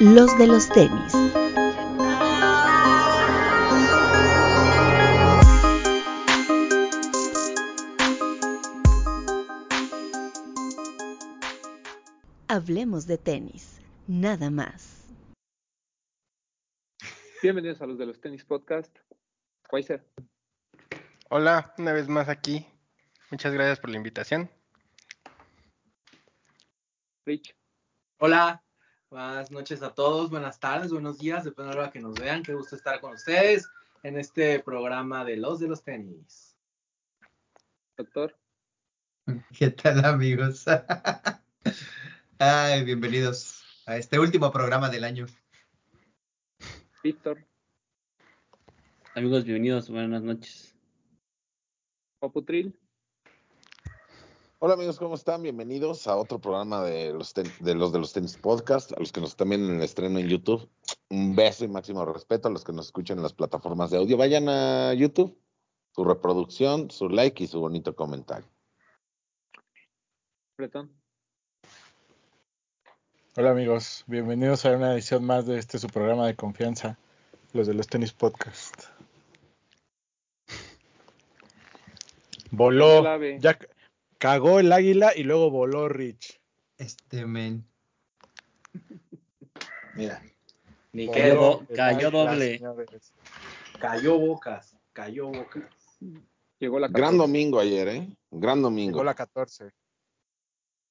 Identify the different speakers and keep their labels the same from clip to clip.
Speaker 1: los de los tenis. Hablemos de tenis, nada más.
Speaker 2: Bienvenidos a los de los tenis podcast. Weiser.
Speaker 3: Hola, una vez más aquí. Muchas gracias por la invitación.
Speaker 2: Rich.
Speaker 4: Hola, buenas noches a todos, buenas tardes, buenos días, depende de la hora que nos vean. Qué gusto estar con ustedes en este programa de los de los tenis.
Speaker 2: Doctor.
Speaker 5: ¿Qué tal amigos? Ay, bienvenidos a este último programa del año.
Speaker 2: Víctor.
Speaker 6: Amigos, bienvenidos, buenas noches.
Speaker 2: Paputril.
Speaker 7: Hola amigos, ¿cómo están? Bienvenidos a otro programa de los, ten- de los de los tenis podcast, a los que nos están viendo en el estreno en YouTube. Un beso y máximo respeto a los que nos escuchan en las plataformas de audio. Vayan a YouTube, su reproducción, su like y su bonito comentario.
Speaker 2: Bretón.
Speaker 8: Hola amigos, bienvenidos a una edición más de este su programa de confianza, los de los tenis podcast. Voló, c- cagó el águila y luego voló Rich.
Speaker 5: Este men. Mira,
Speaker 4: Ni
Speaker 8: Voló el
Speaker 6: cayó doble.
Speaker 4: cayó bocas, cayó bocas.
Speaker 2: Llegó la
Speaker 7: Gran
Speaker 2: 14.
Speaker 7: domingo ayer, ¿eh? Gran domingo.
Speaker 8: Llegó la 14.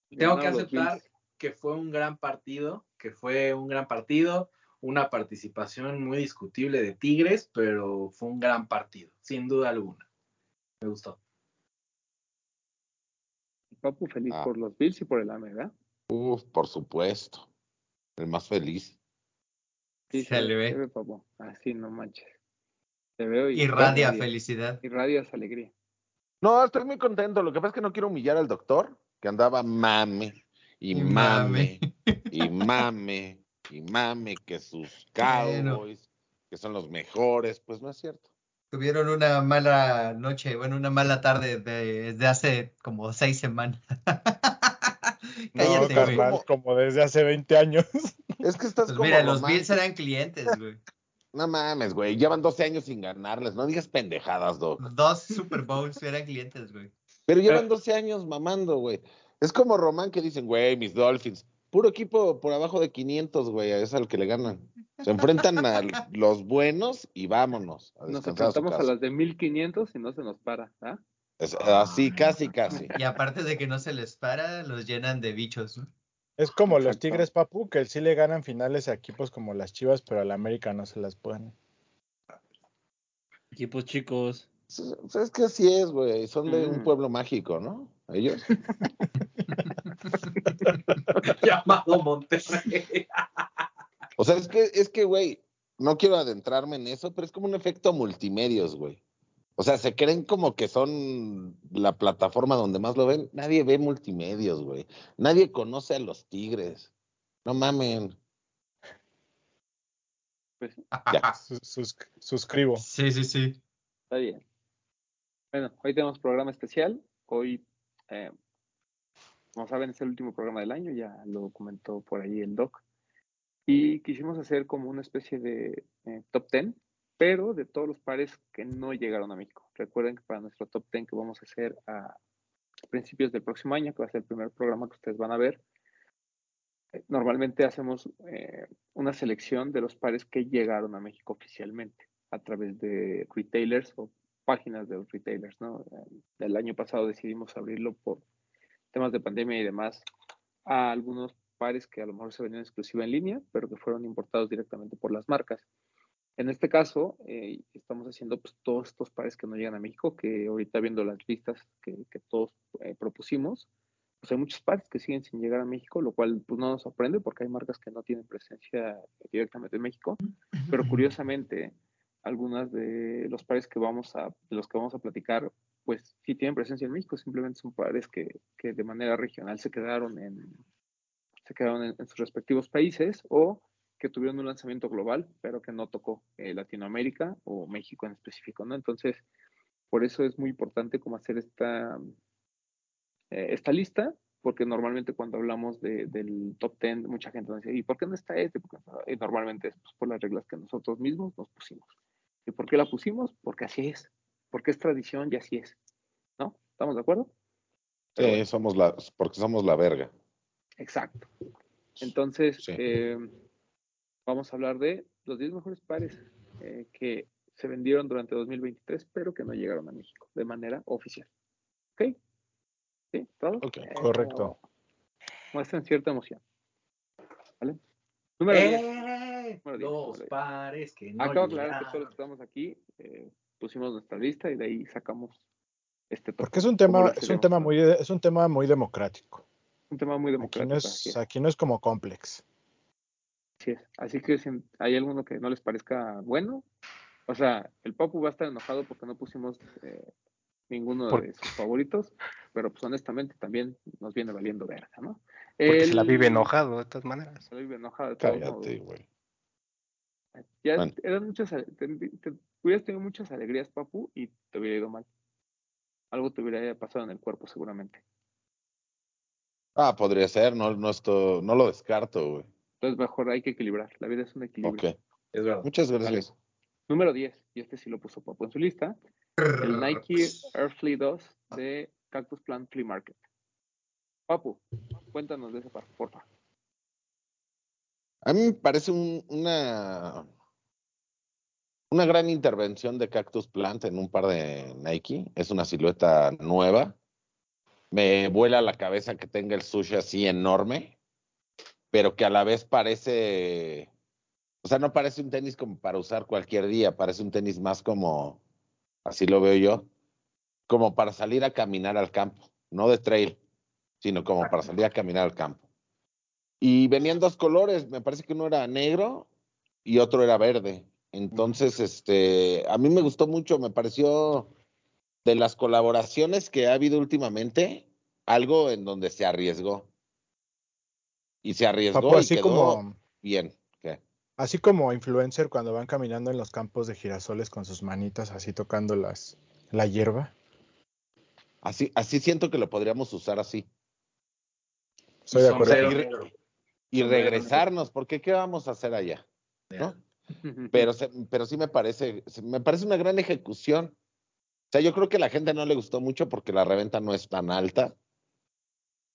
Speaker 4: Tengo que aceptar que fue un gran partido, que fue un gran partido, una participación muy discutible de Tigres, pero fue un gran partido, sin duda alguna. Me gustó.
Speaker 2: Papu feliz
Speaker 7: Ah.
Speaker 2: por los Bills y por el AME, ¿verdad?
Speaker 7: Uf, por supuesto. El más feliz.
Speaker 2: Sí,
Speaker 5: Se le ve.
Speaker 2: Se ve, Papu. Así, no manches. Te veo y
Speaker 5: irradia felicidad.
Speaker 2: Irradias alegría.
Speaker 7: No, estoy muy contento. Lo que pasa es que no quiero humillar al doctor, que andaba mame y
Speaker 5: Y
Speaker 7: mame
Speaker 5: mame.
Speaker 7: y mame y mame que sus
Speaker 5: Bueno.
Speaker 7: Cowboys, que son los mejores. Pues no es cierto.
Speaker 5: Tuvieron una mala noche, bueno, una mala tarde de- desde hace como seis semanas.
Speaker 8: No,
Speaker 5: Cállate, güey.
Speaker 8: como desde hace 20 años.
Speaker 7: Es que estás
Speaker 5: Pues
Speaker 7: como
Speaker 5: mira, los. Bills eran clientes, güey.
Speaker 7: No mames, güey. Llevan 12 años sin ganarles. No digas pendejadas, Doc.
Speaker 5: Dos Super Bowls eran clientes, güey.
Speaker 7: Pero llevan 12 años mamando, güey. Es como Román que dicen, güey, mis Dolphins. Puro equipo por abajo de 500, güey. Es al que le ganan. Se enfrentan a los buenos y vámonos. A
Speaker 2: Nos
Speaker 7: a
Speaker 2: enfrentamos a las de 1500 y no se nos para, ¿ah?
Speaker 7: Es- así, casi, casi.
Speaker 5: Y aparte de que no se les para, los llenan de bichos. ¿no?
Speaker 8: Es como los. Tigres, Papu, que sí le ganan finales a equipos como las Chivas, pero a la América no se las pueden.
Speaker 6: Equipos chicos.
Speaker 7: Sea, es que así es, güey. Son de un
Speaker 2: Mm.
Speaker 7: pueblo mágico, ¿no? Ellos.
Speaker 4: Llamado Monterrey.
Speaker 7: O sea, es que, es que, güey, no quiero adentrarme en eso, pero es como un efecto multimedios, güey. O sea, se creen como que son la plataforma donde más lo ven. Nadie ve multimedios, güey. Nadie conoce a los tigres. No mamen.
Speaker 2: Pues
Speaker 7: Ya.
Speaker 8: Sus- sus- suscribo.
Speaker 5: Sí, sí, sí.
Speaker 2: está bien. Bueno, hoy tenemos programa especial. Hoy, eh, como saben, es el último programa del año, ya lo comentó por ahí el doc. Y quisimos hacer como una especie de eh, top 10, pero de todos los pares que no llegaron a México. Recuerden que para nuestro top 10 que vamos a hacer a principios del próximo año, que va a ser el primer programa que ustedes van a ver, eh, normalmente hacemos eh, una selección de los pares que llegaron a México oficialmente a través de retailers o páginas de los retailers, ¿no? El año pasado decidimos abrirlo por temas de pandemia y demás a algunos pares que a lo mejor se venían exclusiva en línea, pero que fueron importados directamente por las marcas. En este caso, eh, estamos haciendo pues, todos estos pares que no llegan a México, que ahorita viendo las listas que, que todos eh, propusimos, pues hay muchos pares que siguen sin llegar a México, lo cual pues no nos sorprende porque hay marcas que no tienen presencia directamente en México, pero curiosamente algunas de los pares que vamos a, de los que vamos a platicar, pues sí tienen presencia en México, simplemente son pares que, que de manera regional se quedaron en, se quedaron en, sus respectivos países o que tuvieron un lanzamiento global, pero que no tocó eh, Latinoamérica o México en específico, ¿no? Entonces, por eso es muy importante como hacer esta, eh, esta lista, porque normalmente cuando hablamos de- del top 10, mucha gente dice, ¿y por qué no está este? Porque, y normalmente es pues, por las reglas que nosotros mismos nos pusimos. ¿Y por qué la pusimos? Porque así es, porque es tradición y así es. ¿No? ¿Estamos de acuerdo?
Speaker 7: Sí, somos la, porque somos la verga.
Speaker 2: exacto. Entonces,
Speaker 7: Sí.
Speaker 2: eh, vamos a hablar de los 10 mejores pares eh, que se vendieron durante 2023, pero que no llegaron a México de manera oficial. ¿Ok? ¿Sí? ¿Todo?
Speaker 7: Ok,
Speaker 2: Eh,
Speaker 8: correcto.
Speaker 2: Muestran cierta emoción. ¿Vale? Número 10.
Speaker 4: ¡Eh! Los
Speaker 2: diez.
Speaker 4: pares que no
Speaker 2: Acabo de aclarar que todos los
Speaker 4: llegaron.
Speaker 2: que estamos aquí eh, pusimos nuestra lista y de ahí sacamos este top.
Speaker 8: Porque es un
Speaker 2: ¿Cómo
Speaker 8: tema, es un tema muy, es un tema muy democrático.
Speaker 2: un tema muy
Speaker 8: Aquí
Speaker 2: democrático.
Speaker 8: no es, aquí no es como complex.
Speaker 2: Así es. Así que si hay alguno que no les parezca bueno, o sea, el Papu va a estar enojado porque no pusimos eh, ninguno
Speaker 3: Por-
Speaker 2: de sus favoritos, pero pues honestamente también nos viene valiendo verga, ¿no?
Speaker 3: Porque se la vive
Speaker 2: El-
Speaker 3: enojado de todas maneras.
Speaker 2: Se la vive enojado de modos.
Speaker 7: Cállate, güey.
Speaker 2: Ya
Speaker 7: Bueno.
Speaker 2: eran muchas, te, te- hubieras tenido muchas alegrías, Papu, y te hubiera ido mal. Algo te hubiera pasado en el cuerpo, seguramente.
Speaker 7: Ah, podría ser, no, no, esto, no lo descarto, güey.
Speaker 2: Entonces, mejor hay que equilibrar. La vida es un equilibrio.
Speaker 7: Ok,
Speaker 4: Es verdad.
Speaker 7: muchas gracias.
Speaker 2: Número 10, y este sí lo puso Papu en su lista, el Nike Air Flea 2 de Cactus Plant Flea Market. Papu, cuéntanos de ese par, por favor.
Speaker 7: A mí me parece un- una, una gran intervención de Cactus Plant en un par de Nike. Es una silueta nueva. Me vuela la cabeza que tenga el sushi así enorme, pero que a la vez parece, o sea, no parece un tenis como para usar cualquier día, parece un tenis más como, así lo veo yo, como para salir a caminar al campo, no de trail, sino como para salir a caminar al campo. Y venían dos colores, me parece que uno era negro y otro era verde. Entonces, este, a mí me gustó mucho, me pareció de las colaboraciones que ha habido últimamente, algo en donde se arriesgó. Y se arriesgó
Speaker 8: Papu,
Speaker 7: y
Speaker 8: así
Speaker 7: quedó
Speaker 8: como,
Speaker 7: bien. ¿Qué?
Speaker 8: así como influencer cuando van caminando en los campos de girasoles con sus manitas así tocando las, la hierba.
Speaker 7: Así, así siento que lo podríamos usar así.
Speaker 8: Estoy de acuerdo.
Speaker 7: Y regresarnos, porque ¿qué vamos a hacer allá? ¿No? Pero, pero sí me parece, me parece una gran ejecución. O sea, yo creo que a la gente no le gustó mucho porque la reventa no es tan alta.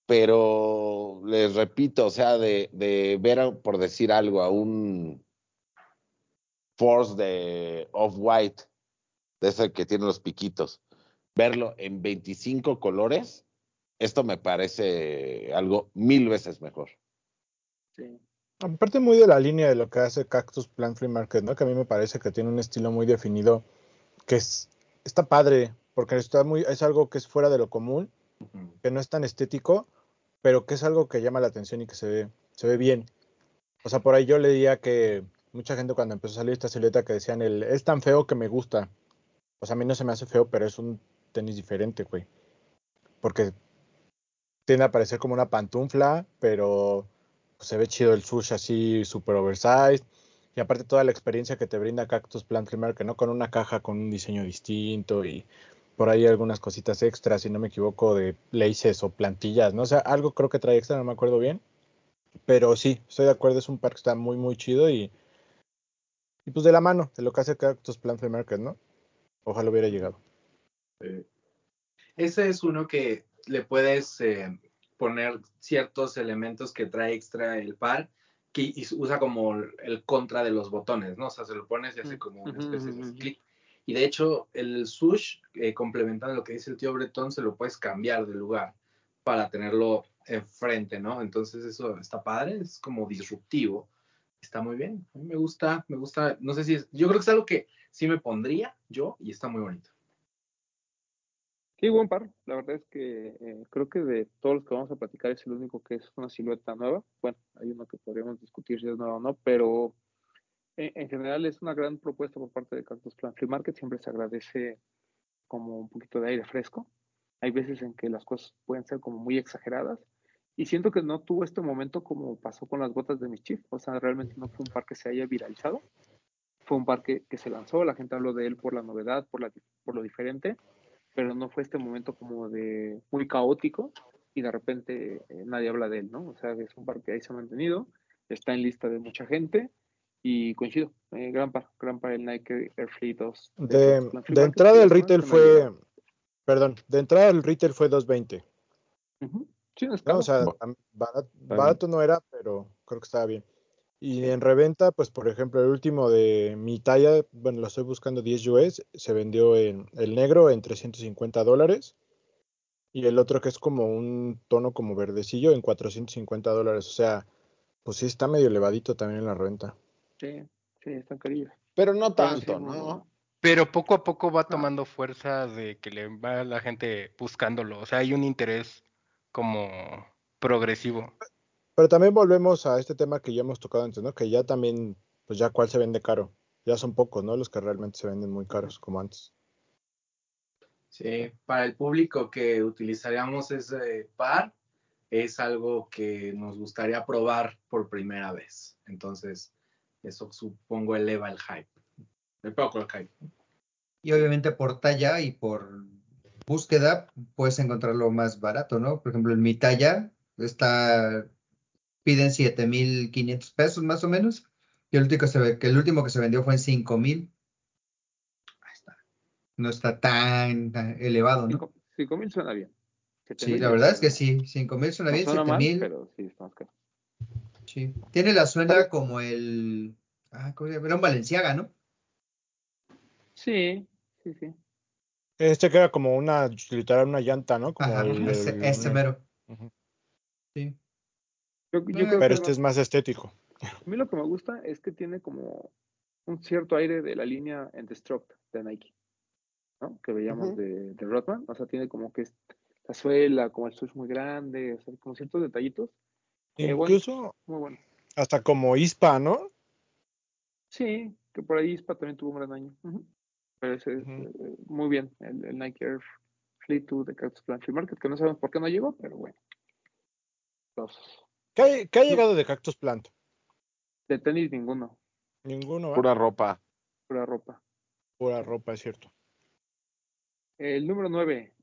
Speaker 7: Pero les repito, o sea, de, de ver, a- por decir algo, a un Force de Off-White, de ese que tiene los piquitos, verlo en 25 colores, esto me parece algo mil veces mejor.
Speaker 2: Sí.
Speaker 8: Aparte muy de la línea de lo que hace Cactus Plant Free Market, ¿no? Que a mí me parece que tiene un estilo muy definido, que es, está padre, porque está muy, es algo que es fuera de lo común, que no es tan estético, pero que es algo que llama la atención y que se ve, se ve bien. O sea, por ahí yo leía que mucha gente cuando empezó a salir esta silueta que decían el es tan feo que me gusta. O sea, a mí no se me hace feo, pero es un tenis diferente, güey. Porque tiende a parecer como una pantufla, pero pues, se ve chido el sush así super oversized. Y aparte toda la experiencia que te brinda Cactus Plant Free Market, ¿no? Con una caja con un diseño distinto y por ahí algunas cositas extras, si no me equivoco, de laces o plantillas, ¿no? O sea, algo creo que trae extra, no me acuerdo bien. Pero sí, estoy de acuerdo, es un par que está muy, muy chido y, y pues de la mano de lo que hace Cactus Plant Free Market, ¿no? Ojalá hubiera llegado.
Speaker 4: Eh, Ese es uno que le puedes eh, poner ciertos elementos que trae extra el par que y usa como el contra de los botones, ¿no? O sea, se lo pones y hace como una especie de clic. Y de hecho, el sush, eh, complementando lo que dice el tío Bretón, se lo puedes cambiar de lugar para tenerlo enfrente, ¿no? Entonces eso está padre, es como disruptivo. Está muy bien, a mí me gusta, me gusta, no sé si es, yo creo que es algo que sí me pondría yo y está muy bonito.
Speaker 2: Sí, buen par. La verdad es que eh, creo que de todos los que vamos a platicar es el único que es una silueta nueva. Bueno, hay uno que podríamos discutir si es nueva o no, pero en, en general es una gran propuesta por parte de Cactus Plant Free Market. Siempre se agradece como un poquito de aire fresco. Hay veces en que las cosas pueden ser como muy exageradas. Y siento que no tuvo este momento como pasó con las botas de Mischief. O sea, realmente no fue un par que se haya viralizado. Fue un par que, que se lanzó, la gente habló de él por la novedad, por, la, por lo diferente, pero no fue este momento como de muy caótico y de repente eh, nadie habla de él, ¿no? O sea, es un par que ahí se ha mantenido, está en lista de mucha gente y coincido, eh, gran par, gran par el Nike Air Fleet 2.
Speaker 8: De,
Speaker 2: Free
Speaker 8: de
Speaker 2: Market,
Speaker 8: entrada el retail
Speaker 2: no
Speaker 8: fue, perdón, de entrada el retail fue 220.
Speaker 2: Ujú. Sí, no es
Speaker 8: No, o sea, barato no era, pero creo que estaba bien. Y en reventa, pues por ejemplo, el último de mi talla, bueno, lo estoy buscando 10 US, se vendió en el negro en 350 dólares. Y el otro que es como un tono como verdecillo en 450 dólares. O sea, pues sí está medio elevadito también en la reventa.
Speaker 2: Sí, sí, están carillos.
Speaker 7: Pero no tanto, ¿no?
Speaker 3: Pero poco a poco va tomando fuerza de que le va la gente buscándolo. O sea, hay un interés como progresivo.
Speaker 8: Pero también volvemos a este tema que ya hemos tocado antes, ¿no? Que ya también, pues ya cuál se vende caro. Ya son pocos, ¿no? Los que realmente se venden muy caros, como antes.
Speaker 4: Sí, para el público que utilizaríamos ese par, es algo que nos gustaría probar por primera vez. Entonces, eso supongo eleva el hype. El poco el hype.
Speaker 5: Y obviamente por talla y por búsqueda puedes encontrarlo más barato, ¿no? Por ejemplo, en mi talla está, piden 7,500 pesos más o menos. Y el último que se, ve- que el último que se vendió fue en 5,000.
Speaker 4: Ahí está.
Speaker 5: No está tan, tan elevado, ¿no?
Speaker 2: Cinco, cinco mil suena bien.
Speaker 5: Sí, la verdad es que
Speaker 2: suena-
Speaker 5: sí. 5,000 suena
Speaker 2: No
Speaker 5: bien,
Speaker 2: suena mal,
Speaker 5: 7,000.
Speaker 2: pero sí, está más caro.
Speaker 5: Sí. Tiene la suela como el. Ah, ¿cómo se llama? Era un Valenciaga, ¿no?
Speaker 2: Sí, sí, sí.
Speaker 8: Este que era como una, literal, una llanta, ¿no? Como
Speaker 5: Ajá,
Speaker 8: el,
Speaker 5: ese,
Speaker 8: el-
Speaker 5: ese mero.
Speaker 8: Ujú.
Speaker 5: Sí.
Speaker 2: Yo, yo creo
Speaker 8: Pero
Speaker 2: que
Speaker 8: este es más estético.
Speaker 2: a mí lo que me gusta es que tiene como un cierto aire de la línea en Destruct de Nike, ¿no? Que veíamos de, de Rodman. O sea, tiene como que la suela, como el switch muy grande, o sea, como ciertos detallitos. Eh, bueno,
Speaker 8: Incluso
Speaker 2: muy bueno.
Speaker 8: hasta como ISPA, ¿no?
Speaker 2: Sí, que por ahí Ispa también tuvo un gran año. Pero ese eh, muy bien, el, el Nike Air Fleet 2 de Cactus Free Market, que no sabemos por qué no llegó, pero bueno. Los
Speaker 8: ¿Qué, ha- qué ha llegado de Cactus Plant?
Speaker 2: de tenis ninguno,
Speaker 8: Ninguno.
Speaker 7: Pura ropa.
Speaker 2: pura ropa.
Speaker 8: Pura ropa, es cierto.
Speaker 2: El número 9,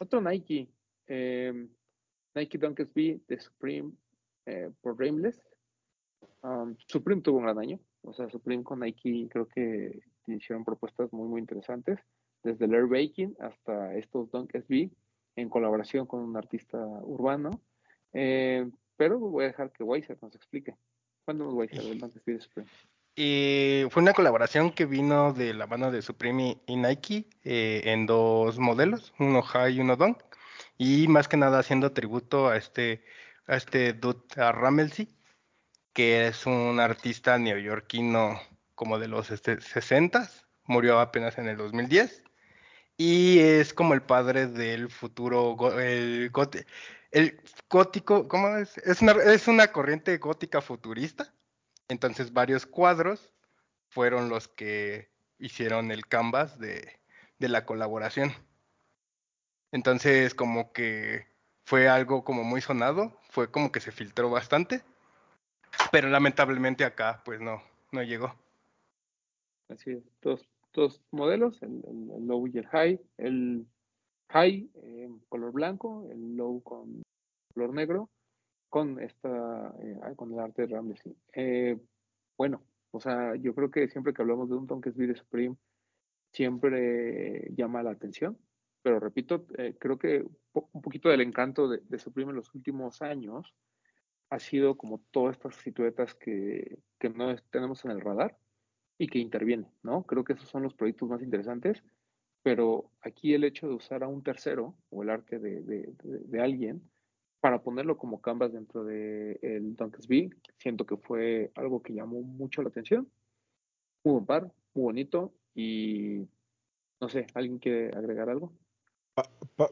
Speaker 2: otro Nike, eh, Nike Dunk SB de Supreme eh, por Rainless. Um, Supreme tuvo un gran año, o sea, Supreme con Nike creo que hicieron propuestas muy, muy interesantes, desde el Air Baking hasta estos Dunk SB en colaboración con un artista urbano. Eh, pero voy a dejar que Weiser nos explique. Cuéntanos, Weiser, del SB de Supreme.
Speaker 3: Y fue una colaboración que vino de la mano de Supreme y, Nike eh, en dos modelos, uno high y uno dunk. Y más que nada haciendo tributo a este, a este dude, a Ramelsey, que es un artista neoyorquino como de los este, 60 murió apenas en el 2010. Y es como el padre del futuro, go- el, el gótico, ¿cómo es? Es una, es una corriente gótica futurista. Entonces varios cuadros fueron los que hicieron el canvas de, de la colaboración. Entonces como que fue algo como muy sonado, fue como que se filtró bastante, pero lamentablemente acá pues no, no llegó.
Speaker 2: Así es, dos, dos modelos, el, el- el low y el high. El high eh, color blanco, el low con color negro, con esta, eh, con el arte de Ramsey. Eh, bueno, o sea, yo creo que siempre que hablamos de un Tonka de Supreme, siempre llama la atención. Pero repito, eh, creo que po- un poquito del encanto de, de Supreme en los últimos años ha sido como todas estas situaciones que, que no tenemos en el radar y que interviene, ¿no? Creo que esos son los proyectos más interesantes, pero aquí el hecho de usar a un tercero o el arte de, de- de- de alguien para ponerlo como canvas dentro del de Dunk's Big, siento que fue algo que llamó mucho la atención. Muy buen par, muy bonito y no sé, ¿alguien quiere agregar algo?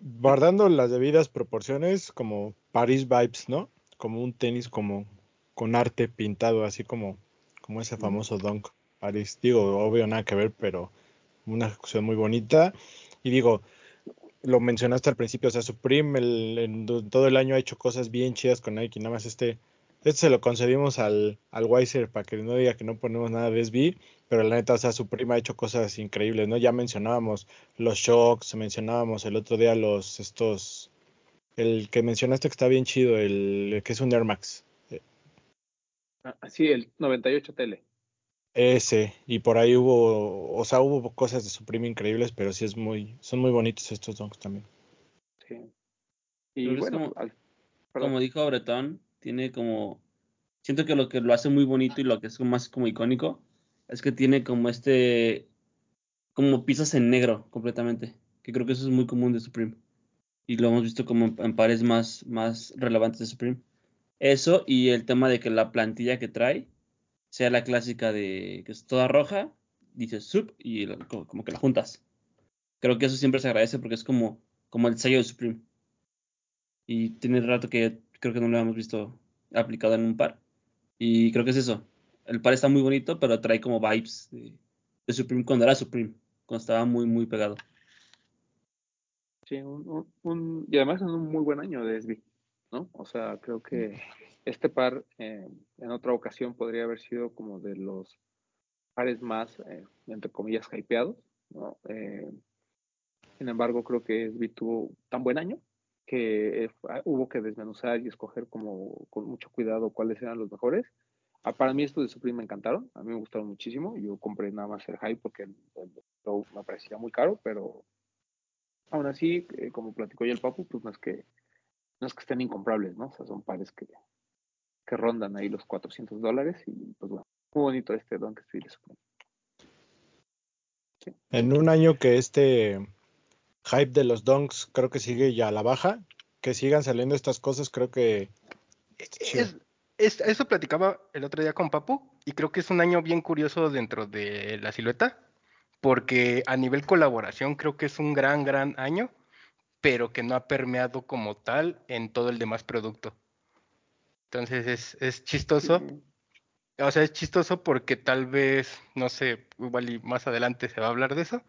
Speaker 8: Guardando las debidas proporciones, como Paris Vibes, ¿no? Como un tenis como con arte pintado, así como, como ese famoso Dunk Paris. Digo, obvio nada que ver, pero una ejecución muy bonita. Y digo, lo mencionaste al principio, o sea, Supreme todo el año ha hecho cosas bien chidas con Nike, nada más este, este se lo concedimos al, al Weiser para que no diga que no ponemos nada de SB, pero la neta, o sea, Supreme ha hecho cosas increíbles, ¿no? Ya mencionábamos los shocks, mencionábamos el otro día los, estos, El que mencionaste que está bien chido, el, el que es un Air Max.
Speaker 2: Ah, Sí, el 98 tele.
Speaker 8: Ese, y por ahí hubo, o sea, hubo cosas de Supreme increíbles, pero sí es muy, son muy bonitos estos donks también.
Speaker 2: Sí. Y bueno,
Speaker 6: como-
Speaker 2: al- perdón.
Speaker 6: Como dijo Bretón, tiene como. Siento que lo que lo hace muy bonito y lo que es más como icónico es que tiene como este. Como piezas en negro completamente. Que creo que eso es muy común de Supreme. Y lo hemos visto como en, en pares más, más relevantes de Supreme. Eso y el tema de que la plantilla que trae sea la clásica de que es toda roja, dice Sup y lo- como, que la juntas. Creo que eso siempre se agradece porque es como, como el sello de Supreme. Y tiene rato que creo que no lo hemos visto aplicado en un par. Y creo que es eso. El par está muy bonito, pero trae como vibes de, de Supreme cuando era Supreme, cuando estaba muy, muy pegado.
Speaker 2: Sí, un, un- un- y además en un muy buen año de SB, ¿no? O sea, creo que este par eh, en otra ocasión podría haber sido como de los pares más, eh, entre comillas, hypeados, ¿no? Eh, sin embargo, creo que SB tuvo tan buen año que eh, ah, hubo que desmenuzar y escoger como con mucho cuidado cuáles eran los mejores. Ah, para mí estos de Supreme me encantaron, a mí me gustaron muchísimo. Yo compré nada más el hype porque el, el Low me parecía muy caro, pero aún así, eh, como platicó ya el Papu, pues no es que no es que estén incomprables, ¿no? O sea, son pares que, que rondan ahí los 400 dólares y pues bueno, muy bonito este Don que estoy de Supreme. Sí.
Speaker 8: En un año que este hype de los donks creo que sigue ya a la baja, que sigan saliendo estas cosas, creo que chido.
Speaker 3: Es, es- eso platicaba el otro día con Papu y creo que es un año bien curioso dentro de la silueta porque a nivel colaboración creo que es un gran, gran año, pero que no ha permeado como tal en todo el demás producto. Entonces es, es chistoso. O sea, es chistoso porque tal vez, no sé, igual y más adelante se va a hablar de eso,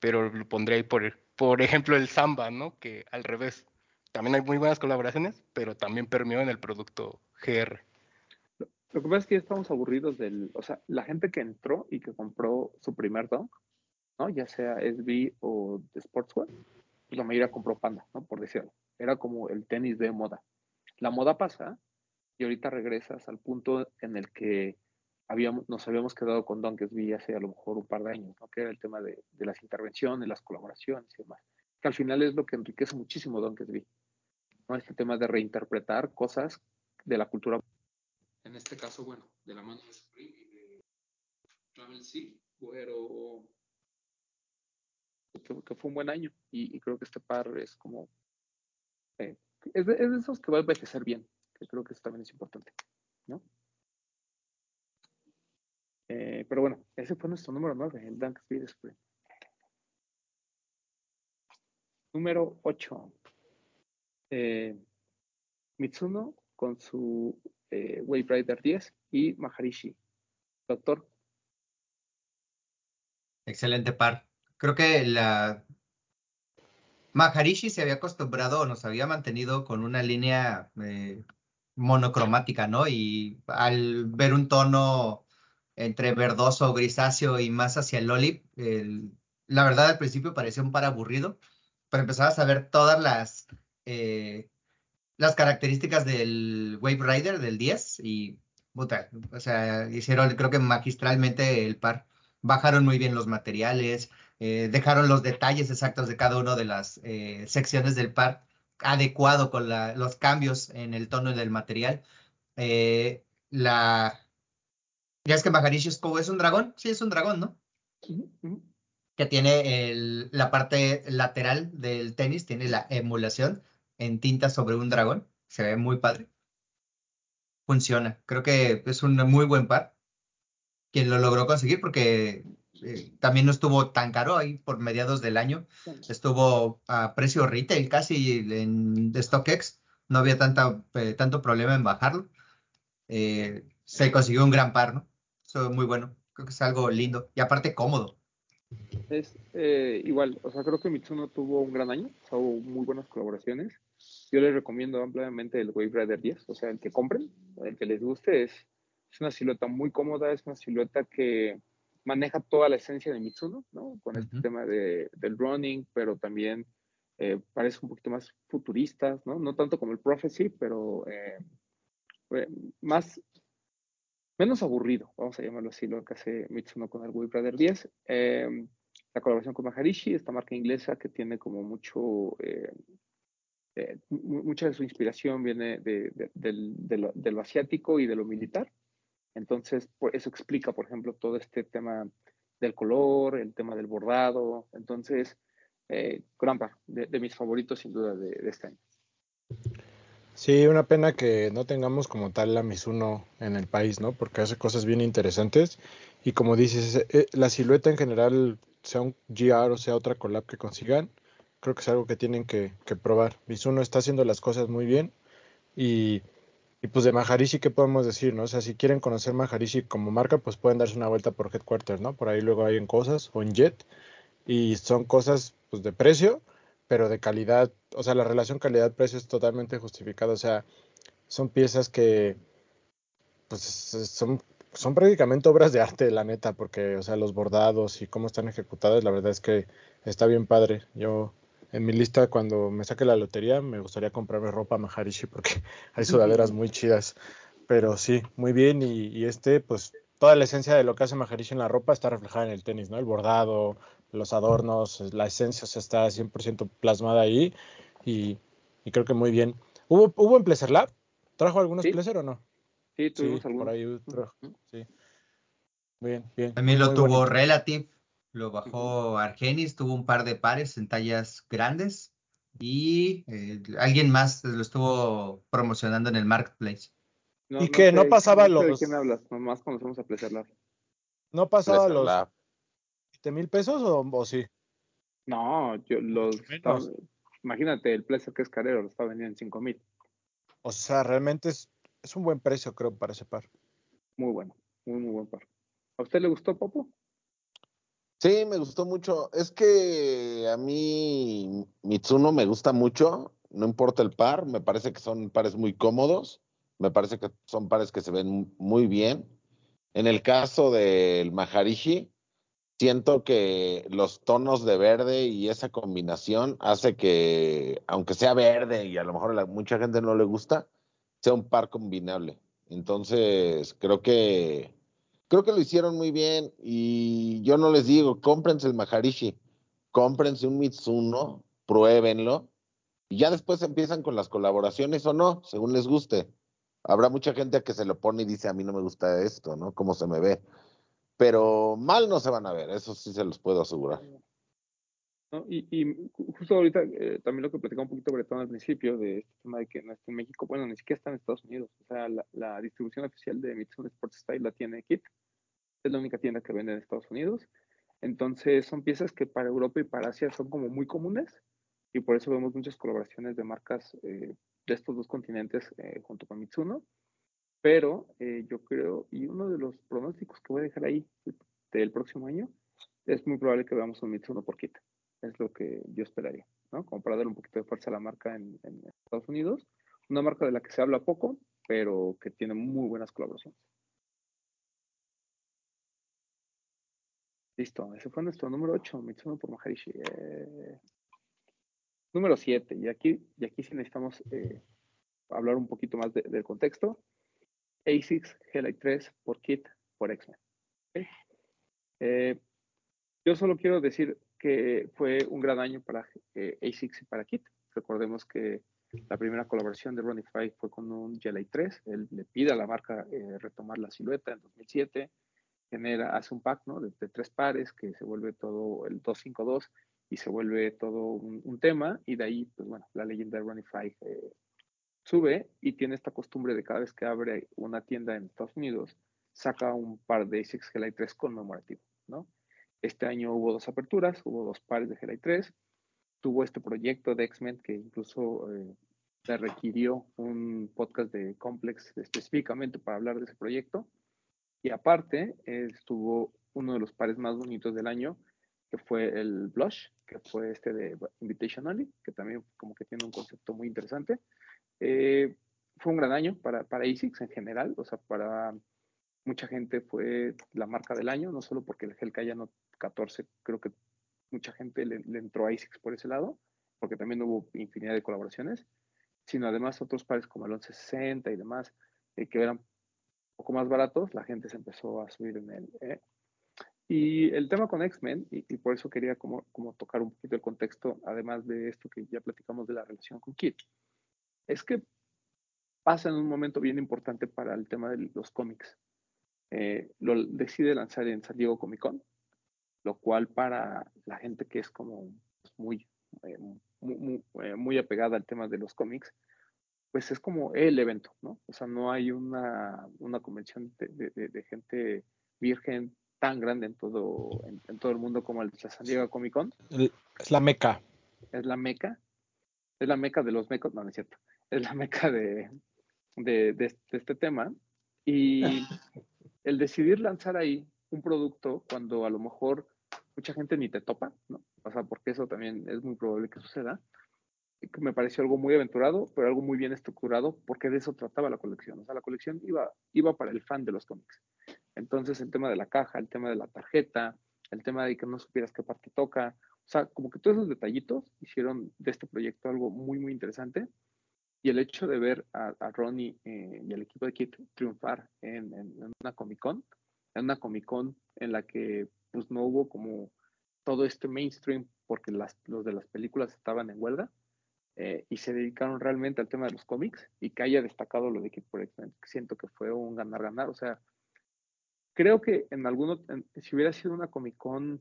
Speaker 3: pero lo pondré ahí por, por ejemplo el Samba, ¿no? Que al revés, también hay muy buenas colaboraciones, pero también permeó en el producto GR.
Speaker 2: Lo que pasa es que ya estamos aburridos del, o sea, la gente que entró y que compró su primer Dunk, ¿no? Ya sea SB o de Sportswear, pues la mayoría compró Panda, ¿no? Por decirlo. Era como el tenis de moda. La moda pasa y ahorita regresas al punto en el que habíamos, nos habíamos quedado con Dunk SB hace a lo mejor un par de años, ¿no? Que era el tema de, de las intervenciones, las colaboraciones y demás. Que al final es lo que enriquece muchísimo Dunk SB, ¿no? Este tema de reinterpretar cosas de la cultura en este caso, bueno, de la mano de Supreme y de Travel pero que, que fue un buen año y, y creo que este par es como eh, es, de, es, de, esos que va a envejecer bien, que creo que eso también es importante, ¿no? Eh, pero bueno, ese fue nuestro número 9, el Dunk Speed Spring. Número 8. Eh, Mitsuno con su eh, Wave Rider 10 y Maharishi. Doctor.
Speaker 5: Excelente par. Creo que la Maharishi se había acostumbrado o nos había mantenido con una línea monocromática, ¿no? Y al ver un tono entre verdoso, grisáceo y más hacia el olive, la verdad al principio parecía un par aburrido, pero empezabas a ver todas las eh, las características del Wave Rider del 10 y puta, o sea, hicieron creo que magistralmente el par. Bajaron muy bien los materiales, eh, dejaron los detalles exactos de cada una de las eh, secciones del par adecuado con la, los cambios en el tono del material. Eh, la ya es que Maharishi es un dragón, sí es un dragón, ¿no?
Speaker 2: Uh -huh.
Speaker 5: Que tiene el, la parte lateral del tenis, tiene la emulación en tinta sobre un dragón. Se ve muy padre. Funciona. Creo que es un muy buen par. Quien lo logró conseguir porque eh, también no estuvo tan caro ahí por mediados del año. Estuvo a precio retail casi en StockX. No había tanta, eh, tanto problema en bajarlo. Eh, se consiguió un gran par, ¿no? Eso muy bueno. Creo que es algo lindo y aparte cómodo.
Speaker 2: Es eh, igual, o sea, creo que Mitsuno tuvo un gran año, o sea, hubo muy buenas colaboraciones. Yo les recomiendo ampliamente el Wave Rider 10, o sea, el que compren, el que les guste, es, es una silueta muy cómoda, es una silueta que maneja toda la esencia de Mitsuno, ¿no? Con este uh -huh. tema de, del running, pero también eh, parece un poquito más futuristas, ¿no? No tanto como el Prophecy, pero eh, más, menos aburrido, vamos a llamarlo así, lo que hace Mitsuno con el Wii Brother 10. Eh, la colaboración con Maharishi, esta marca inglesa que tiene como mucho, eh, mu- mucha de su inspiración viene de, de- del- de lo, de lo asiático y de lo militar. Entonces, por eso explica, por ejemplo, todo este tema del color, el tema del bordado. Entonces, eh, gran par, de, de mis favoritos sin duda de, de este año.
Speaker 8: Sí, una pena que no tengamos como tal la Mizuno en el país, ¿no? Porque hace cosas bien interesantes. Y como dices, eh, eh, la silueta en general, sea un GR o sea otra collab que consigan, creo que es algo que tienen que, que probar. Mizuno está haciendo las cosas muy bien. Y, y pues de Maharishi, ¿qué podemos decir, no? O sea, si quieren conocer Maharishi como marca, pues pueden darse una vuelta por Headquarters, ¿no? Por ahí luego hay en cosas o en Jet. Y son cosas, pues, de precio, pero de calidad. O sea, la relación calidad-precio es totalmente justificada. O sea, son piezas que, pues, es- son, son prácticamente obras de arte, la neta, porque, o sea, los bordados y cómo están ejecutadas, la verdad es que está bien padre. Yo, en mi lista, cuando me saque la lotería, me gustaría comprarme ropa Maharishi porque hay sudaderas muy chidas. Pero sí, muy bien. Y, y este, pues, toda la esencia de lo que hace Maharishi en la ropa está reflejada en el tenis, ¿no? El bordado, los adornos, la esencia, o sea, está 100% plasmada ahí. Y, y creo que muy bien. ¿Hubo, hubo en Pleasure Lab? ¿Trajo algunos
Speaker 2: Sí.
Speaker 8: Pleasure o no?
Speaker 2: Sí,
Speaker 8: Sí,
Speaker 2: tuvimos
Speaker 8: por
Speaker 2: algunos.
Speaker 8: ahí trajo. Sí. Bien, bien.
Speaker 5: También
Speaker 8: muy,
Speaker 5: lo
Speaker 8: muy
Speaker 5: tuvo
Speaker 8: bonito.
Speaker 5: Relative, lo bajó Argenis, tuvo un par de pares en tallas grandes y eh, alguien más lo estuvo promocionando en el marketplace.
Speaker 2: No,
Speaker 8: ¿Y qué? ¿No
Speaker 2: sé-
Speaker 8: pasaba
Speaker 2: no sé de
Speaker 8: los-
Speaker 2: qué me hablas, nomás conocemos a Pleasure Lab.
Speaker 8: ¿No pasaba
Speaker 7: Pleasure
Speaker 8: los
Speaker 7: Lab.
Speaker 8: 7 mil pesos o, o sí?
Speaker 2: No, yo los estaba- imagínate, el Pleasure que es carero lo está vendiendo en 5 mil.
Speaker 8: O sea, realmente es, es un buen precio, creo, para ese par.
Speaker 2: Muy bueno, muy, muy buen par. ¿A usted le gustó, Popo?
Speaker 7: Sí, me gustó mucho. Es que a mí Mitsuno me gusta mucho, no importa el par, me parece que son pares muy cómodos, me parece que son pares que se ven muy bien. En el caso del Maharishi, siento que los tonos de verde y esa combinación hace que, aunque sea verde y a lo mejor a mucha gente no le gusta, sea un par combinable. Entonces, creo que creo que lo hicieron muy bien y yo no les digo, cómprense el Maharishi, cómprense un Mitsuno, pruébenlo y ya después empiezan con las colaboraciones o no, según les guste. Habrá mucha gente que se lo pone y dice, a mí no me gusta esto, ¿no? Cómo se me ve. Pero mal no se van a ver, eso sí se los puedo asegurar.
Speaker 2: ¿No? Y, y ju- justo ahorita eh, también lo que platicaba un poquito Bretón al principio de este tema de que no está en México, bueno, ni siquiera está en Estados Unidos. O sea, la, la distribución oficial de Mitsuno Sports Style la tiene Kit. Es la única tienda que vende en Estados Unidos. Entonces son piezas que para Europa y para Asia son como muy comunes y por eso vemos muchas colaboraciones de marcas eh, de estos dos continentes eh, junto con Mitsuno. Pero eh, yo creo, y uno de los pronósticos que voy a dejar ahí del próximo año, es muy probable que veamos un Mitsuno por Kit. Es lo que yo esperaría, ¿no? Como para dar un poquito de fuerza a la marca en, Estados Unidos. Una marca de la que se habla poco, pero que tiene muy buenas colaboraciones. Listo, ese fue nuestro número 8, Mitsuno por Maharishi. Eh, número 7, y aquí, y aquí sí necesitamos eh, hablar un poquito más de- del contexto. ASICS G-Lite 3 por Kit por X-Men. Eh, yo solo quiero decir que fue un gran año para eh, ASICS y para Kit. Recordemos que la primera colaboración de Ronnie Fry fue con un G-Lite 3. Él le pide a la marca eh, retomar la silueta en 2007 genera, hace un pack ¿no? de, tres pares que se vuelve todo el 252 y se vuelve todo un, tema y de ahí, pues bueno, la leyenda de Five eh, sube y tiene esta costumbre de cada vez que abre una tienda en Estados Unidos, saca un par de ASICS Gelite 3 conmemorativo, ¿no? Este año hubo dos aperturas, hubo dos pares de Gelite 3, tuvo este proyecto de X-Men que incluso eh, le requirió un podcast de Complex específicamente para hablar de ese proyecto. Y aparte, estuvo uno de los pares más bonitos del año, que fue el Blush, que fue este de Invitation Only, que también como que tiene un concepto muy interesante. Eh, fue un gran año para, para ASICS en general, o sea, para mucha gente fue la marca del año, no solo porque el Hellkaya no 14, creo que mucha gente le, entró a ASICS por ese lado, porque también hubo infinidad de colaboraciones, sino además otros pares como el 1160 y demás, eh, que eran un poco más baratos, la gente se empezó a subir en él. ¿eh? Y el tema con X-Men, y, y, por eso quería como, como tocar un poquito el contexto, además de esto que ya platicamos de la relación con Kit, es que pasa en un momento bien importante para el tema de los cómics. Eh, lo decide lanzar en San Diego Comic Con, lo cual para la gente que es como muy, eh, muy, muy, eh, muy, apegada al tema de los cómics, pues es como el evento, ¿no? O sea, no hay una, una convención de, de, de, gente virgen tan grande en todo, en, en, todo el mundo como el de San Diego Comic Con.
Speaker 8: Es la meca.
Speaker 2: Es la meca. Es la meca de los mecos, no, no es cierto. Es la meca de, de, de, este tema y el decidir lanzar ahí un producto cuando a lo mejor mucha gente ni te topa, ¿no? O sea, porque eso también es muy probable que suceda. Me pareció algo muy aventurado, pero algo muy bien estructurado, porque de eso trataba la colección. O sea, la colección iba, iba para el fan de los cómics. Entonces, el tema de la caja, el tema de la tarjeta, el tema de que no supieras qué parte toca, o sea, como que todos esos detallitos hicieron de este proyecto algo muy, muy interesante y el hecho de ver a, a Ronnie eh, y al equipo de Kit triunfar en, en, una Comic Con, en una Comic Con en la que pues no hubo como todo este mainstream porque las, los de las películas estaban en huelga eh, y se dedicaron realmente al tema de los cómics y que haya destacado lo de Kit por X-Men. Siento que fue un ganar-ganar. O sea, creo que en alguno, si hubiera sido una Comic Con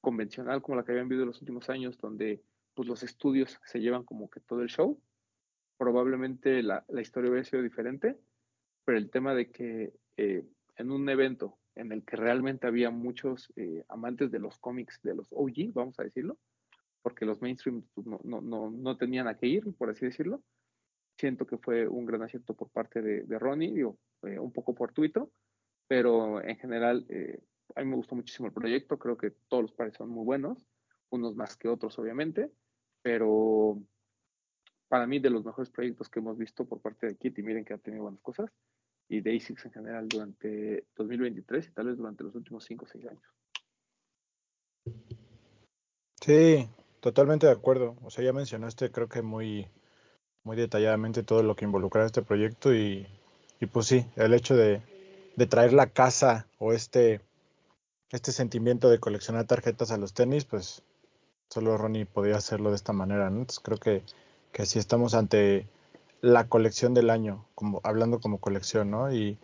Speaker 2: convencional como la que habían vivido en los últimos años, donde pues los estudios se llevan como que todo el show, probablemente la, historia hubiera sido diferente, pero el tema de que eh, en un evento en el que realmente había muchos eh, amantes de los cómics, de los OG, vamos a decirlo, porque los mainstream pues, no, no, no, no, tenían a qué ir, por así decirlo, siento que fue un gran acierto por parte de, de Ronnie, digo, eh, un poco fortuito, pero en general a mí me gustó muchísimo el proyecto, creo que todos los pares muy buenos, unos más que otros obviamente, pero para mí de los mejores proyectos que hemos visto por parte de Kit y miren que ha tenido buenas cosas y de ASICS en general durante 2023 y tal vez durante los últimos 5 o 6 años.
Speaker 8: Sí, totalmente de acuerdo. O sea, ya mencionaste creo que muy, muy detalladamente todo lo que involucra este proyecto y, y pues sí, el hecho de, de, traer la casa o este, este sentimiento de coleccionar tarjetas a los tenis, pues solo Ronnie podía hacerlo de esta manera, ¿no? Entonces creo que que sí estamos ante la colección del año, como hablando como colección, ¿no? Y,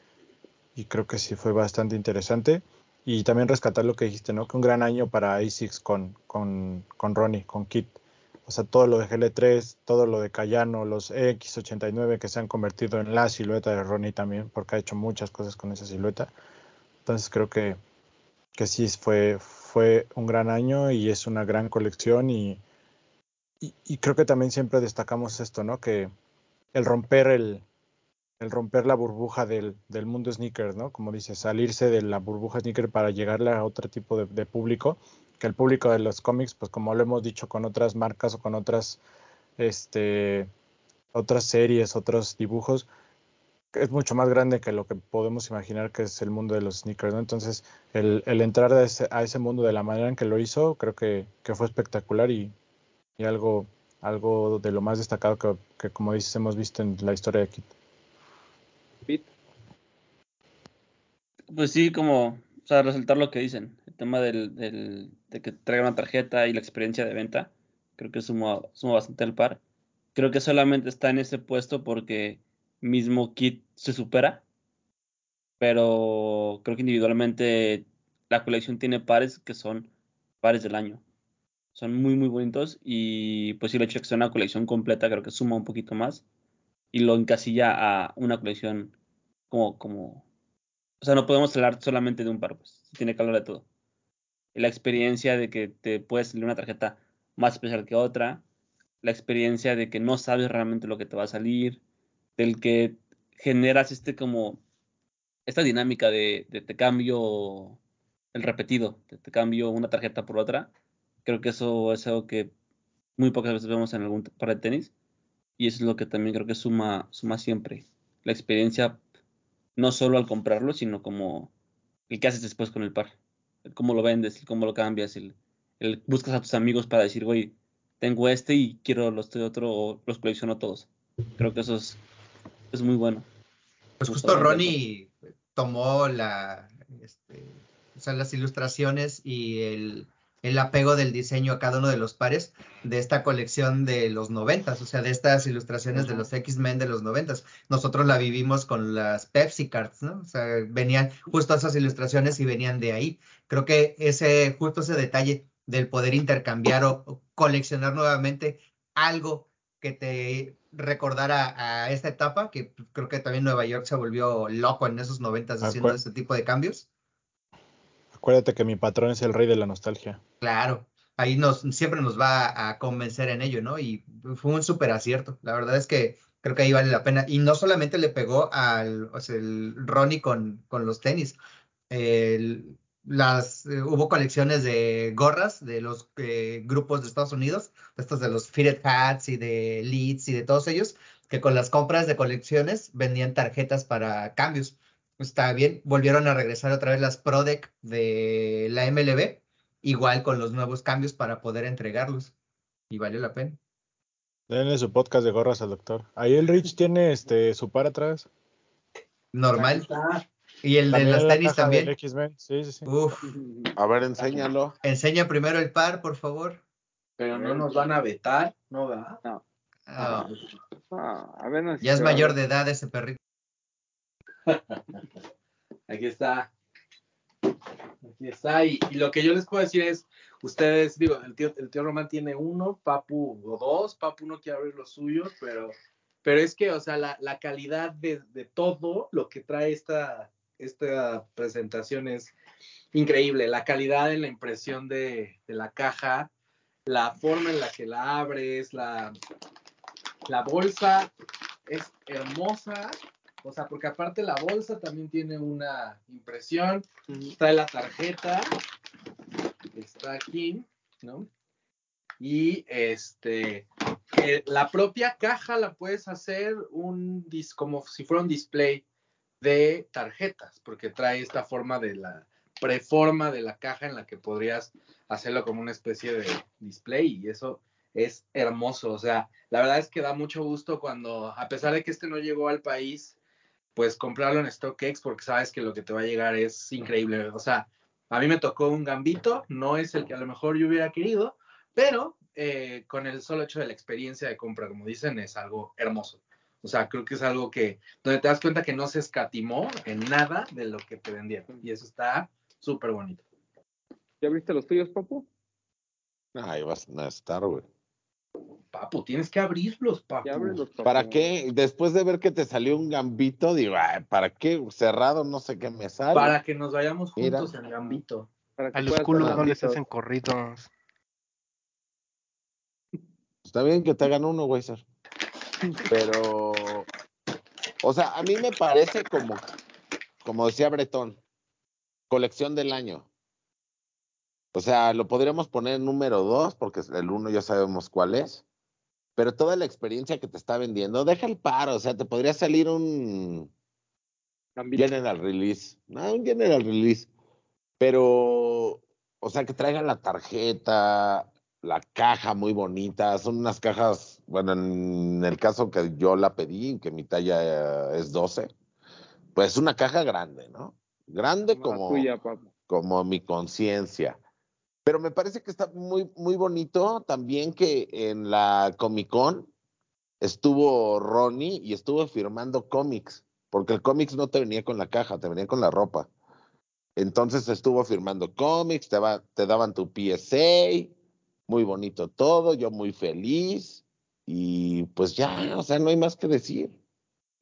Speaker 8: y, creo que sí fue bastante interesante. Y también rescatar lo que dijiste, ¿no? Que un gran año para ASICS con, con, con Ronnie, con Kit. O sea, todo lo de GL3, todo lo de Cayano, los X89 que se han convertido en la silueta de Ronnie también, porque ha hecho muchas cosas con esa silueta. Entonces creo que, que sí fue, fue un gran año y es una gran colección y, y, y, creo que también siempre destacamos esto, ¿no? Que el romper el, el romper la burbuja del, del, mundo sneaker, ¿no? Como dice, salirse de la burbuja sneaker para llegarle a otro tipo de, público, que el público de los cómics, pues como lo hemos dicho con otras marcas o con otras, este, otras series, otros dibujos, es mucho más grande que lo que podemos imaginar que es el mundo de los sneakers, ¿no? Entonces, el, el entrar a ese, a ese, mundo de la manera en que lo hizo, creo que, que fue espectacular y, y algo, algo de lo más destacado que, como dices, hemos visto en la historia de Kit.
Speaker 2: Pete.
Speaker 6: Pues sí, como, o sea, resaltar lo que dicen, el tema del, del, de que traiga una tarjeta y la experiencia de venta, creo que suma, suma bastante al par. Creo que solamente está en ese puesto porque mismo Kit se supera, pero creo que individualmente la colección tiene pares que son pares del año son muy muy bonitos y pues sí el hecho de que sea una colección completa creo que suma un poquito más y lo encasilla a una colección como como o sea no podemos hablar solamente de un par pues tiene que hablar de todo. La experiencia de que te puedes salir una tarjeta más especial que otra la experiencia de que no sabes realmente lo que te va a salir del que generas este como esta dinámica de, de te cambio el repetido te, te cambio una tarjeta por otra Creo que eso es algo que muy pocas veces vemos en algún par de tenis. Y eso es lo que también creo que suma, suma siempre. La experiencia, no solo al comprarlo, sino como el que haces después con el par. El cómo lo vendes, el cómo lo cambias, el, el buscas a tus amigos para decir, güey, tengo este y quiero los de otro o los colecciono todos. Creo que eso es, es muy bueno.
Speaker 5: Pues justo. Ronnie tomó la, este, o sea, las ilustraciones y el, el apego del diseño a cada uno de los pares de esta colección de los noventas, o sea, de estas ilustraciones de los X-Men de los noventas. Nosotros la vivimos con las Pepsi Cards, ¿no? O sea, venían justo esas ilustraciones y venían de ahí. Creo que ese, justo ese detalle del poder intercambiar o, o coleccionar nuevamente algo que te recordara a esta etapa, que creo que también Nueva York se volvió loco en esos noventas haciendo este tipo de cambios.
Speaker 8: Acuérdate que mi patrón es el rey de la nostalgia.
Speaker 5: Claro, ahí nos siempre nos va a convencer en ello, ¿no? Y fue un súper acierto. La verdad es que creo que ahí vale la pena. Y no solamente le pegó al, o Ronnie con, los tenis. Las, eh, hubo colecciones de gorras de los eh, grupos de Estados Unidos, estos de los Fitted Hats y de Leeds y de todos ellos, que con las compras de colecciones vendían tarjetas para cambios. Está bien, volvieron a regresar otra vez las Pro Deck de la MLB, igual con los nuevos cambios para poder entregarlos. Y valió la pena.
Speaker 8: Denle su podcast de gorras al doctor. Ahí el Rich tiene este su par atrás.
Speaker 5: Normal. Y el de
Speaker 8: También
Speaker 5: las
Speaker 8: en la
Speaker 5: tenis también.
Speaker 8: X-Men. Sí, sí, sí.
Speaker 5: Uf,
Speaker 7: A ver, enséñalo.
Speaker 5: enseña primero el par, por favor.
Speaker 4: Pero no nos van a vetar, ¿no va?
Speaker 5: Ah,
Speaker 2: Ah, a ver, no sé
Speaker 5: ya es mayor de edad ese perrito.
Speaker 4: Aquí está. Aquí está. Y, lo que yo les puedo decir es, ustedes, digo, el tío, el tío Román tiene uno, Papu o dos, Papu no quiere abrir los suyos, pero, pero es que, o sea, la, la calidad de, de todo lo que trae esta, esta presentación es increíble. La calidad en la impresión de, de la caja, la forma en la que la abres, la, la bolsa es hermosa. O sea, porque aparte la bolsa también tiene una impresión, trae la tarjeta, está aquí, ¿no? Y este, que la propia caja la puedes hacer un dis- como si fuera un display de tarjetas, porque trae esta forma de la preforma de la caja en la que podrías hacerlo como una especie de display y eso es hermoso. O sea, la verdad es que da mucho gusto cuando, a pesar de que este no llegó al país, pues comprarlo en StockX porque sabes que lo que te va a llegar es increíble. O sea, a mí me tocó un gambito, no es el que a lo mejor yo hubiera querido, pero eh, con el solo hecho de la experiencia de compra, como dicen, es algo hermoso. O sea, creo que es algo que, donde te das cuenta que no se escatimó en nada de lo que te vendieron. Y eso está súper bonito.
Speaker 2: ¿Ya abriste los tuyos, Papu?
Speaker 7: Ay, vas a estar, güey.
Speaker 4: Papu, tienes que abrirlos, Papu.
Speaker 7: ¿Para qué? Después de ver que te salió un gambito, digo, ay, ¿para qué? Cerrado, no sé qué me sale.
Speaker 4: Para que nos vayamos
Speaker 7: Mira.
Speaker 4: juntos en gambito.
Speaker 2: Para que
Speaker 3: A los culos no les hacen corridos.
Speaker 7: Está bien que te hagan uno, güey. Pero, o sea, a mí me parece como, como decía Bretón, colección del año. O sea, lo podríamos poner en número dos, porque el uno ya sabemos cuál es. Pero toda la experiencia que te está vendiendo, deja el paro. O sea, te podría salir un
Speaker 2: Gambito.
Speaker 7: General Release. No, un General Release. Pero, o sea, que traigan la tarjeta, la caja muy bonita. Son unas cajas, bueno, en el caso que yo la pedí, que mi talla eh, es 12, pues una caja grande, ¿no? Grande
Speaker 2: Como la
Speaker 7: como,
Speaker 2: tuya, Papu.
Speaker 7: como mi conciencia. Pero me parece que está muy, muy bonito también que en la Comic Con estuvo Ronnie y estuvo firmando cómics, porque el cómics no te venía con la caja, te venía con la ropa. Entonces estuvo firmando cómics, te, va- te daban tu PSA, muy bonito todo, yo muy feliz. Y pues ya, o sea, no hay más que decir.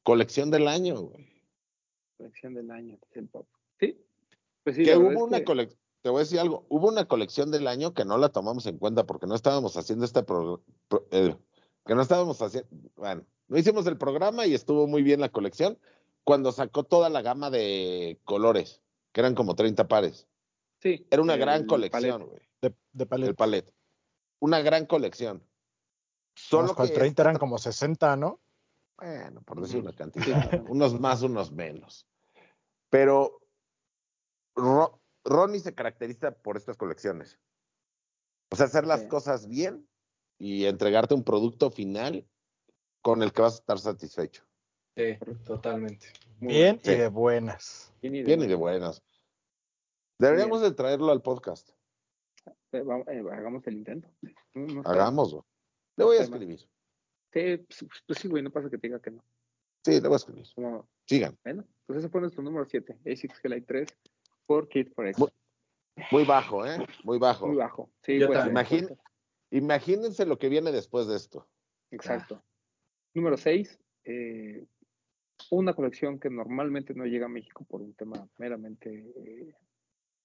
Speaker 7: Colección del año, güey.
Speaker 2: Colección del año, el Papu. Sí. Pues sí,
Speaker 7: que hubo una
Speaker 2: que-
Speaker 7: colección, te voy a decir algo, hubo una colección del año que no la tomamos en cuenta porque no estábamos haciendo este pro- pro- eh, que no estábamos haciendo, bueno, no hicimos el programa y estuvo muy bien la colección cuando sacó toda la gama de colores, que eran como 30 pares.
Speaker 2: Sí.
Speaker 7: Era una
Speaker 2: el
Speaker 7: gran colección,
Speaker 2: palet.
Speaker 7: güey.
Speaker 8: De, de
Speaker 7: El
Speaker 8: paleta.
Speaker 7: palet. Una gran colección.
Speaker 8: Solo
Speaker 7: que
Speaker 8: 30
Speaker 7: esta
Speaker 8: eran como 60, ¿no?
Speaker 7: Bueno, por decir una cantidad. unos más, unos menos. Pero Ro- Ronnie se caracteriza por estas colecciones. O sea, hacer las
Speaker 2: Sí.
Speaker 7: cosas bien y entregarte un producto final con el que vas a estar satisfecho.
Speaker 4: Sí, totalmente.
Speaker 2: Muy
Speaker 8: Bien
Speaker 7: Sí.
Speaker 8: y de buenas.
Speaker 2: Bien y de
Speaker 7: Bien y de
Speaker 2: buenas.
Speaker 7: Deberíamos de traerlo al podcast.
Speaker 2: Eh, vamos, eh, hagamos el intento. No- no
Speaker 7: Hagámoslo. Le voy a escribir.
Speaker 2: Sí, pues, pues sí, güey, no pasa que te diga que no.
Speaker 7: Sí, le voy a escribir. Sigan.
Speaker 2: bueno, pues ese fue nuestro número 7, ASICS Light 3 por Kid for X.
Speaker 7: Bu- Muy bajo, ¿eh? Muy bajo.
Speaker 2: Muy bajo. Sí, puede
Speaker 7: Imagín-. Imagínense lo que viene después de esto.
Speaker 2: Exacto. Número 6, una colección que normalmente no llega a México por un tema meramente, eh,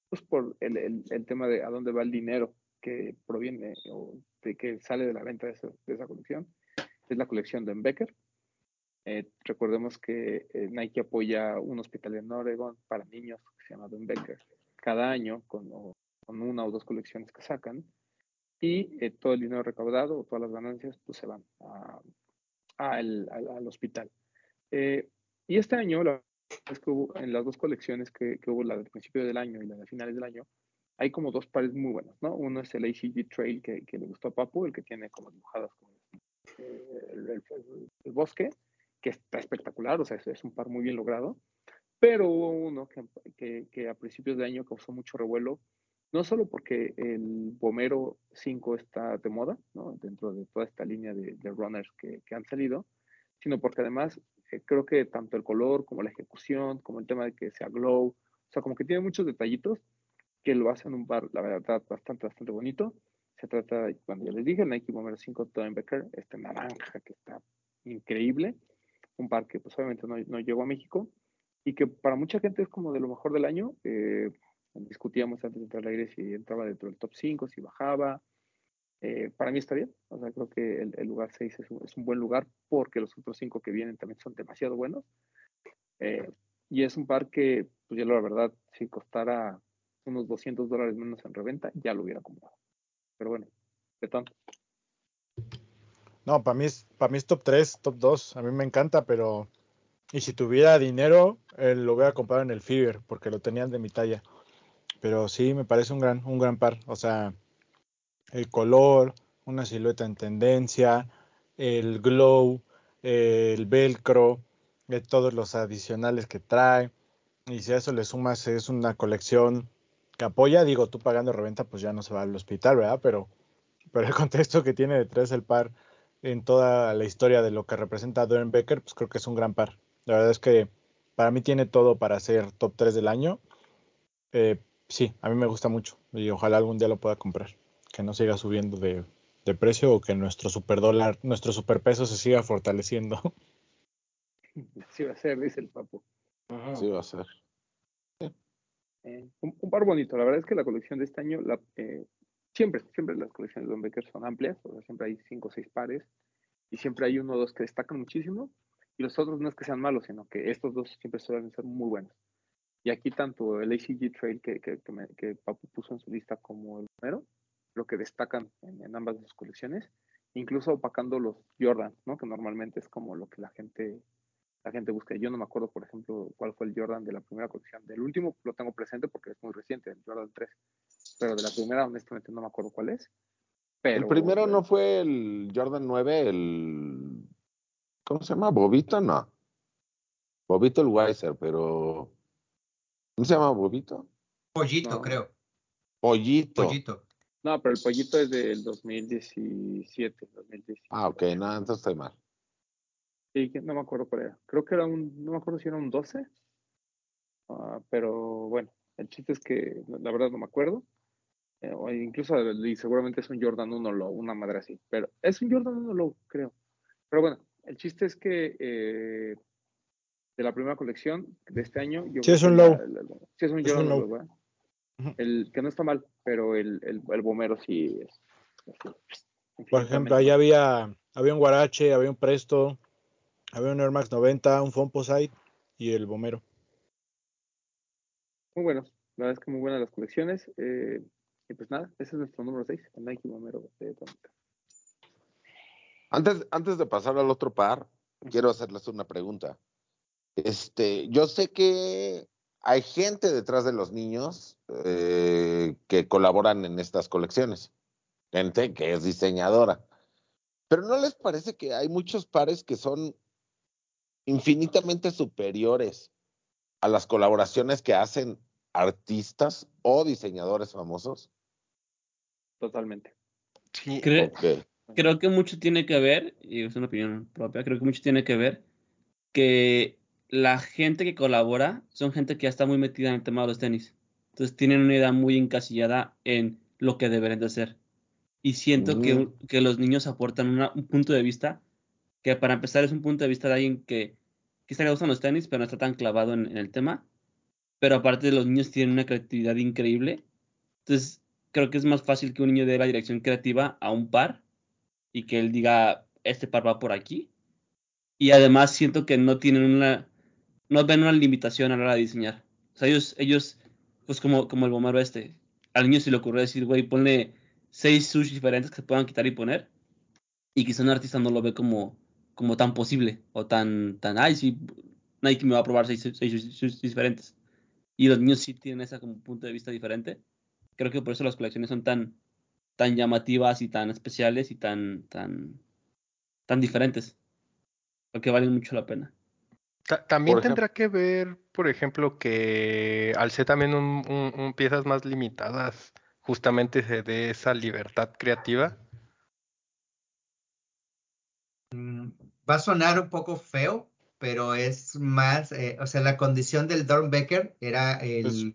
Speaker 2: pues por el, el- el tema de a dónde va el dinero que proviene o de que sale de la venta de, esa- de esa colección. Es la colección de Becker. Eh, recordemos que eh, Nike apoya un hospital en Oregon para niños se llama Ben Becker cada año con, o- con una o dos colecciones que sacan y eh, todo el dinero recaudado o todas las ganancias pues se van a- a el- al, al hospital. Eh, y este año, la es que hubo, en las dos colecciones que, que hubo, la del principio del año y la de finales del año, hay como dos pares muy buenos, ¿no? Uno es el ACG Trail que, que le gustó a Papu, el que tiene como dibujadas como eh, el, el- el bosque, que está espectacular, o sea, es, es un par muy bien logrado. Pero hubo uno que, que, que a principios de año causó mucho revuelo, no solo porque el Bomero 5 está de moda, ¿no? Dentro de toda esta línea de, de runners que, que han salido, sino porque además eh, creo que tanto el color como la ejecución, como el tema de que sea glow, o sea, como que tiene muchos detallitos que lo hacen un par, la verdad, bastante, bastante bonito. Se trata, cuando ya les dije, el Nike Bomber 5 Tom Becker, este naranja que está increíble, un par que pues obviamente no, no llegó a México y que para mucha gente es como de lo mejor del año. Eh, discutíamos antes de entrar al aire si entraba dentro del top 5, si bajaba. Eh, para mí está bien, o sea, creo que el, lugar 6 es un, buen lugar porque los otros 5 que vienen también son demasiado buenos. Eh, y es un par que, pues ya la verdad, si costara unos 200 dólares menos en reventa, ya lo hubiera comprado. Pero bueno, de tanto.
Speaker 8: No, para mí, es, para mí es top 3, top 2. A mí me encanta, pero. Y si tuviera dinero, lo voy a comprar en el Fever, porque lo tenían de mi talla. Pero sí, me parece un gran, un gran par. O sea, el color, una silueta en tendencia, el glow, el velcro, eh, todos los adicionales que trae. Y si a eso le sumas, es una colección que apoya. Digo, tú pagando reventa, pues ya no se va al hospital, ¿verdad? Pero, pero el contexto que tiene detrás el par en toda la historia de lo que representa Doren Becker, pues creo que es un gran par. La verdad es que para mí tiene todo para ser top 3 del año. Eh, sí, a mí me gusta mucho y ojalá algún día lo pueda comprar. Que no siga subiendo de, de precio o que nuestro super dólar, nuestro superpeso se siga fortaleciendo.
Speaker 2: Sí va a ser, dice el papo.
Speaker 7: Ajá. Sí va a ser.
Speaker 2: Eh, un, un, par bonito. La verdad es que la colección de este año, la, eh, siempre, siempre las colecciones de Don Becker son amplias, o sea, siempre hay cinco o seis pares y siempre hay uno o dos que destacan muchísimo y los otros no es que sean malos, sino que estos dos siempre suelen ser muy buenos. Y aquí tanto el ACG Trail que, que, que, me, que Papu puso en su lista como el primero, lo que destacan en, en, ambas de sus colecciones, incluso opacando los Jordan, ¿no? que normalmente es como lo que la gente, la gente busca. Yo no me acuerdo, por ejemplo, cuál fue el Jordan de la primera colección. Del último lo tengo presente porque es muy reciente, el Jordan 3. Pero de la primera, honestamente, no me acuerdo cuál es. Pero,
Speaker 7: el primero no fue el Jordan 9, el. ¿Cómo se llama? ¿Bobito? No. Bobito el Weiser, pero. ¿Cómo se llama Bobito?
Speaker 5: Pollito, no. creo.
Speaker 7: Pollito.
Speaker 5: Pollito.
Speaker 2: No, pero el pollito es del 2017. 2017.
Speaker 7: Ah, ok, no, entonces estoy mal.
Speaker 2: Sí, no me acuerdo cuál era. Creo que era un, no me acuerdo si era un 12. Uh, pero bueno, el chiste es que la verdad no me acuerdo. Eh, o incluso, y seguramente es un Jordan 1 Low, una madre así. Pero es un Jordan 1 Low, creo. Pero bueno, el chiste es que eh, de la primera colección de este año. Yo
Speaker 8: sí, es un low.
Speaker 2: La, la, la, sí, es un, es un low. low el que no está mal, pero el, el, el bomero sí es.
Speaker 8: Por ejemplo, ahí había, había un Guarache, había un Presto, había un Air Max 90, un Fomposite y el bomero.
Speaker 2: Muy buenos, la verdad es que muy buenas las colecciones. Eh, y pues nada, ese es nuestro número 6, el Nike Bomero de Tónica.
Speaker 7: Antes, antes de pasar al otro par, quiero hacerles una pregunta. Este, yo sé que hay gente detrás de los niños eh, que colaboran en estas colecciones, gente que es diseñadora. Pero ¿no les parece que hay muchos pares que son infinitamente superiores a las colaboraciones que hacen artistas o diseñadores famosos?
Speaker 2: Totalmente.
Speaker 3: Sí,
Speaker 6: Cre-
Speaker 7: Ok.
Speaker 6: Creo que mucho tiene que ver, y es una opinión propia, creo que mucho tiene que ver que la gente que colabora son gente que ya está muy metida en el tema de los tenis. Entonces tienen una idea muy encasillada en lo que deberían de hacer. Y siento que,
Speaker 7: Mm.
Speaker 6: que los niños aportan una- un punto de vista que para empezar es un punto de vista de alguien que quizá le gustan los tenis, pero no está tan clavado en, en el tema. Pero aparte los niños tienen una creatividad increíble. Entonces creo que es más fácil que un niño dé la dirección creativa a un par y que él diga, este par va por aquí. Y además siento que no tienen una, no ven una limitación a la hora de diseñar. O sea, ellos, ellos pues como, como el bombero este, al niño se le ocurrió decir, güey, ponle seis sushi diferentes que se puedan quitar y poner. Y quizá un artista no lo ve como, como tan posible o tan, tan, ay, sí, Nike me va a probar seis, seis diferentes. Y los niños sí tienen ese como punto de vista diferente. Creo que por eso las colecciones son tan, tan llamativas y tan especiales y tan, tan, tan diferentes. Porque valen mucho la pena.
Speaker 3: Ta- También
Speaker 7: Por ejemplo-
Speaker 3: tendrá que ver, por ejemplo, que al ser también un, un- un piezas más limitadas, justamente se dé esa libertad creativa.
Speaker 5: Mm, Va a sonar un poco feo, pero es más, eh, o sea, la condición del Dornbecker era el,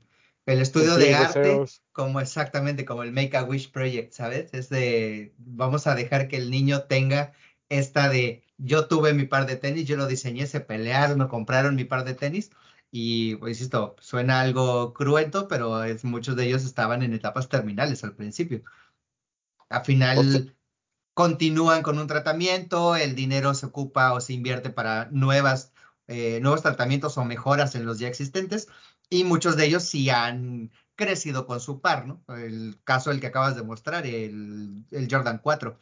Speaker 5: el estudio de arte,
Speaker 8: deseos.
Speaker 5: como exactamente como el Make a Wish Project, ¿sabes? Es de, vamos a dejar que el niño tenga esta de, yo tuve mi par de tenis, yo lo diseñé, se pelearon o compraron mi par de tenis. Y, pues, insisto, suena algo cruento, pero es, muchos de ellos estaban en etapas terminales al principio. Al final, continúan con un tratamiento, el dinero se ocupa o se invierte para nuevas, eh, nuevos tratamientos o mejoras en los ya existentes, y muchos de ellos sí han crecido con su par, ¿no? El caso del que acabas de mostrar, el, el Jordan 4,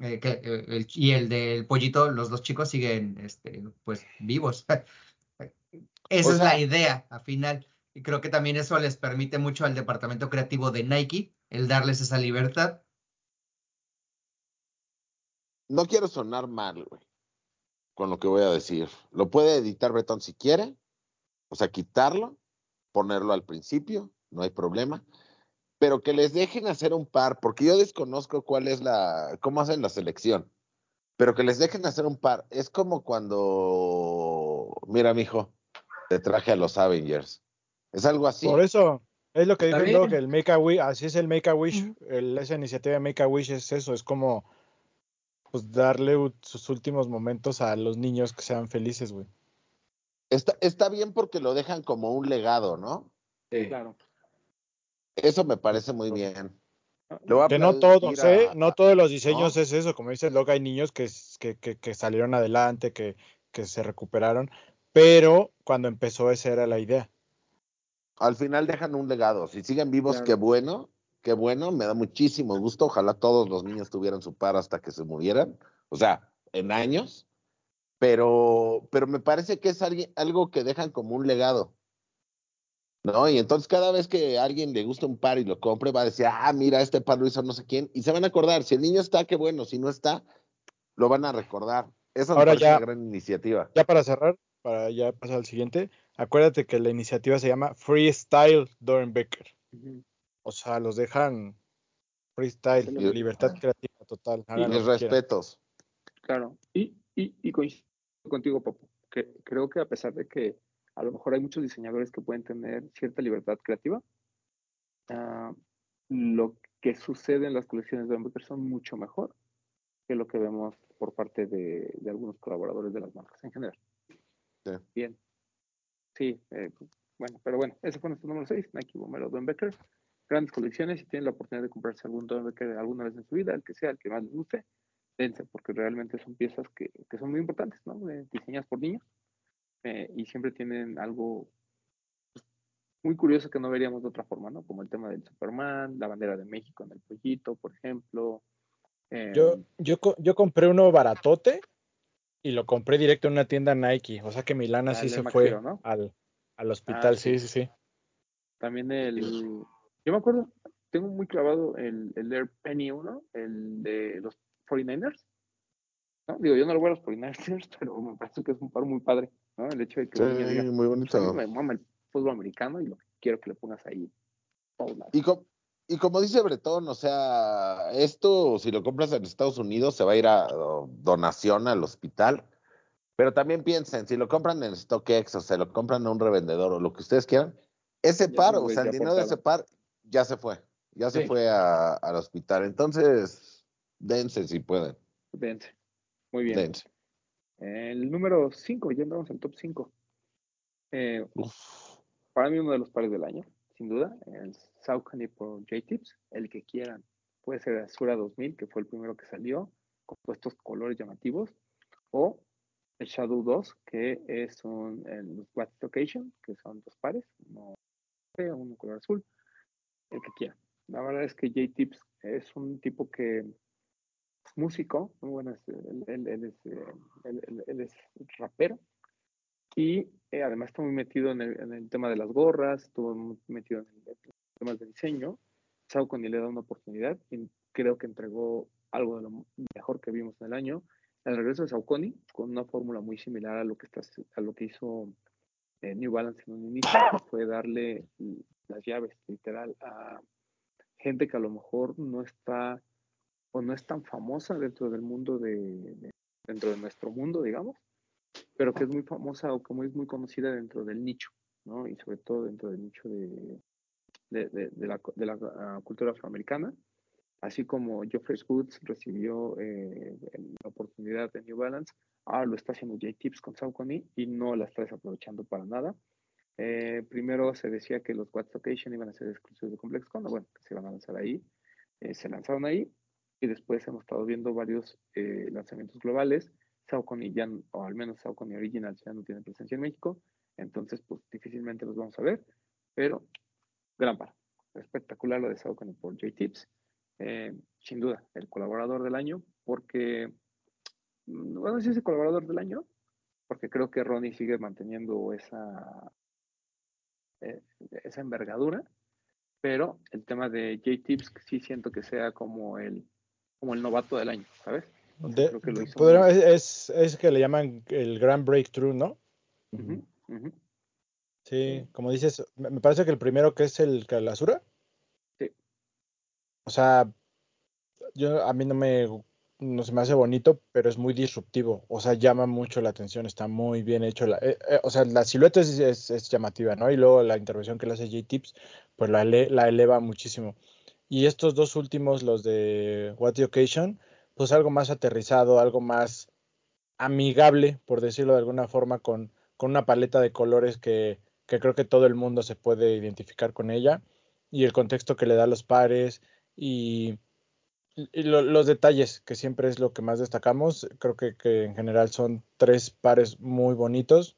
Speaker 5: eh, que, eh, el- y el del pollito, los dos chicos siguen este, pues vivos. Esa
Speaker 7: O
Speaker 5: es la idea, al final. Y creo que también eso les permite mucho al departamento creativo de Nike, el darles esa libertad.
Speaker 7: No quiero sonar mal, güey, con lo que voy a decir. Lo puede editar Bretón si quiere, o sea, quitarlo, ponerlo al principio, no hay problema. Pero que les dejen hacer un par, porque yo desconozco cuál es la, cómo hacen la selección. Pero que les dejen hacer un par. Es como cuando, mira, mijo, te traje a los Avengers. Es algo así.
Speaker 8: Por eso, es lo que dijo el Doc,
Speaker 6: bien.
Speaker 8: el Make a Wish, así es el Make a Wish, el- esa iniciativa de Make a Wish es eso, es como pues darle sus últimos momentos a los niños que sean felices, güey.
Speaker 7: Está, está bien porque lo dejan como un legado, ¿no?
Speaker 4: Sí.
Speaker 2: Claro.
Speaker 7: Eso me parece muy bien.
Speaker 8: Que no todos,
Speaker 7: a-
Speaker 8: ¿eh? No todos los diseños
Speaker 7: ¿no?
Speaker 8: es eso, como dice el Doc, hay niños que, que, que, que salieron adelante, que, que se recuperaron, pero cuando empezó esa era la idea.
Speaker 7: al final dejan un legado. Si siguen vivos,
Speaker 2: Claro.
Speaker 7: qué bueno, qué bueno, me da muchísimo gusto. Ojalá todos los niños tuvieran su par hasta que se murieran, o sea, en años. Pero, pero me parece que es alguien- algo que dejan como un legado. ¿No? Y entonces cada vez que a alguien le gusta un par y lo compre, va a decir, ah, mira, este par lo hizo no sé quién, y se van a acordar. Si el niño está, qué bueno, si no está, lo van a recordar. Me
Speaker 8: Ahora ya-
Speaker 7: una gran iniciativa.
Speaker 8: Ya para cerrar, para ya pasar al siguiente, acuérdate que la iniciativa se llama Freestyle Dornbecker.
Speaker 2: Ujú.
Speaker 8: O sea, los dejan freestyle,
Speaker 2: Y-
Speaker 8: libertad creativa total. hagan
Speaker 7: Mis
Speaker 8: quieran.
Speaker 7: respetos.
Speaker 2: Claro, y, y, y coincido contigo, Papo, que creo que a pesar de que a lo mejor hay muchos diseñadores que pueden tener cierta libertad creativa, ah, lo que sucede en las colecciones de Becker son mucho mejor que lo que vemos por parte de, de algunos colaboradores de las marcas en general.
Speaker 7: Sí.
Speaker 2: Bien. Sí, eh, bueno, pero bueno, ese fue nuestro número 6, Nike Bomero Becker. Grandes colecciones, si tienen la oportunidad de comprarse algún Becker alguna vez en su vida, el que sea, el que más les guste, dense, porque realmente son piezas que, que son muy importantes, ¿no? Eh, diseñadas por niños eh, y siempre tienen algo pues, muy curioso que no veríamos de otra forma, ¿no? Como el tema del Superman, la bandera de México en el pollito, por ejemplo. eh,
Speaker 8: Yo, yo, co- yo compré uno baratote y lo compré directo en una tienda Nike. O sea que mi lana sí se fue
Speaker 2: Hero, ¿no?
Speaker 8: al, al hospital.
Speaker 2: Ah,
Speaker 8: sí,
Speaker 2: sí.
Speaker 8: sí, sí.
Speaker 2: También el. Yo me acuerdo, tengo muy clavado el, el Air Penny 1, el de los 49ers. ¿no? Digo, yo no lo voy a los 49ers, pero me parece que es un par muy padre, ¿no? El hecho de que diga,
Speaker 7: muy
Speaker 2: "Pues
Speaker 7: bonito.
Speaker 2: me mama el fútbol americano y lo que quiero que le pongas ahí. todos lados".
Speaker 7: Y, co- y como dice Bretón, o sea, esto si lo compras en Estados Unidos se va a ir a donación al hospital. Pero también piensen, si lo compran en StockX o se lo compran a un revendedor o lo que ustedes quieran, ese
Speaker 2: Ya
Speaker 7: par, o sea, el dinero de ese par ya se fue. Ya se fue al hospital. Entonces, dense si pueden.
Speaker 2: Dense. Muy bien.
Speaker 7: Dense.
Speaker 2: El número 5, ya entramos al top 5.
Speaker 7: Uf.
Speaker 2: para mí uno de los pares del año, sin duda, el Saucony por J-Tips, el que quieran. Puede ser Azura 2000, que fue el primero que salió, con estos colores llamativos, o el Shadow 2, que es un, el, los What's Occasion, que son dos pares, uno uno color azul, el que quieran. La verdad es que J-Tips es un tipo que músico, muy bueno, es- él, él- él es, eh, él- es rapero, y eh, además está muy metido en el, en el tema de las gorras, estuvo muy metido en, el, en temas de diseño. Saucony le da una oportunidad y creo que entregó algo de lo mejor que vimos en el año. El regreso de Saucony con una fórmula muy similar a lo que, está, a lo que hizo eh, New Balance en un inicio, fue darle las llaves literal a gente que a lo mejor no está o no es tan famosa dentro del mundo de, de- dentro de nuestro mundo, digamos, pero que es muy famosa o como es muy conocida dentro del nicho, ¿no? Y sobre todo dentro del nicho de, de, de- la, la, ah, cultura afroamericana, así como Geoffrey Woods recibió eh, la oportunidad de New Balance, ahora lo está haciendo J-Tips con Saucony y no la está desaprovechando para nada. Eh, primero se decía que los What's Occasion iban a ser exclusivos de ComplexCon, bueno, se iban a lanzar ahí, eh, se lanzaron ahí y después hemos estado viendo varios eh, lanzamientos globales. Saucony ya, o al menos Saucony Originals ya no tiene presencia en México, entonces pues difícilmente los vamos a ver, pero gran par. Espectacular lo de Saucony por J-Tips. Eh, sin duda, el colaborador del año, porque, mm, bueno, sí es el colaborador del año, porque creo que Ronnie sigue manteniendo esa, eh, esa envergadura, pero el tema de J-Tips sí siento que sea como el, como el novato del año, ¿sabes? O sea,
Speaker 8: De-
Speaker 2: creo que lo hizo
Speaker 8: podríamos-
Speaker 2: muy-
Speaker 8: es, es que le llaman el Grand Breakthrough, ¿no? Sí, como dices, me parece que el primero que es el Calasura.
Speaker 2: Sí.
Speaker 8: O sea, yo a mí no me no se me hace bonito, pero es muy disruptivo. O sea, llama mucho la atención, está muy bien hecho. La, eh, eh, o sea, la silueta es, es- es llamativa, ¿no? Y luego la intervención que le hace J-Tips, pues la, la eleva muchísimo. Y estos dos últimos, los de What the Occasion, pues algo más aterrizado, algo más amigable, por decirlo de alguna forma, con, con una paleta de colores que, que creo que todo el mundo se puede identificar con ella, y el contexto que le da a los pares, y, y lo- los detalles, que siempre es lo que más destacamos, creo que, que en general son tres pares muy bonitos,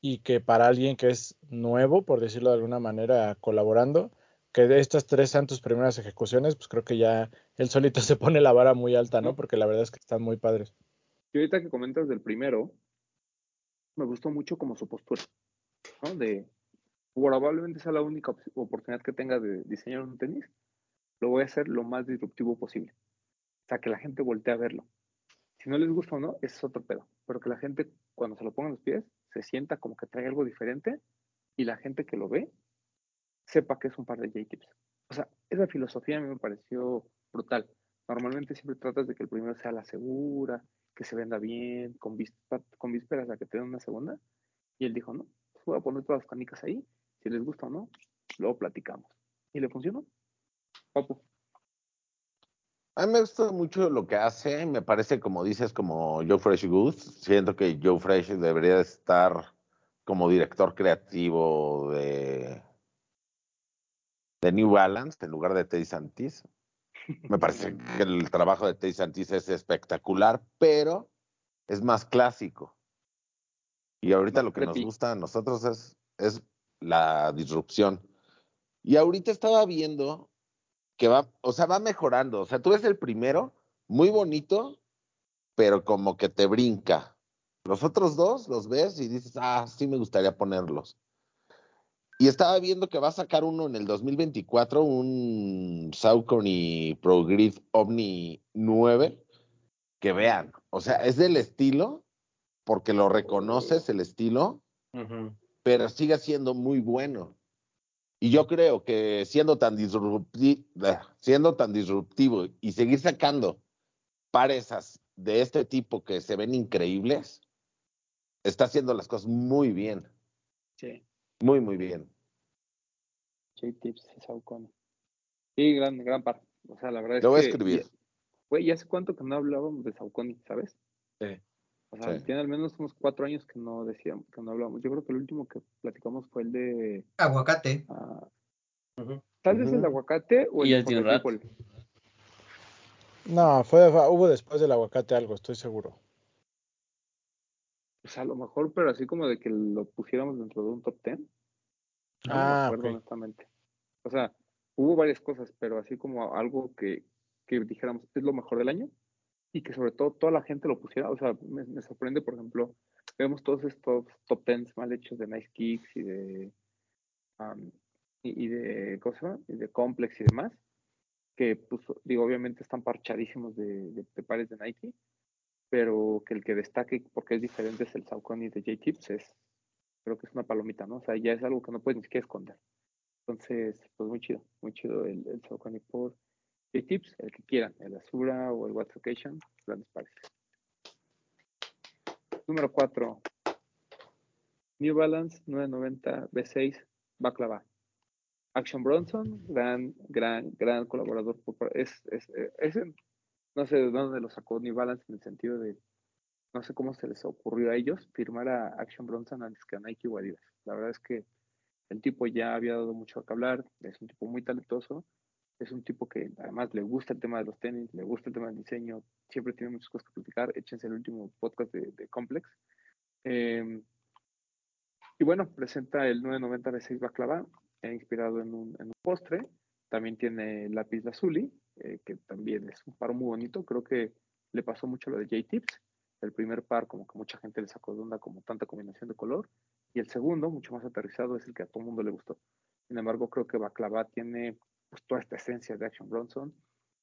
Speaker 8: y que para alguien que es nuevo, por decirlo de alguna manera, colaborando, que de estas tres sean tus primeras ejecuciones, pues creo que ya él solito se pone la vara muy alta, ¿no? Porque la verdad es que están muy padres.
Speaker 2: Y ahorita que comentas del primero, me gustó mucho como su postura, ¿no? De probablemente sea la única op- oportunidad que tenga de diseñar un tenis, lo voy a hacer lo más disruptivo posible. O sea, que la gente voltee a verlo. Si no les gusta o no, ese es otro pedo. Pero que la gente, cuando se lo ponga en los pies, se sienta como que trae algo diferente y la gente que lo ve sepa que es un par de J-Tips. O sea, esa filosofía a mí me pareció brutal. Normalmente siempre tratas de que el primero sea la segura, que se venda bien, con, vísperas, a que te den una segunda. Y él dijo, no, pues voy a poner todas las canicas ahí. Si les gusta o no, luego platicamos. Y le funcionó. Papu.
Speaker 7: A mí me gusta mucho lo que hace, me parece como dices, como Joe Fresh Goose. Siento que Joe Fresh debería de estar como director creativo de, de New Balance en lugar de Teddy Santis. Me parece que el trabajo de Teddy Santis es espectacular, pero es más clásico. Y ahorita lo que nos gusta a nosotros es, es la disrupción. Y ahorita estaba viendo que va, o sea, va mejorando. O sea, tú ves el primero, muy bonito, pero como que te brinca. Los otros dos los ves y dices, ah, sí me gustaría ponerlos. Y estaba viendo que va a sacar uno en el 2024, un Saucony Pro Grid Omni 9, que vean, O sea, es del estilo, porque lo reconoces el estilo, pero sigue siendo muy bueno. Y yo creo que siendo tan, disrupti- ah, siendo tan disruptivo y seguir sacando pares as- de este tipo que se ven increíbles, está haciendo las cosas muy bien,
Speaker 2: Sí.
Speaker 7: Muy, muy bien.
Speaker 2: J-Tips, Saucony. Sí, gran, gran par. O sea, la verdad es
Speaker 7: Lo voy a
Speaker 2: que.
Speaker 7: escribir.
Speaker 2: ya- Güey, ¿y hace cuánto que no hablábamos de Saucony, sabes?
Speaker 4: Sí.
Speaker 2: O sea,
Speaker 7: Sí.
Speaker 2: tiene al menos unos cuatro años que no decíamos, que no hablábamos. Yo creo que el último que platicamos fue el de.
Speaker 5: Aguacate.
Speaker 2: ah, tal vez el aguacate o
Speaker 6: Y
Speaker 2: el
Speaker 6: el Rat.
Speaker 2: People.
Speaker 8: No, fue, fue- hubo después del aguacate algo, estoy seguro.
Speaker 2: Pues a lo mejor, pero así como de que lo pusiéramos dentro de un top ten. No me
Speaker 8: Ah,
Speaker 2: acuerdo
Speaker 8: ok.
Speaker 2: honestamente. O sea, hubo varias cosas, pero así como algo que, que dijéramos es lo mejor del año y que sobre todo toda la gente lo pusiera. O sea, me, me sorprende, por ejemplo, vemos todos estos top tens mal hechos de Nice Kicks y de am, y, y de ¿cómo se llama? Y de Complex y demás, que pues digo, obviamente están parchadísimos de, de, de pares de Nike, pero que el que destaque porque es diferente es el Saucony de J-Tips, es creo que es una palomita, ¿no? O sea, ya es algo que no puedes ni siquiera esconder. Entonces, pues muy chido, muy chido el, el Saucony por J-Tips, el que quieran, el Azura o el What's Occasion, grandes pares. Número 4. New Balance 990 B6 Baklava. Action Bronson, gran, gran, gran colaborador. por- Es, es, es, no sé de dónde lo sacó New Balance en el sentido de, no sé cómo se les ocurrió a ellos firmar a Action Bronson antes que a Nike o Adidas. La verdad es que el tipo ya había dado mucho que hablar, es un tipo muy talentoso, es un tipo que además le gusta el tema de los tenis, le gusta el tema del diseño, siempre tiene muchas cosas que platicar. Échense el último podcast de, de Complex. Eh, y bueno, presenta el 990 B6 Baklava, eh, inspirado en un, en un postre. También tiene lápiz lazuli, eh, que también es un par muy bonito. Creo que le pasó mucho lo de J-Tips. El primer par, como que mucha gente le sacó de onda, como tanta combinación de color. Y el segundo, mucho más aterrizado, es el que a todo mundo le gustó. Sin embargo, creo que Baklava tiene pues, toda esta esencia de Action Bronson.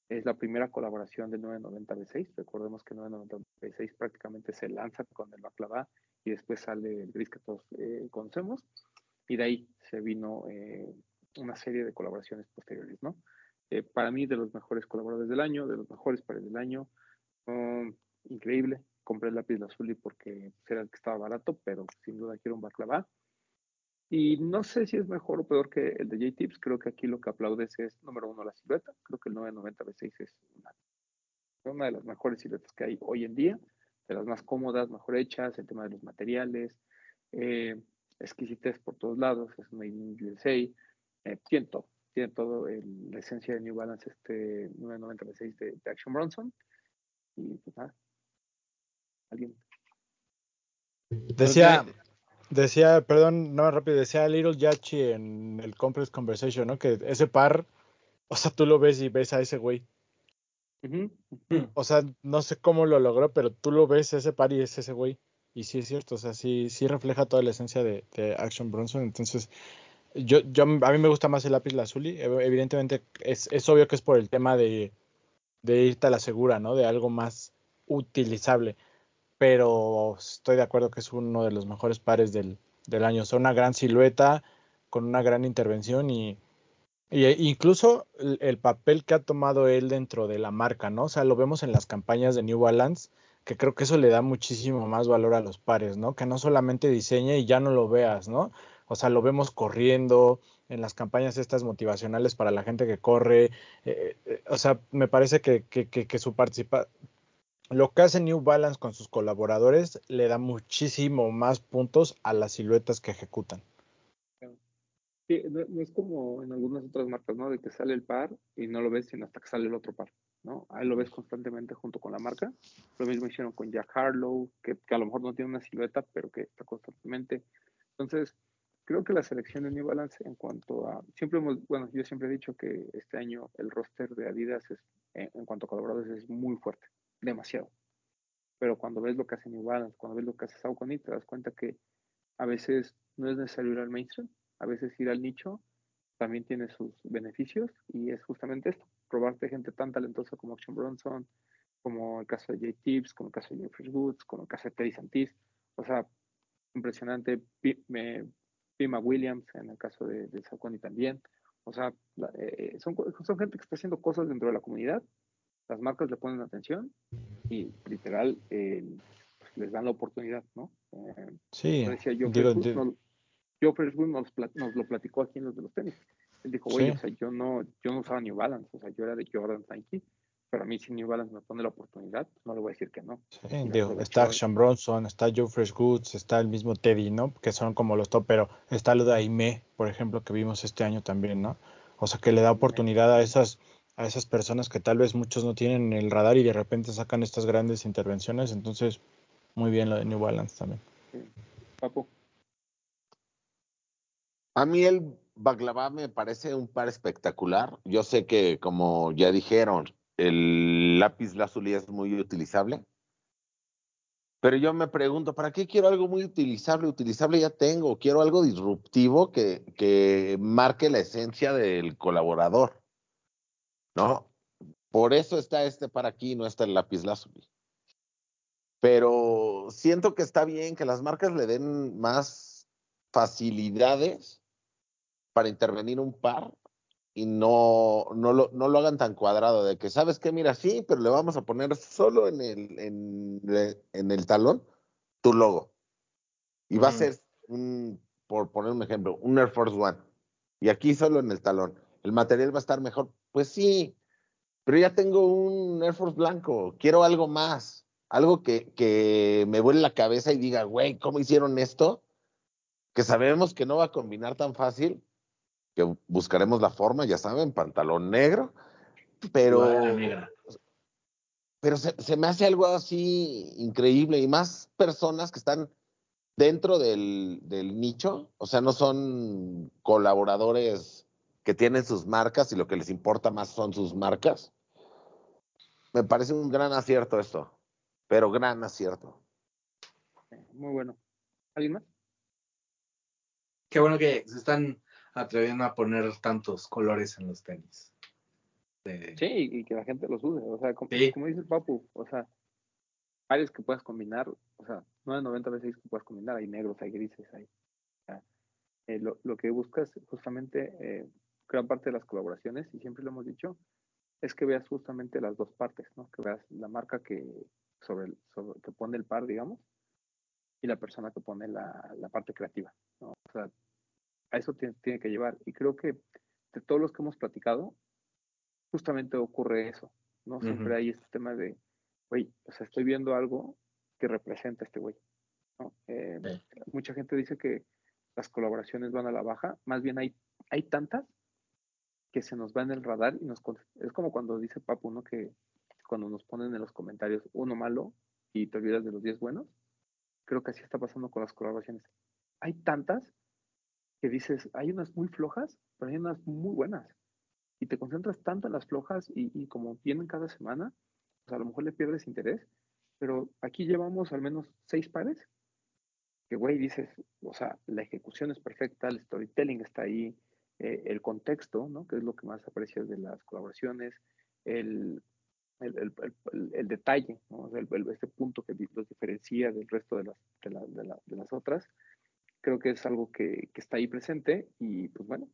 Speaker 2: Es la primera colaboración del 990 B6. Recordemos que el 990 B6 prácticamente se lanza con el Baklava y después sale el gris que todos eh, conocemos. Y de ahí se vino eh, una serie de colaboraciones posteriores, ¿no? Eh, para mí, de los mejores colaboradores del año, de los mejores pares del año. Um, increíble. Compré el lápiz azul porque era el que estaba barato, pero sin duda quiero un baklava. Y no sé si es mejor o peor que el de J-Tips. Creo que aquí lo que aplaudes es, número uno, la silueta. Creo que el 990 B6 es una, una de las mejores siluetas que hay hoy en día, de las más cómodas, mejor hechas, el tema de los materiales, eh, exquisitez por todos lados, es made in USA, eh, tiene todo, tiene todo el, la esencia de New Balance, este 990 B6 de, de Action Bronson. Y pues nada, alguien.
Speaker 8: Decía, decía, perdón, no rápido, decía Little Yachi en el Complex Conversation, ¿no? Que ese par, o sea, tú lo ves y ves a ese güey. O sea, no sé cómo lo logró, pero tú lo ves ese par y es ese güey. Y sí es cierto, o sea, sí, sí refleja toda la esencia de, de Action Bronson. Entonces, yo, yo, a mí me gusta más el lápiz lazuli. Ev- Evidentemente, es, es obvio que es por el tema de, de irte a la segura, ¿no? De algo más utilizable. Pero estoy de acuerdo que es uno de los mejores pares del, del año. O sea, una gran silueta, con una gran intervención y, y e- incluso el, el papel que ha tomado él dentro de la marca, ¿no? O sea, lo vemos en las campañas de New Balance, que creo que eso le da muchísimo más valor a los pares, ¿no? Que no solamente diseñe y ya no lo veas, ¿no? O sea, lo vemos corriendo en las campañas estas motivacionales para la gente que corre. eh, eh, o sea, me parece que, que, que, que su participación lo que hace New Balance con sus colaboradores le da muchísimo más puntos a las siluetas que ejecutan.
Speaker 2: Sí, no, es como en algunas otras marcas, ¿no? De que sale el par y no lo ves sino hasta que sale el otro par, ¿no? Ahí lo ves constantemente junto con la marca. Lo mismo hicieron con Jack Harlow, que a lo mejor no tiene una silueta, pero que está constantemente. Entonces, creo que la selección de New Balance en cuanto a, siempre hemos, bueno, yo siempre he dicho que este año el roster de Adidas es, en, en cuanto a colaboradores es muy fuerte, demasiado. Pero cuando ves lo que hace New Balance, cuando ves lo que hace Saucony, te das cuenta que a veces no es necesario ir al mainstream, a veces ir al nicho también tiene sus beneficios y es justamente esto, probarte gente tan talentosa como Action Bronson, como el caso de J Tips, como el caso de Jeffrey Woods, como el caso de Teddy Santis. O sea, impresionante. Me- Pima Williams, en el caso de, de Saucony también. O sea, la- eh, son, gente que está haciendo cosas dentro de la comunidad. Las marcas le ponen atención y literal eh, pues, les dan la oportunidad, ¿no? Eh,
Speaker 8: Sí,
Speaker 2: decía Joe
Speaker 8: digo,
Speaker 2: Freshwood,
Speaker 8: di-
Speaker 2: nos, Joe Freshwood nos, nos lo platicó aquí en los de los tenis. Él dijo, oye,
Speaker 8: Sí.
Speaker 2: o sea, yo no, yo no usaba New Balance, o sea, yo era de Jordan Nike, pero a mí si New Balance me pone la oportunidad, pues no le voy a decir que no.
Speaker 8: sí, digo, está Action Bronson, está Joe Fresh Goods, está el mismo Teddy, ¿no? Que son como los top, pero está lo de Aime, por ejemplo, que vimos este año también, ¿no? O sea, que le da oportunidad a esas, a esas personas que tal vez muchos no tienen en el radar y de repente sacan estas grandes intervenciones, entonces, muy bien lo de New Balance también.
Speaker 2: Papu,
Speaker 7: A mí el Baklava me parece un par espectacular. Yo sé que, como ya dijeron, el lápiz lazuli es muy utilizable. Pero yo me pregunto, ¿para qué quiero algo muy utilizable? Utilizable ya tengo. Quiero algo disruptivo que, que marque la esencia del colaborador. ¿No? Por eso está este para aquí, no está el lápiz lazuli. Pero siento que está bien que las marcas le den más facilidades para intervenir un par y no, no, lo, no lo hagan tan cuadrado de que, ¿sabes qué? Mira, sí, pero le vamos a poner solo en el, en, en el talón tu logo. Y va a
Speaker 8: Ujú.
Speaker 7: ser, un, por poner un ejemplo, un Air Force One. Y aquí solo en el talón. ¿El material va a estar mejor? Pues sí, pero ya tengo un Air Force blanco. Quiero algo más. Algo que, que me vuele la cabeza y diga, güey, ¿cómo hicieron esto? Que sabemos que no va a combinar tan fácil, que buscaremos la forma, ya saben, pantalón negro, pero, pero se, se me hace algo así increíble y más personas que están dentro del, del nicho, o sea, no son colaboradores que tienen sus marcas y lo que les importa más son sus marcas. Me parece un gran acierto esto, pero gran acierto.
Speaker 2: muy bueno. ¿Alguien más?
Speaker 4: Qué bueno que se están atreviendo a poner tantos colores en los tenis. De-
Speaker 2: Sí, y, que la gente los use. O sea, como,
Speaker 4: Sí.
Speaker 2: como dice el Papu, o sea, varios que puedas combinar, o sea, 990 veces que puedas combinar, hay negros, hay grises, hay. o sea, eh, lo, lo que buscas justamente, eh, gran parte de las colaboraciones, y siempre lo hemos dicho, es que veas justamente las dos partes, ¿no? Que veas la marca que sobre, el- sobre que pone el par, digamos, y la persona que pone la, la parte creativa, ¿no? O sea, a eso tiene, tiene que llevar. Y creo que de todos los que hemos platicado, justamente ocurre eso, ¿no? Siempre hay este tema de, güey, o sea, estoy viendo algo que representa a este güey, ¿no? Eh,
Speaker 4: Sí.
Speaker 2: Mucha gente dice que las colaboraciones van a la baja, más bien hay, hay tantas que se nos va en el radar y nos es como cuando dice Papu, ¿no? Que cuando nos ponen en los comentarios uno malo y te olvidas de los 10 buenos, creo que así está pasando con las colaboraciones. Hay tantas que dices, hay unas muy flojas, pero hay unas muy buenas. Y te concentras tanto en las flojas y, y como vienen cada semana, pues a lo mejor le pierdes interés, pero aquí llevamos al menos seis pares que, güey, dices, o sea, la ejecución es perfecta, el storytelling está ahí, eh, el contexto, ¿no? Que es lo que más aprecias de las colaboraciones, el, el, el, el, detalle, ¿no? Este punto que los diferencia del resto de las, de, la- de la- de las otras, creo que es algo que, que está ahí presente y, pues bueno,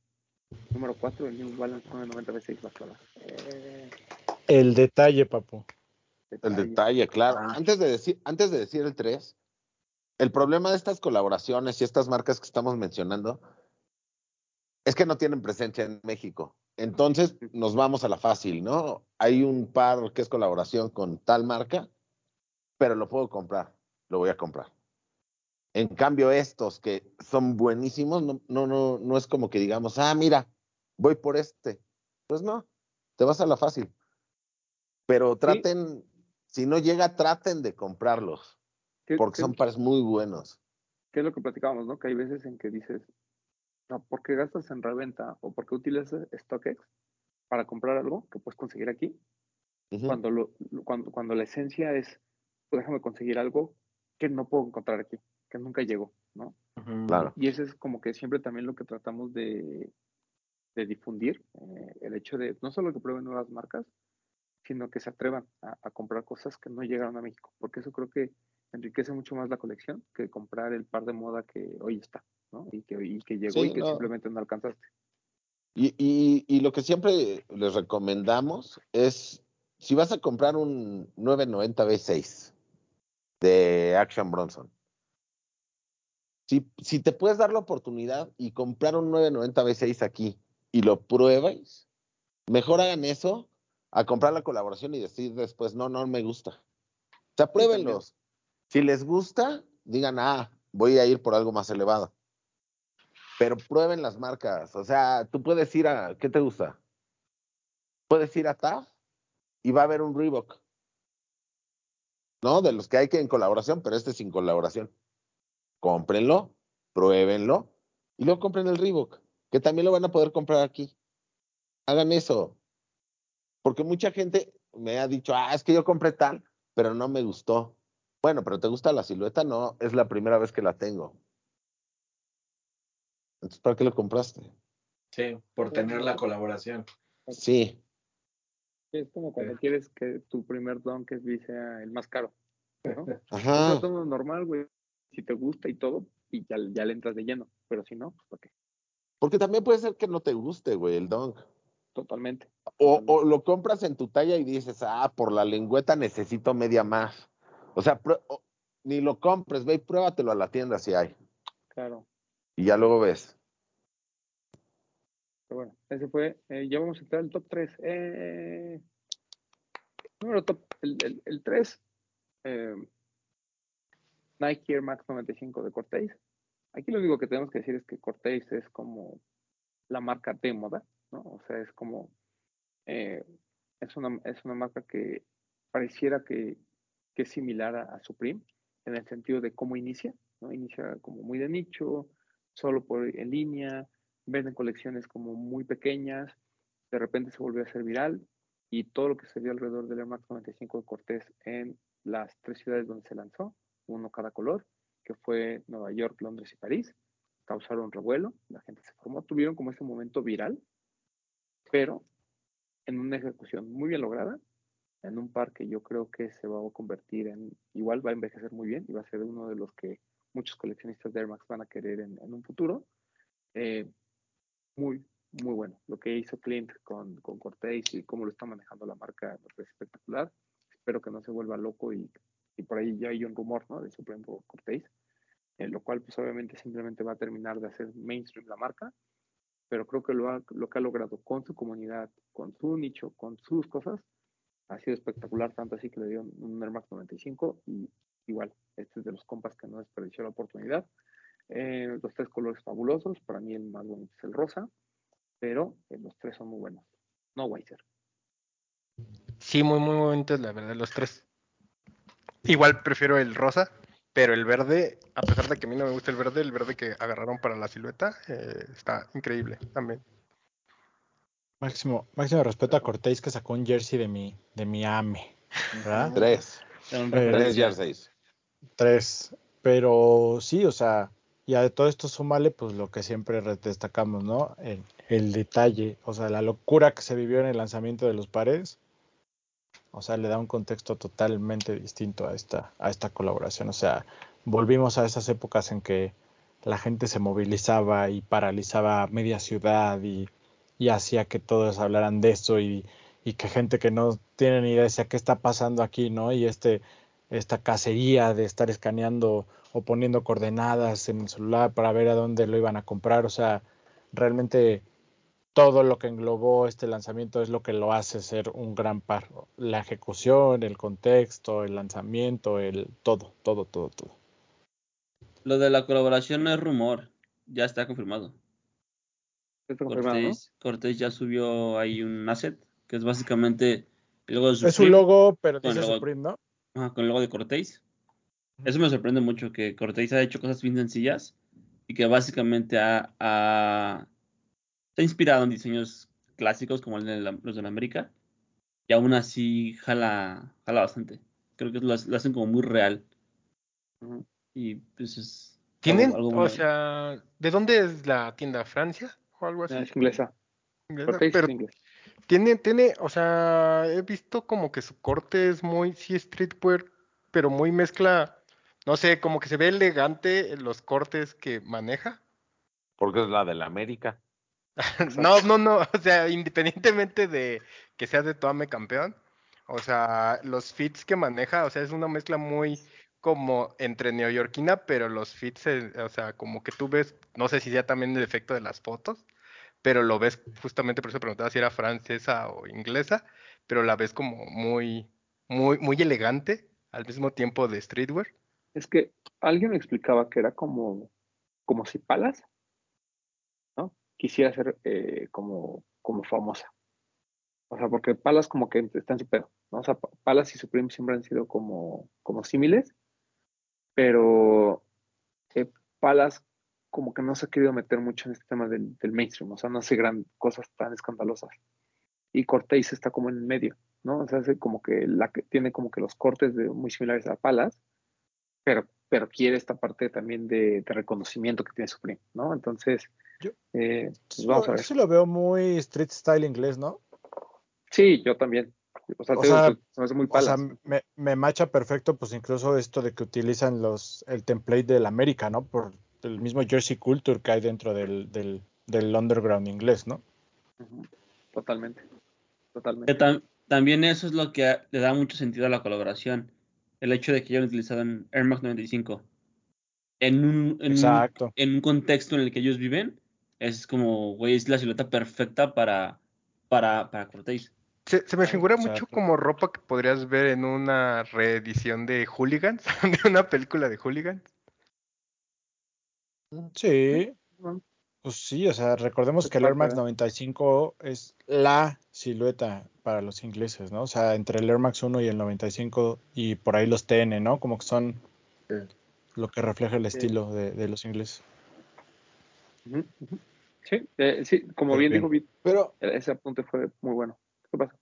Speaker 2: número 4, el New Balance 990 V6 va a clavar. Eh,
Speaker 8: El detalle, papu.
Speaker 7: El detalle, claro.
Speaker 4: Ah.
Speaker 7: Antes, de decir, antes de decir el 3, el problema de estas colaboraciones y estas marcas que estamos mencionando es que no tienen presencia en México. Entonces nos vamos a la fácil, ¿no? Hay un par que es colaboración con tal marca, pero lo puedo comprar, lo voy a comprar. En cambio, estos que son buenísimos, no, no, no, no es como que digamos, ah, mira, voy por este. Pues no, te vas a la fácil. Pero traten, si no llega, traten de comprarlos,
Speaker 2: ¿Qué-
Speaker 7: porque son pares muy buenos.
Speaker 2: que es lo que platicábamos, ¿no? Que hay veces en que dices, no, ¿por qué gastas en reventa o por qué utilizas StockX para comprar algo que puedes conseguir aquí? Cuando, lo, lo- cuando, cuando la esencia es, pues déjame conseguir algo que no puedo encontrar aquí, que nunca llegó, ¿no?
Speaker 7: Claro.
Speaker 2: Y eso es como que siempre también lo que tratamos de, de difundir, eh, el hecho de no solo que prueben nuevas marcas, sino que se atrevan a, a comprar cosas que no llegaron a México, porque eso creo que enriquece mucho más la colección que comprar el par de moda que hoy está, ¿no? Y que, y que llegó
Speaker 7: Sí,
Speaker 2: y que
Speaker 7: no.
Speaker 2: simplemente no alcanzaste.
Speaker 7: Y, y, y lo que siempre les recomendamos es, si vas a comprar un 990 V6 de Action Bronson, si, si te puedes dar la oportunidad y comprar un 990 V6 aquí y lo pruebas, mejor hagan eso a comprar la colaboración y decir después, no, no me gusta. O sea, pruébenlos. Si les gusta, digan, ah, voy a ir por algo más elevado. Pero prueben las marcas. O sea, tú puedes ir a, ¿qué te gusta? Puedes ir a TAF y va a haber un Reebok. ¿No? De los que hay que en colaboración, pero este sin colaboración. Cómprenlo, pruébenlo y luego compren el Reebok, que también lo van a poder comprar aquí. Hagan eso. Porque mucha gente me ha dicho, ah, es que yo compré tal, pero no me gustó. Bueno, pero ¿te gusta la silueta? No, es la primera vez que la tengo. Entonces, ¿para qué lo compraste?
Speaker 4: Sí, por tener la colaboración.
Speaker 7: Sí,
Speaker 2: Es como cuando
Speaker 4: Sí.
Speaker 2: quieres que tu primer Donkey sea el más caro, ¿no?
Speaker 7: ajá.
Speaker 2: Uno normal, güey, si te gusta y todo, y ya, ya le entras de lleno, pero si no, pues, ¿para qué?
Speaker 7: Porque también puede ser que no te guste, güey, el dunk.
Speaker 2: Totalmente.
Speaker 7: O, o lo compras en tu talla y dices, ah, por la lengüeta necesito media más. O sea, o- ni lo compres, ve y pruébatelo a la tienda si hay.
Speaker 2: Claro.
Speaker 7: Y ya luego ves.
Speaker 2: Pero bueno, ese fue, eh, ya vamos a entrar al top 3. número top, el, el, el 3, eh, Nike Air Max 95 de Cortez. Aquí lo único que tenemos que decir es que Cortez es como la marca de moda, ¿no? O sea, es como, eh, es, una, es una marca que pareciera que, es similar a, a Supreme en el sentido de cómo inicia, ¿no? Inicia como muy de nicho, solo por en línea, venden colecciones como muy pequeñas, de repente se volvió a hacer viral y todo lo que se vio alrededor del Air Max 95 de Cortés en las tres ciudades donde se lanzó, uno cada color, que fue Nueva York, Londres y París, causaron revuelo, la gente se formó, tuvieron como ese momento viral, pero en una ejecución muy bien lograda, en un par que yo creo que se va a convertir en, igual va a envejecer muy bien y va a ser uno de los que muchos coleccionistas de Air Max van a querer en, un futuro. Eh, muy, muy bueno. Lo que hizo Clint con, con Cortés y cómo lo está manejando la marca parece espectacular. Espero que no se vuelva loco y, y por ahí ya hay un rumor ¿no? de Supreme por Cortés, en lo cual pues obviamente simplemente va a terminar de hacer mainstream la marca, pero creo que lo, ha, lo que ha logrado con su comunidad, con su nicho, con sus cosas, ha sido espectacular, tanto así que le dieron un Air Max 95 y igual, este es de los compas que no desperdició la oportunidad. Eh, los tres colores fabulosos, para mí el más bonito es el rosa, pero eh, los tres son muy buenos. No Weiser.
Speaker 3: Sí, muy, muy bonitos, la verdad, los tres. Igual prefiero el rosa, pero el verde, a pesar de que a mí no me gusta el verde, el verde que agarraron para la silueta eh, está increíble también.
Speaker 8: Máximo, máximo respeto a Cortés que sacó un jersey de mi, de mi AME. ¿Verdad?
Speaker 7: Tres.
Speaker 8: Eh.
Speaker 7: Tres jerseys.
Speaker 8: Tres. Pero sí, o sea, y a todo esto súmale, pues lo que siempre re- destacamos, ¿no? El, el detalle, o sea, la locura que se vivió en el lanzamiento de los pares. O sea, le da un contexto totalmente distinto a esta, a esta colaboración. O sea, volvimos a esas épocas en que la gente se movilizaba y paralizaba media ciudad y, y hacía que todos hablaran de eso y, y que gente que no tiene ni idea decía qué está pasando aquí, ¿no? Y este, esta cacería de estar escaneando o poniendo coordenadas en el celular para ver a dónde lo iban a comprar. O sea, realmente todo lo que englobó este lanzamiento es lo que lo hace ser un gran par. La ejecución, el contexto, el lanzamiento, el todo, todo, todo, todo.
Speaker 6: Lo de la colaboración no es rumor, ya está confirmado.
Speaker 2: Está confirmado, ¿no?
Speaker 6: Cortés, Cortés ya subió ahí un asset, que es básicamente el logo de
Speaker 8: Es un logo, pero dice
Speaker 6: logo-
Speaker 8: Supreme, ¿no?
Speaker 6: ajá, con el logo de Cortés. Eso me sorprende mucho, que Cortés ha hecho cosas bien sencillas y que básicamente ha, ha- se ha inspirado en diseños clásicos como el de la- los de la América y aún así jala, jala bastante. Creo que lo, lo hacen como muy real y pues es
Speaker 3: ¿Tienen?
Speaker 6: algo- algo
Speaker 3: o sea, ¿de dónde es la tienda? ¿Francia? ¿O algo así?
Speaker 2: Es inglesa.
Speaker 3: ¿Inglesa? Pero
Speaker 2: inglés.
Speaker 3: Tiene, tiene, o sea, he visto como que su corte es muy, sí, streetwear, pero muy mezcla, no sé, como que se ve elegante en los cortes que maneja.
Speaker 7: Porque es la de la América.
Speaker 3: No, no, no, o sea, independientemente de que sea de Toame campeón, o sea, los fits que maneja, o sea, es una mezcla muy como entre neoyorquina, pero los fits, eh, o sea, como que tú ves, no sé si sea también el efecto de las fotos, pero lo ves justamente por eso preguntaba si era francesa o inglesa, pero la ves como muy, muy, muy elegante al mismo tiempo de streetwear.
Speaker 2: Es que alguien me explicaba que era como, como si Palas. Quisiera ser eh, como, como famosa. O sea, porque Palas como que está en su ¿no? O sea, Pa- Palas y Supreme siempre han sido como, como símiles, pero eh, Palas como que no se ha querido meter mucho en este tema del, del mainstream, o sea, no hace gran cosas tan escandalosas. Y Cortés está como en el medio, ¿no? O sea, hace como que la tiene como que los cortes de, muy similares a Palas, pero, pero quiere esta parte también de, de reconocimiento que tiene Supreme, ¿no? Entonces,
Speaker 8: Yo-
Speaker 2: eh, pues a
Speaker 8: lo-
Speaker 2: ver.
Speaker 8: sí lo veo muy street style inglés, ¿no?
Speaker 2: Sí, yo también. O sea,
Speaker 8: O
Speaker 2: digo,
Speaker 8: sea,
Speaker 2: se- se me hace muy
Speaker 8: O sea, me, me macha perfecto, pues incluso esto de que utilizan los el template del América, ¿no? Por el mismo Jersey Culture que hay dentro del, del, del underground inglés, ¿no?
Speaker 2: Totalmente. Totalmente.
Speaker 6: tam- también eso es lo que le da mucho sentido a la colaboración. El hecho de que hayan utilizado en Air Max 95 en un, en un,
Speaker 8: Exacto.
Speaker 6: en un contexto en el que ellos viven, es como, güey, es la silueta perfecta para, para, para Cortés.
Speaker 3: Se, se me figura mucho como ropa que podrías ver en una reedición de Hooligans, de una película de Hooligans.
Speaker 8: Sí, pues sí, o sea, recordemos
Speaker 2: Es
Speaker 8: que el Air Max
Speaker 2: de-
Speaker 8: 95 es la silueta para los ingleses, ¿no? O sea, entre el Air Max 1 y el 95 y por ahí los TN, ¿no? Como que son
Speaker 2: Sí.
Speaker 8: lo que refleja el
Speaker 2: Sí.
Speaker 8: estilo de, de los ingleses.
Speaker 2: Sí, eh, sí, como bien
Speaker 8: bien.
Speaker 2: dijo
Speaker 7: Pero,
Speaker 2: ese apunte fue muy bueno. ¿Qué pasa?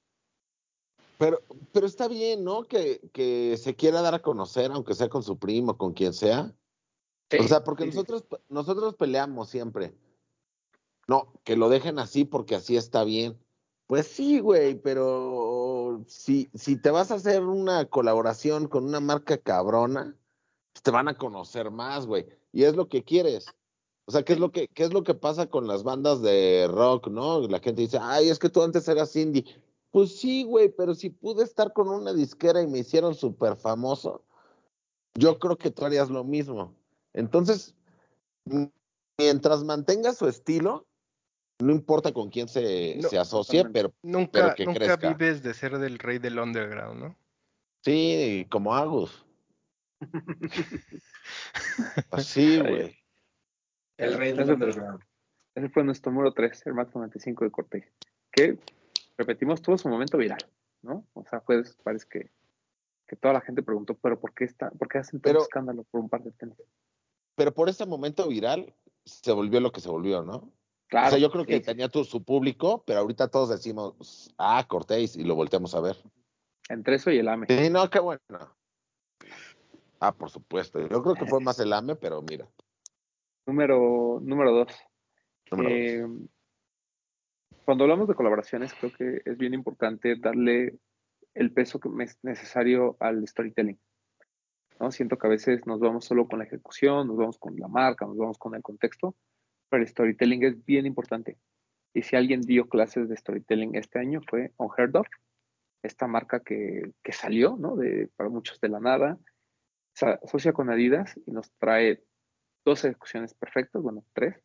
Speaker 7: pero, pero está bien, ¿no? Que, que se quiera dar a conocer, aunque sea con su primo, con quien sea. O sea, porque
Speaker 2: sí, sí.
Speaker 7: nosotros, nosotros peleamos siempre. No, que lo dejen así porque así está bien. Pues sí, güey, pero si, si te vas a hacer una colaboración con una marca cabrona, pues te van a conocer más, güey. Y es lo que quieres. O sea, ¿qué es lo que, qué es lo que pasa con las bandas de rock, no? La gente dice, ay, es que tú antes eras indie. Pues sí, güey, pero si pude estar con una disquera y me hicieron súper famoso, yo creo que tú harías lo mismo. Entonces, mientras mantenga su estilo, no importa con quién se,
Speaker 3: No,
Speaker 7: se asocie, pero
Speaker 3: Nunca,
Speaker 7: Pero que
Speaker 3: nunca
Speaker 7: crezca.
Speaker 3: vives de ser del rey del underground, ¿no?
Speaker 7: sí, como Agus. Así, güey.
Speaker 4: El rey del
Speaker 2: Ese-
Speaker 4: underground.
Speaker 2: Ese fue nuestro número 3, el Max 95 de Cortés. Que, repetimos, tuvo su momento viral, ¿no? O sea, pues parece que, que toda la gente preguntó, pero ¿por qué, está, ¿por qué hacen tanto
Speaker 7: Pero-
Speaker 2: escándalo por un par de tenis?
Speaker 7: Pero por ese momento viral se volvió lo que se volvió, ¿no?
Speaker 2: Claro.
Speaker 7: o sea, yo creo que
Speaker 2: sí.
Speaker 7: tenía tu, su público, pero ahorita todos decimos, ah, Cortés, y lo volteamos a ver.
Speaker 2: Entre eso y el AME.
Speaker 7: Sí, no, qué bueno. Ah, por supuesto. Yo creo que fue más el AME, pero mira.
Speaker 2: Número, número 2.
Speaker 7: número dos.
Speaker 2: Eh, cuando hablamos de colaboraciones, creo que es bien importante darle el peso que es necesario al storytelling. ¿no? Siento que a veces nos vamos solo con la ejecución, nos vamos con la marca, nos vamos con el contexto, pero el storytelling es bien importante. Y si alguien dio clases de storytelling este año fue Unheard of, esta marca que, que salió, ¿no? De, para muchos de la nada, se asocia con Adidas y nos trae dos ejecuciones perfectas, bueno, tres.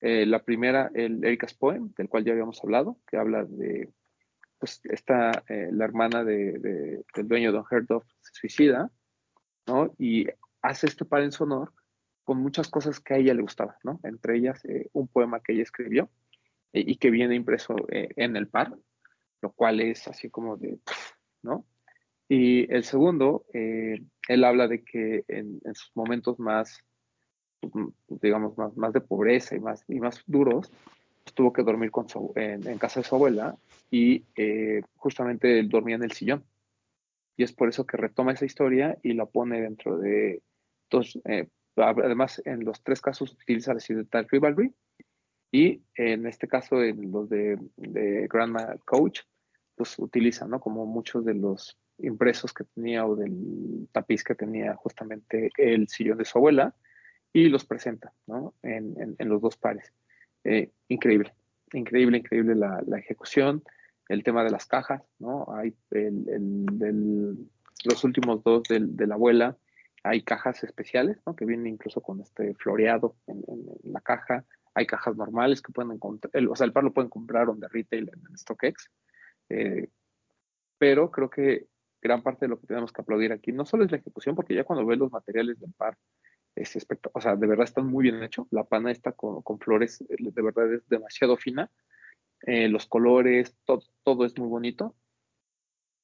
Speaker 2: Eh, la primera, el Erika's Poem, del cual ya habíamos hablado, que habla de, pues, esta, eh, la hermana de, de- del dueño de Unheard of se suicida, ¿no? Y hace este par en su honor con muchas cosas que a ella le gustaban, ¿no? Entre ellas, eh, un poema que ella escribió y que viene impreso en el par, lo cual es así como de, ¿no? Y el segundo, él habla de que en, sus momentos más, digamos, más, más de pobreza y más, y más duros, pues, tuvo que dormir en, casa de su abuela y eh, justamente él dormía en el sillón. Y es por eso que retoma esa historia y la pone dentro de dos, eh, además en los tres casos utiliza la ciudad Rivalry Y en este caso, en los de, de Grandma Coach, pues utilizan, ¿no? Como muchos de los impresos que tenía o del tapiz que tenía justamente el sillón de su abuela y los presenta, ¿no? En, los dos pares. Eh, increíble, increíble, increíble la, ejecución, el tema de las cajas, ¿no? Hay el, el, los últimos dos del, de la abuela, hay cajas especiales, ¿no? Que vienen incluso con este floreado en, en la caja, hay cajas normales que pueden encontrar, o sea, el par lo pueden comprar on the retail en StockX, eh, pero creo que gran parte de lo que tenemos que aplaudir aquí no solo es la ejecución, porque ya cuando ves los materiales del par, es espectacular, o sea, de verdad están muy bien hechos. La pana está con, flores, de verdad es demasiado fina. Eh, los colores, todo, todo es muy bonito,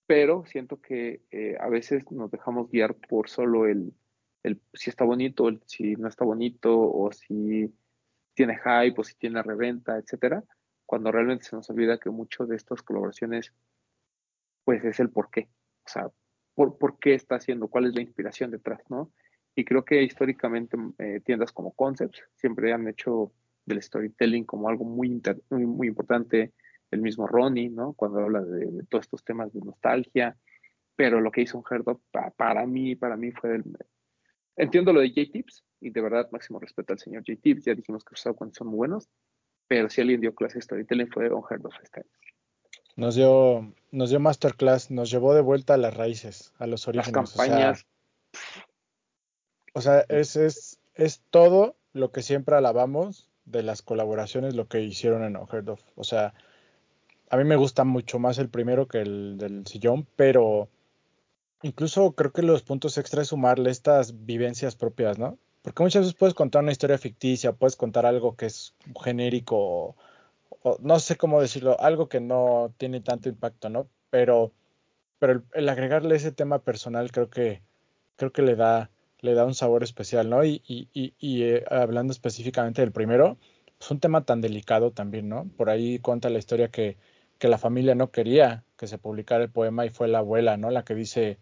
Speaker 2: pero siento que eh, a veces nos dejamos guiar por solo el, el si está bonito, el, si no está bonito, o si tiene hype, o si tiene reventa, etcétera, cuando realmente se nos olvida que mucho de estas colaboraciones, pues es el por qué, o sea, por, por qué está haciendo, cuál es la inspiración detrás, ¿no? Y creo que históricamente eh, tiendas como Concepts siempre han hecho del storytelling como algo muy, inter, muy, muy, importante. El mismo Ronnie, ¿no? Cuando habla de, de, todos estos temas de nostalgia. Pero lo que hizo un Herdop, para, para mí, para mí fue el... Entiendo lo de J-Tips y de verdad máximo respeto al señor J-Tips. Ya dijimos que los cuando son muy buenos. Pero si alguien dio clase de storytelling fue un Herdop este año.
Speaker 8: Nos dio, nos dio masterclass, nos llevó de vuelta a las raíces, a los orígenes.
Speaker 2: Las campañas.
Speaker 8: O sea, o sea, es, es, es todo lo que siempre alabamos de las colaboraciones, lo que hicieron en Unheard of. O sea, a mí me gusta mucho más el primero que el del sillón, pero incluso creo que los puntos extra es sumarle estas vivencias propias, ¿no? Porque muchas veces puedes contar una historia ficticia, puedes contar algo que es genérico, o, no sé cómo decirlo, algo que no tiene tanto impacto, ¿no? Pero, pero el, el agregarle ese tema personal creo que, creo que le da, le da un sabor especial, ¿no? Y, y, y, y eh, hablando específicamente del primero, es pues un tema tan delicado también, ¿no? Por ahí cuenta la historia que, que la familia no quería que se publicara el poema y fue la abuela, ¿no? La que dice,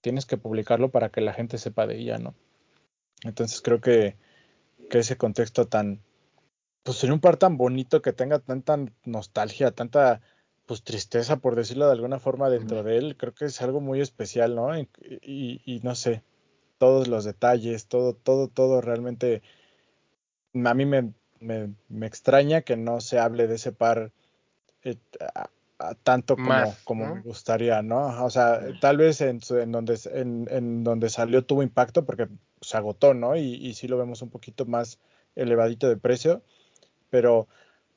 Speaker 8: tienes que publicarlo para que la gente sepa de ella, ¿no? Entonces creo que, que ese contexto tan, pues sería un par tan bonito que tenga tanta nostalgia, tanta pues tristeza, por decirlo de alguna forma, dentro de él, creo que es algo muy especial, ¿no? Y, y, y no sé, todos los detalles, todo, todo, todo realmente a mí me, me, me extraña que no se hable de ese par eh, a, a tanto como,
Speaker 3: Más,
Speaker 8: como me gustaría, ¿no? O sea, tal vez en, donde, en, en donde salió tuvo impacto porque se agotó, ¿no? Y, y sí lo vemos un poquito más elevadito de precio, pero,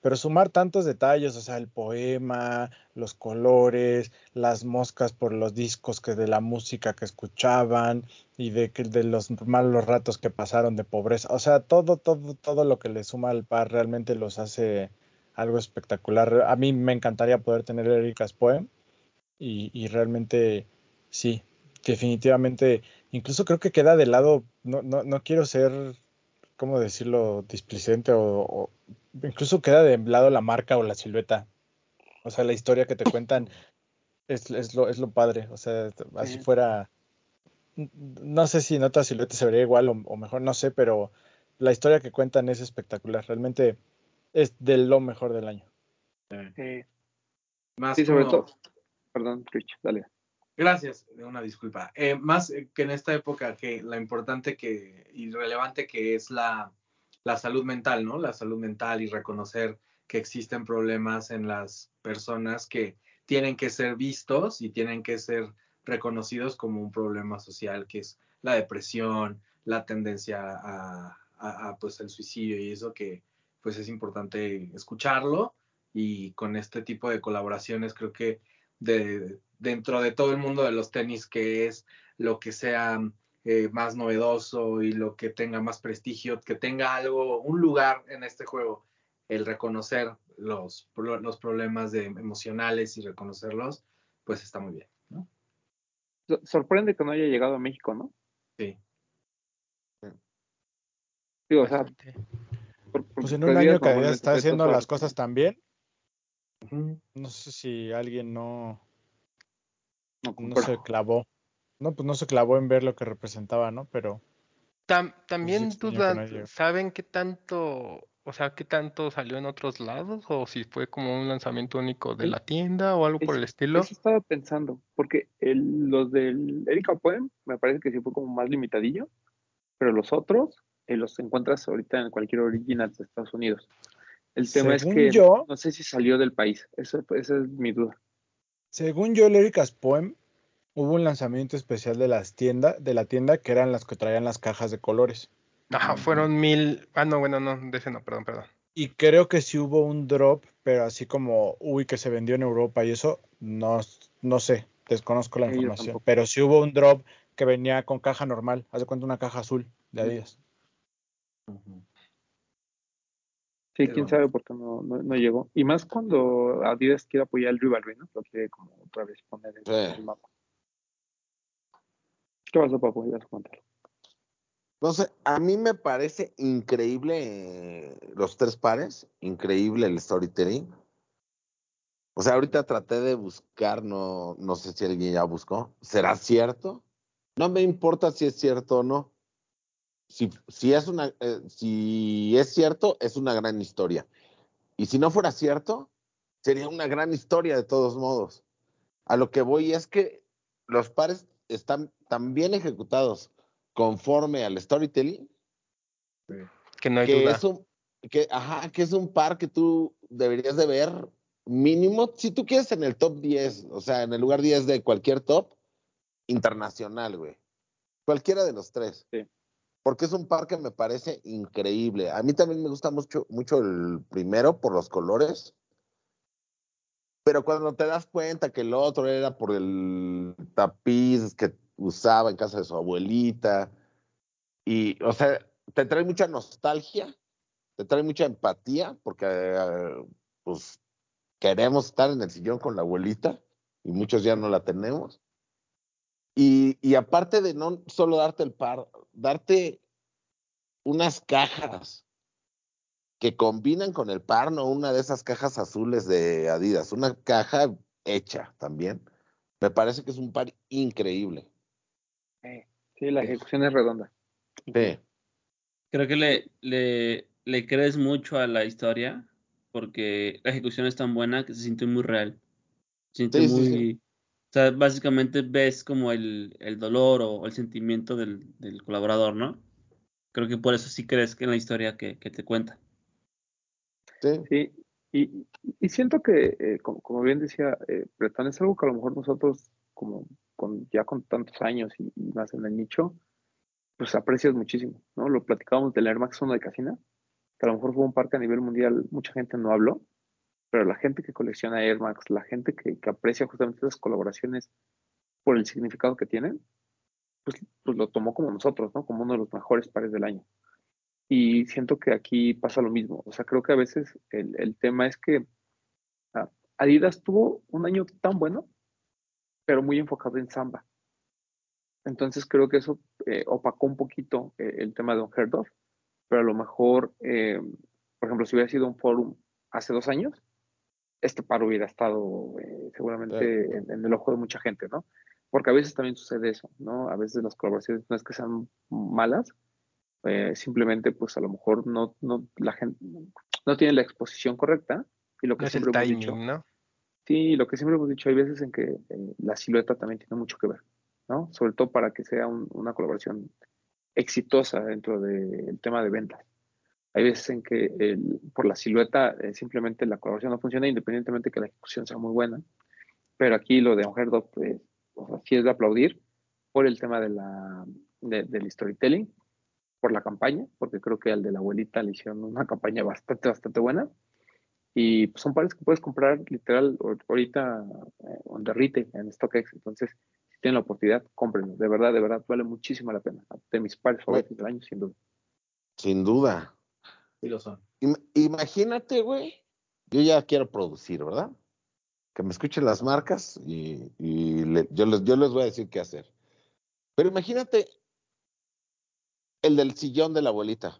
Speaker 8: pero sumar tantos detalles, o sea, el poema, los colores, las moscas por los discos que de la música que escuchaban y de, de los malos ratos que pasaron de pobreza, o sea, todo, todo, todo lo que le suma al par realmente los hace algo espectacular. A mí me encantaría poder tener Erika's Poem y, y realmente sí, definitivamente, incluso creo que queda de lado, no, no, no quiero ser, ¿cómo decirlo?, displicente o, o incluso queda de lado la marca o la silueta. O sea, la historia que te cuentan es, es, lo, es lo padre. O sea, así
Speaker 2: Sí.
Speaker 8: fuera. No sé si en otra silueta se vería igual o, o mejor, no sé, pero la historia que cuentan es espectacular. Realmente es de lo mejor del año.
Speaker 2: Eh,
Speaker 4: Más
Speaker 2: sí, sobre
Speaker 4: como-
Speaker 2: todo. Perdón, Rich, dale.
Speaker 4: Gracias, una disculpa. Eh, más eh, que en esta época que la importante que y relevante que es la, la salud mental, ¿no? La salud mental y reconocer que existen problemas en las personas que tienen que ser vistos y tienen que ser reconocidos como un problema social, que es la depresión, la tendencia a, a, a, pues el suicidio y eso que pues es importante escucharlo y con este tipo de colaboraciones creo que de, dentro de todo el mundo de los tenis que es lo que sea eh, más novedoso y lo que tenga más prestigio, que tenga algo, un lugar en este juego, el reconocer los, los problemas de, emocionales y reconocerlos, pues está muy bien,
Speaker 2: Sorprende que no haya llegado a México, ¿no?
Speaker 4: Sí.
Speaker 2: Digo, o sea,
Speaker 3: Bastante.
Speaker 2: por- por-
Speaker 8: Pues en un año que está haciendo las cosas tan bien, no sé si alguien no,
Speaker 2: no
Speaker 8: se clavó. No, pues no se clavó en ver lo que representaba, ¿no? Pero
Speaker 3: Tam- también
Speaker 8: extraño que no
Speaker 3: dudan, ¿saben qué tanto o sea, qué tanto salió en otros lados o si fue como un lanzamiento único de la tienda o algo por el estilo.
Speaker 2: Eso estaba pensando, porque el- los del Erika Poem me parece que sí fue como más limitadillo, pero los otros eh, los encuentras ahorita en cualquier original de Estados Unidos. El tema es que
Speaker 8: yo-
Speaker 2: no sé si salió del país, eso, esa es mi duda.
Speaker 8: Según yo, el Ericas Poem, hubo un lanzamiento especial de las tiendas, de la tienda que eran las que traían las cajas de colores.
Speaker 3: Ajá, fueron mil. Ah, no, bueno, no, de ese no, perdón, perdón.
Speaker 8: Y creo que sí hubo un drop, pero así como, uy, que se vendió en Europa y eso, no, no sé, desconozco la
Speaker 2: Sí,
Speaker 8: información. Pero sí hubo un drop que venía con caja normal, haz de cuenta una caja azul de. Adidas.
Speaker 2: Sí,
Speaker 4: Pero
Speaker 2: quién sabe por qué no, no, no llegó. Y más cuando Adidas quiere apoyar el rivalry, ¿no? Lo quiere como otra vez poner en
Speaker 7: Sí.
Speaker 2: el mapa. ¿Qué pasó, Papo? Ya contar.
Speaker 7: Sé, a mí me parece increíble eh, los tres pares, increíble el storytelling. O sea, ahorita traté de buscar, no, no sé si alguien ya buscó. ¿Será cierto? No me importa si es cierto o no. Si, si es una, eh, si es cierto, es una gran historia. Y si no fuera cierto, sería una gran historia de todos modos. A lo que voy es que los pares están tan bien ejecutados conforme al storytelling
Speaker 3: Que no hay
Speaker 7: que
Speaker 3: duda.
Speaker 7: es un que ajá, que es un par que tú deberías de ver mínimo si tú quieres en el top 10, o sea, en el lugar 10 de cualquier top internacional, güey. Cualquiera de los tres.
Speaker 2: Sí.
Speaker 7: Porque es un par que me parece increíble. A mí también me gusta mucho mucho el primero por los colores. Pero cuando te das cuenta que el otro era por el tapiz que usaba en casa de su abuelita, y, o sea, te trae mucha nostalgia, te trae mucha empatía, porque eh, pues queremos estar en el sillón con la abuelita, y muchos ya no la tenemos. Y, y aparte de no solo darte el par, darte unas cajas que combinan con el par, no una de esas cajas azules de Adidas, una caja hecha también. Me parece que es un par increíble.
Speaker 2: Sí, la ejecución es redonda.
Speaker 7: Sí.
Speaker 6: Creo que le, le, le crees mucho a la historia porque la ejecución es tan buena que se siente muy real. Se siente
Speaker 7: Sí, sí,
Speaker 6: muy.
Speaker 7: sí.
Speaker 6: O sea, básicamente ves como el, el dolor o el sentimiento del, del colaborador, ¿no? Creo que por eso sí crees que en la historia que, que te cuenta.
Speaker 7: Sí.
Speaker 2: Sí, y, y siento que, eh, como, como bien decía eh, Bretón, es algo que a lo mejor nosotros, como con, ya con tantos años y, y más en el nicho, pues aprecias muchísimo, ¿no? Lo platicábamos del Air Max 1 de Casina, que a lo mejor fue un parque a nivel mundial, mucha gente no habló, pero la gente que colecciona Air Max, la gente que, que aprecia justamente esas colaboraciones por el significado que tienen, pues, pues lo tomó como nosotros, ¿no? Como uno de los mejores pares del año. Y siento que aquí pasa lo mismo. O sea, creo que a veces el, el tema es que ah, Adidas tuvo un año tan bueno, pero muy enfocado en samba. Entonces creo que eso eh, opacó un poquito eh, el tema de Don Herdorf, pero a lo mejor, eh, por ejemplo, si hubiera sido un forum hace dos años, este paro hubiera estado eh, seguramente en, en el ojo de mucha gente, ¿no? Porque a veces también sucede eso, ¿no? A veces las colaboraciones no es que sean malas, eh, simplemente pues a lo mejor no, no, la gente no tiene la exposición correcta y lo que
Speaker 3: No es el
Speaker 2: siempre hemos
Speaker 3: timing,
Speaker 2: dicho,
Speaker 3: ¿no?
Speaker 2: sí, lo que siempre hemos dicho, hay veces en que eh, la silueta también tiene mucho que ver, ¿no? Sobre todo para que sea un- una colaboración exitosa dentro del tema de ventas. Hay veces en que el- por la silueta eh, simplemente la colaboración no funciona independientemente que la ejecución sea muy buena, pero aquí lo de Ongerdog pues, o sea, sí es de aplaudir por el tema de la, de- del storytelling, por la campaña, porque creo que al de la abuelita le hicieron una campaña bastante, bastante buena. Y pues, son pares que puedes comprar literal ahor- ahorita eh, on the retail, en StockX. Entonces, si tienen la oportunidad, cómprenlo. De verdad, de verdad, vale muchísimo la pena. De mis pares favoritos del año, sin duda.
Speaker 7: Sin duda.
Speaker 4: Sí lo son.
Speaker 7: Im- imagínate, güey. Yo ya quiero producir, ¿verdad? Que me escuchen las marcas y, y le- yo, les, yo les voy a decir qué hacer. Pero imagínate el del sillón de la abuelita.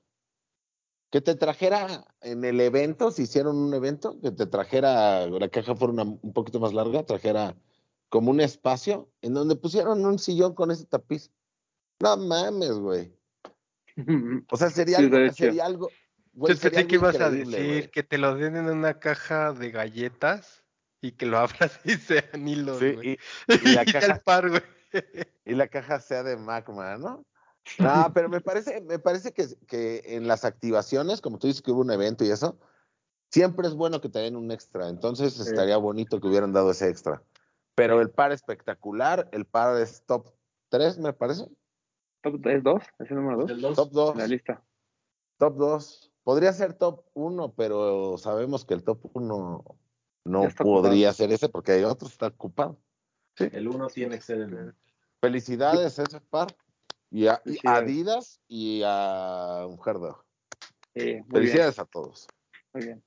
Speaker 7: Que te trajera en el evento, si hicieron un evento, que te trajera, la caja fuera una- un poquito más larga, trajera como un espacio en donde pusieron un sillón con ese tapiz. No mames, güey. O sea, sería
Speaker 2: Sí,
Speaker 7: algo,
Speaker 2: estaría chido.
Speaker 7: sería algo, güey,
Speaker 3: Yo pensé que ibas a decir
Speaker 7: güey.
Speaker 3: que te lo den en una caja de galletas y que lo abras y sean hilos,
Speaker 7: Sí,
Speaker 3: güey.
Speaker 7: y, y la
Speaker 3: Y
Speaker 7: caja,
Speaker 3: al par, güey.
Speaker 7: y la caja sea de magma, ¿no? No, pero me parece, me parece que, que en las activaciones, como tú dices que hubo un evento y eso, siempre es bueno que te den un extra. Entonces estaría bonito que hubieran dado ese extra. Pero el par espectacular, el par es top 3, me parece.
Speaker 2: Top es 2, es el número 2
Speaker 4: El dos.
Speaker 7: Top 2.
Speaker 2: en la lista.
Speaker 7: Top 2. Podría ser top 1, pero sabemos que el top 1 no podría
Speaker 2: ocupado.
Speaker 7: ser ese porque hay otro está ocupado.
Speaker 4: El uno tiene que ser el uno.
Speaker 7: Felicidades a ese par. Y a, y a. Adidas y a Mujerdo.
Speaker 2: Eh, muy bien,
Speaker 7: Felicidades a todos.
Speaker 2: muy bien.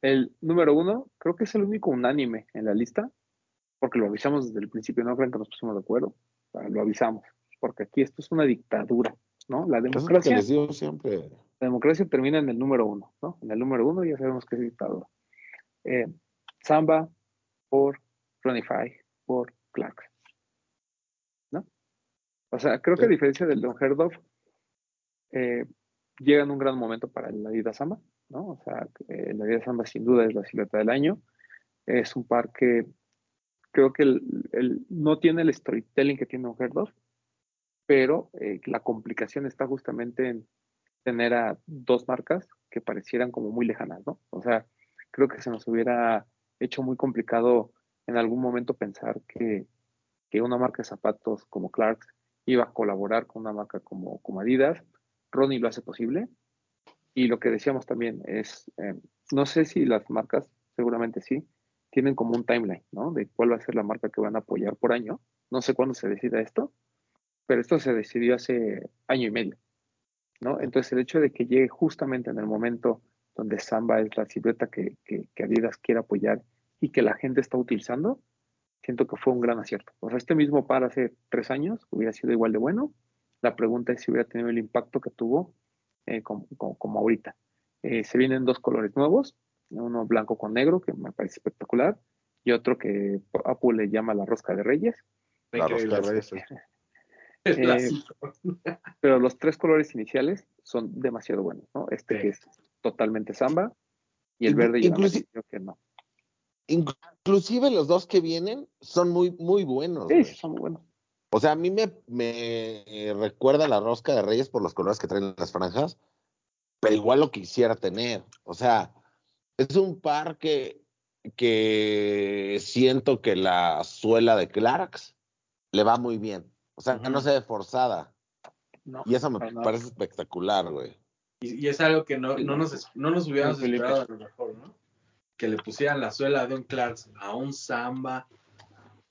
Speaker 2: El número 1, creo que es el único unánime en la lista, porque lo avisamos desde el principio, no crean que nos pusimos de acuerdo, lo avisamos, porque aquí esto es una dictadura, ¿no? La
Speaker 7: Eso es lo que
Speaker 2: democracia,
Speaker 7: les digo siempre.
Speaker 2: La democracia termina en el número 1, ¿no? En el número 1 ya sabemos que es dictadura. Eh, Samba por Ronify, por Clark. ¿No? O sea, creo que a diferencia del Don Herdov, eh, llega en un gran momento para la Adidas Samba, ¿no? O sea, eh, la Adidas Samba sin duda es la silueta del año. Es un par que creo que el, el- no tiene el storytelling que tiene Don Herdov, pero eh, la complicación está justamente en tener a dos marcas que parecieran como muy lejanas, ¿no? O sea, creo que se nos hubiera hecho muy complicado en algún momento pensar que, que una marca de zapatos como Clarks iba a colaborar con una marca como, como Adidas. Ronnie lo hace posible. Y lo que decíamos también es, eh, no sé si las marcas, seguramente sí, tienen como un timeline, ¿no? De cuál va a ser la marca que van a apoyar por año. No sé cuándo se decida esto, pero esto se decidió hace año y medio, ¿no? Entonces el hecho de que llegue justamente en el momento donde Samba es la silueta que, que, que Adidas quiere apoyar y que la gente está utilizando, siento que fue un gran acierto. O sea, este mismo par hace tres años hubiera sido igual de bueno. La pregunta es si hubiera tenido el impacto que tuvo eh, como, como, como ahorita. Eh, se vienen dos colores nuevos, uno blanco con negro, que me parece espectacular, y otro que Apple le llama la rosca de reyes.
Speaker 7: La rosca de reyes.
Speaker 2: Eh, pero los tres colores iniciales son demasiado buenos, ¿no? Este
Speaker 4: Sí.
Speaker 2: que es totalmente samba y el verde y el
Speaker 7: inclusi-
Speaker 2: amarillo que no.
Speaker 7: Inclusive los dos que vienen son muy, muy buenos.
Speaker 2: Sí, sí, son muy buenos.
Speaker 7: O sea, a mí me, me recuerda la rosca de Reyes por los colores que traen las franjas, pero igual lo quisiera tener. O sea, es un par que, que siento que la suela de Clarks le va muy bien. O sea,
Speaker 4: Ujú.
Speaker 7: no se ve forzada.
Speaker 2: No,
Speaker 7: Y eso me parece espectacular, güey.
Speaker 4: Y, y es algo que no, no, nos, no nos hubiéramos esperado a lo mejor, ¿no? Que le pusieran la suela de un Clarks a un Samba.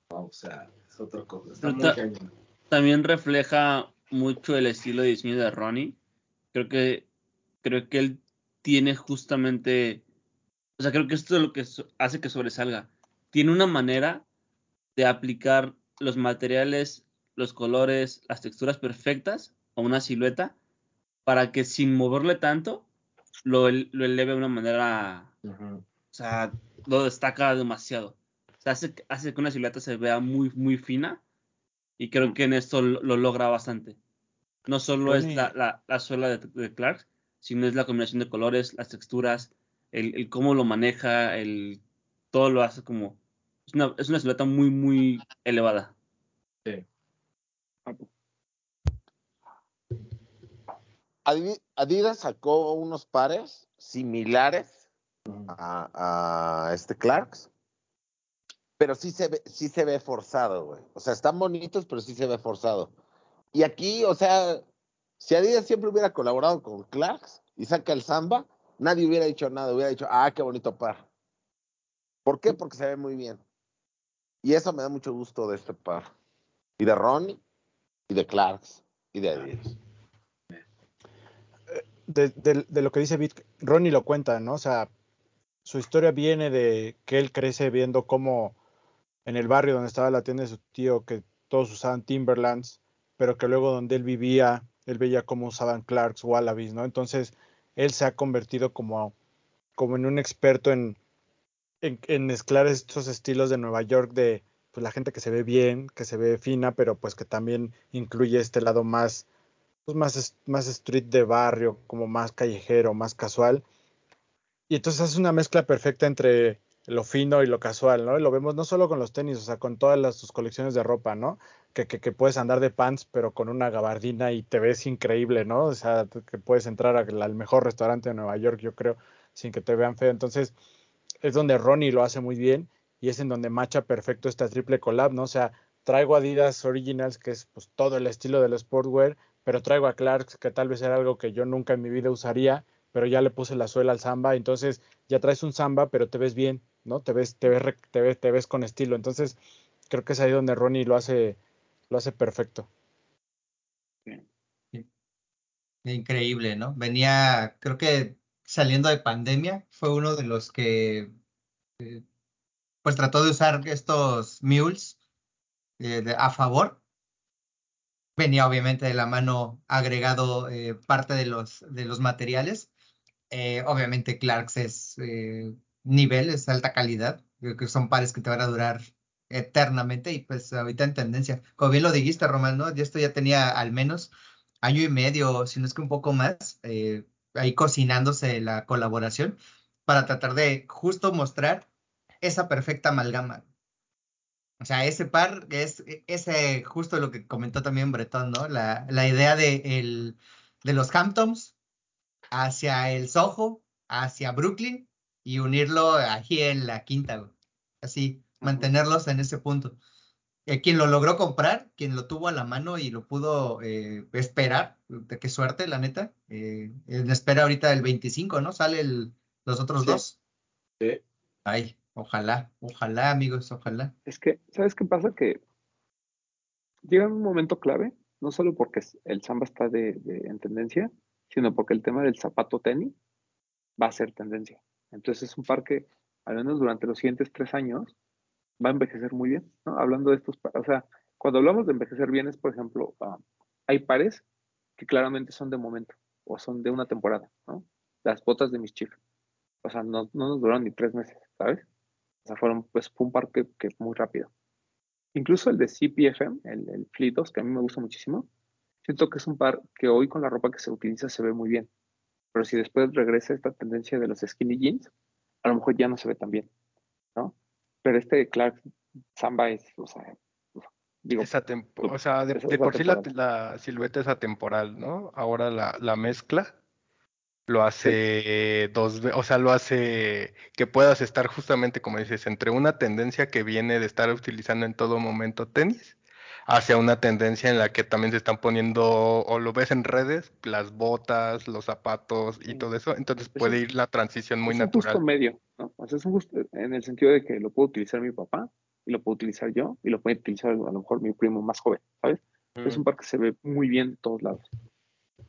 Speaker 4: O sea, es otra cosa. Está muy
Speaker 6: Está-
Speaker 4: cañón.
Speaker 6: También refleja mucho el estilo de diseño de Ronnie. Creo que creo que él tiene justamente, o sea, creo que esto es lo que hace que sobresalga. Tiene una manera de aplicar los materiales, los colores, las texturas perfectas a una silueta para que sin moverle tanto lo, lo eleve de una manera
Speaker 4: Ujú.
Speaker 6: o sea, lo destaca demasiado. O sea, hace, hace que una silueta se vea muy, muy fina. Y creo que en esto lo, lo logra bastante. No solo es
Speaker 8: Ronnie-
Speaker 6: la, la, la suela de, de Clark, sino es la combinación de colores, las texturas, el, el cómo lo maneja, el todo lo hace como. Es una, es una silueta muy, muy elevada.
Speaker 7: Adi- Adidas sacó unos pares similares a este Clarks, pero sí se ve, sí se ve forzado, güey. O sea, están bonitos, pero sí se ve forzado. Y aquí, o sea, si Adidas siempre hubiera colaborado con Clarks y saca el Samba, nadie hubiera dicho nada, hubiera dicho, ah, qué bonito par. ¿Por qué? Porque se ve muy bien. Y eso me da mucho gusto de este par. Y de Ronnie, y de Clarks, y de Adidas.
Speaker 8: de, de- de lo que dice Vic, Ronnie lo cuenta, ¿no? O sea, su historia viene de que él crece viendo cómo en el barrio donde estaba la tienda de su tío, que todos usaban Timberlands, pero que luego donde él vivía, él veía cómo usaban Clarks, Wallabies, ¿no? Entonces, él se ha convertido como, como en un experto en, en, en mezclar estos estilos de Nueva York de pues, la gente que se ve bien, que se ve fina, pero pues que también incluye este lado más pues, más, más street de barrio, como más callejero, más casual. Y entonces hace una mezcla perfecta entre lo fino y lo casual, ¿no? Lo vemos no solo con los tenis, o sea, con todas las, tus colecciones de ropa, ¿no? Que, que, que puedes andar de pants, pero con una gabardina y te ves increíble, ¿no? O sea, que puedes entrar al al mejor restaurante de Nueva York, yo creo, sin que te vean feo. Entonces, es donde Ronnie lo hace muy bien y es en donde macha perfecto esta triple collab, ¿no? O sea, traigo Adidas Originals, que es pues todo el estilo del sportwear, pero traigo a Clarks, que tal vez era algo que yo nunca en mi vida usaría, pero ya le puse la suela al Samba, entonces ya traes un Samba, pero te ves bien, ¿no? Te ves, te ves, te ves, te ves con estilo. Entonces, creo que es ahí donde Ronnie lo hace, lo hace perfecto.
Speaker 5: Increíble, ¿no? Venía, creo que saliendo de pandemia, fue uno de los que eh, pues trató de usar estos mules eh, a favor. Venía obviamente de la mano agregado eh, parte de los, de los materiales. Eh, obviamente Clarks es nivel, es alta calidad. Creo que son pares que te van a durar eternamente y pues ahorita en tendencia. Como bien lo dijiste, Román, ¿no? Esto ya tenía al menos año y medio, si no es que un poco más, ahí cocinándose la colaboración para tratar de justo mostrar esa perfecta amalgama. O sea, ese par es ese justo lo que comentó también Bretón, ¿no? La, la idea de, el, de los Hamptons hacia el Soho, hacia Brooklyn y unirlo aquí en la quinta. Así, mantenerlos en ese punto. Eh, quien lo logró comprar, quien lo tuvo a la mano y lo pudo eh, esperar, de qué suerte, la neta. Eh, en espera ahorita el 25, ¿no? Sale el, los otros
Speaker 2: Sí.
Speaker 5: dos.
Speaker 4: Sí.
Speaker 5: Ay, ojalá, ojalá, amigos, ojalá.
Speaker 2: Es que, ¿sabes qué pasa? Que llega un momento clave, no solo porque el samba está de, de- en tendencia, sino porque el tema del zapato tenis va a ser tendencia. Entonces es un par que, al menos durante los siguientes tres años, va a envejecer muy bien, ¿no? Hablando de estos, o sea, cuando hablamos de envejecer bien es, por ejemplo, ah, hay pares que claramente son de momento o son de una temporada, ¿no? Las botas de mis chicas. O sea, no, no nos duraron ni tres meses, ¿sabes? Sea, fueron, pues, fue un par que, que muy rápido. Incluso el de CPFM, el, el Fleet 2, que a mí me gusta muchísimo, siento que es un par que hoy con la ropa que se utiliza se ve muy bien. Pero si después regresa esta tendencia de los skinny jeans, a lo mejor ya no se ve tan bien, ¿no? Pero este Clark Samba es, o sea, digo,
Speaker 3: Es atem-
Speaker 2: lo-
Speaker 3: o sea, de, de por sí la, la silueta es atemporal, ¿no? Ahora la, la mezcla lo hace dos veces, o sea, lo hace que puedas estar justamente, como dices, entre una tendencia que viene de estar utilizando en todo momento tenis, hacia una tendencia en la que también se están poniendo, o lo ves en redes, las botas, los zapatos y
Speaker 2: Sí.
Speaker 3: todo eso, entonces
Speaker 2: Es
Speaker 3: puede ir la transición muy
Speaker 2: es un justo
Speaker 3: natural.
Speaker 2: medio, ¿no? O sea, es un justo en el sentido de que lo puedo utilizar mi papá y lo puedo utilizar yo y lo puede utilizar a lo mejor mi primo más joven, ¿sabes? Es un par que se ve muy bien de todos lados.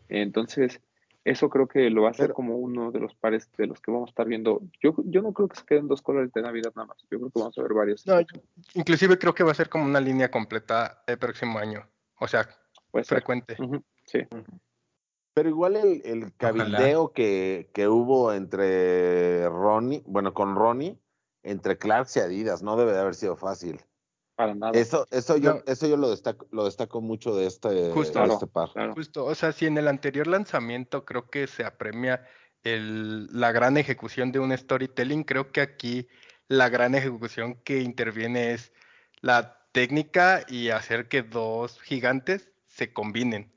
Speaker 2: Entonces, eso creo que lo va a hacer
Speaker 7: Pero-
Speaker 2: como uno de los pares de los que vamos a estar viendo. Yo, yo no creo que se queden dos colores de Navidad nada más. Yo creo que vamos a ver varios.
Speaker 3: No, inclusive creo que va a ser como una línea completa el próximo año, o sea,
Speaker 2: Puede ser.
Speaker 3: frecuente.
Speaker 2: Sí.
Speaker 7: Pero igual el, el cabildeo que, que hubo entre Ronnie, bueno, con Ronnie, entre Clarks y Adidas, no debe de haber sido fácil.
Speaker 2: Para nada.
Speaker 7: Eso, eso yo,
Speaker 3: No.
Speaker 7: eso yo lo destaco, lo destaco mucho de este,
Speaker 3: Justo.
Speaker 7: de este par.
Speaker 2: claro.
Speaker 3: Justo, o sea, si en el anterior lanzamiento creo que se apremia el, la gran ejecución de un storytelling, creo que aquí la gran ejecución que interviene es la técnica y hacer que dos gigantes se combinen.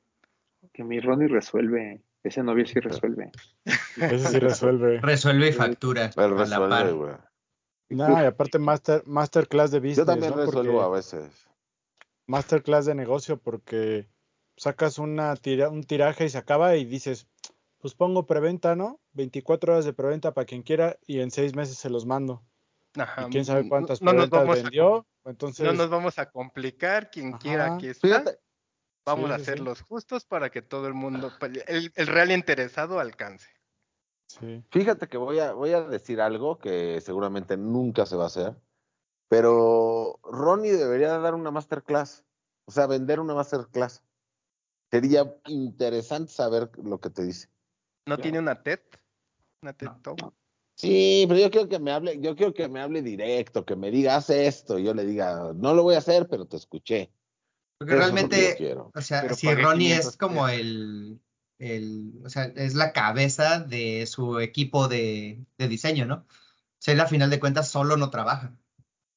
Speaker 2: Que mi Ronnie resuelve. Ese novio sí resuelve.
Speaker 8: Ese sí resuelve.
Speaker 5: Resuelve y factura
Speaker 7: Él
Speaker 5: a la
Speaker 7: resuelve,
Speaker 8: No, y aparte master, masterclass de
Speaker 7: Yo
Speaker 8: business,
Speaker 7: también
Speaker 8: ¿no?
Speaker 7: resuelvo
Speaker 8: Porque
Speaker 7: a veces.
Speaker 8: masterclass de negocio porque sacas una tira- un tiraje y se acaba y dices, pues pongo preventa, ¿no? 24 horas de preventa para quien quiera y en seis meses se los mando.
Speaker 3: Ajá,
Speaker 8: Y quién sabe
Speaker 3: no-
Speaker 8: cuántas
Speaker 3: no nos
Speaker 8: preventas
Speaker 3: vamos a
Speaker 8: vendió. Entonces,
Speaker 3: no nos vamos a complicar, quien quiera
Speaker 8: Ajá.
Speaker 3: aquí está.
Speaker 7: Fíjate,
Speaker 3: Vamos
Speaker 8: Sí,
Speaker 3: a hacer
Speaker 8: sí.
Speaker 3: los justos para que todo el mundo, pa- el, el real interesado alcance.
Speaker 8: Sí.
Speaker 7: fíjate que voy a, voy a decir algo que seguramente nunca se va a hacer, pero Ronnie debería dar una masterclass, o sea, vender una masterclass. Sería interesante saber lo que te dice.
Speaker 3: ¿No
Speaker 2: Claro.
Speaker 3: tiene una TED? ¿Una TED
Speaker 5: No?
Speaker 7: Sí, pero yo quiero que me hable, yo quiero que me hable directo, que me diga, haz esto, y yo le diga, no lo voy a hacer, pero te escuché.
Speaker 5: Porque
Speaker 7: Eso
Speaker 5: realmente, o sea,
Speaker 3: Pero
Speaker 5: si Ronnie
Speaker 3: 500
Speaker 5: es como el, el, o sea, es la cabeza de su equipo de, de diseño, ¿no? O sea, él a final de cuentas solo no trabaja.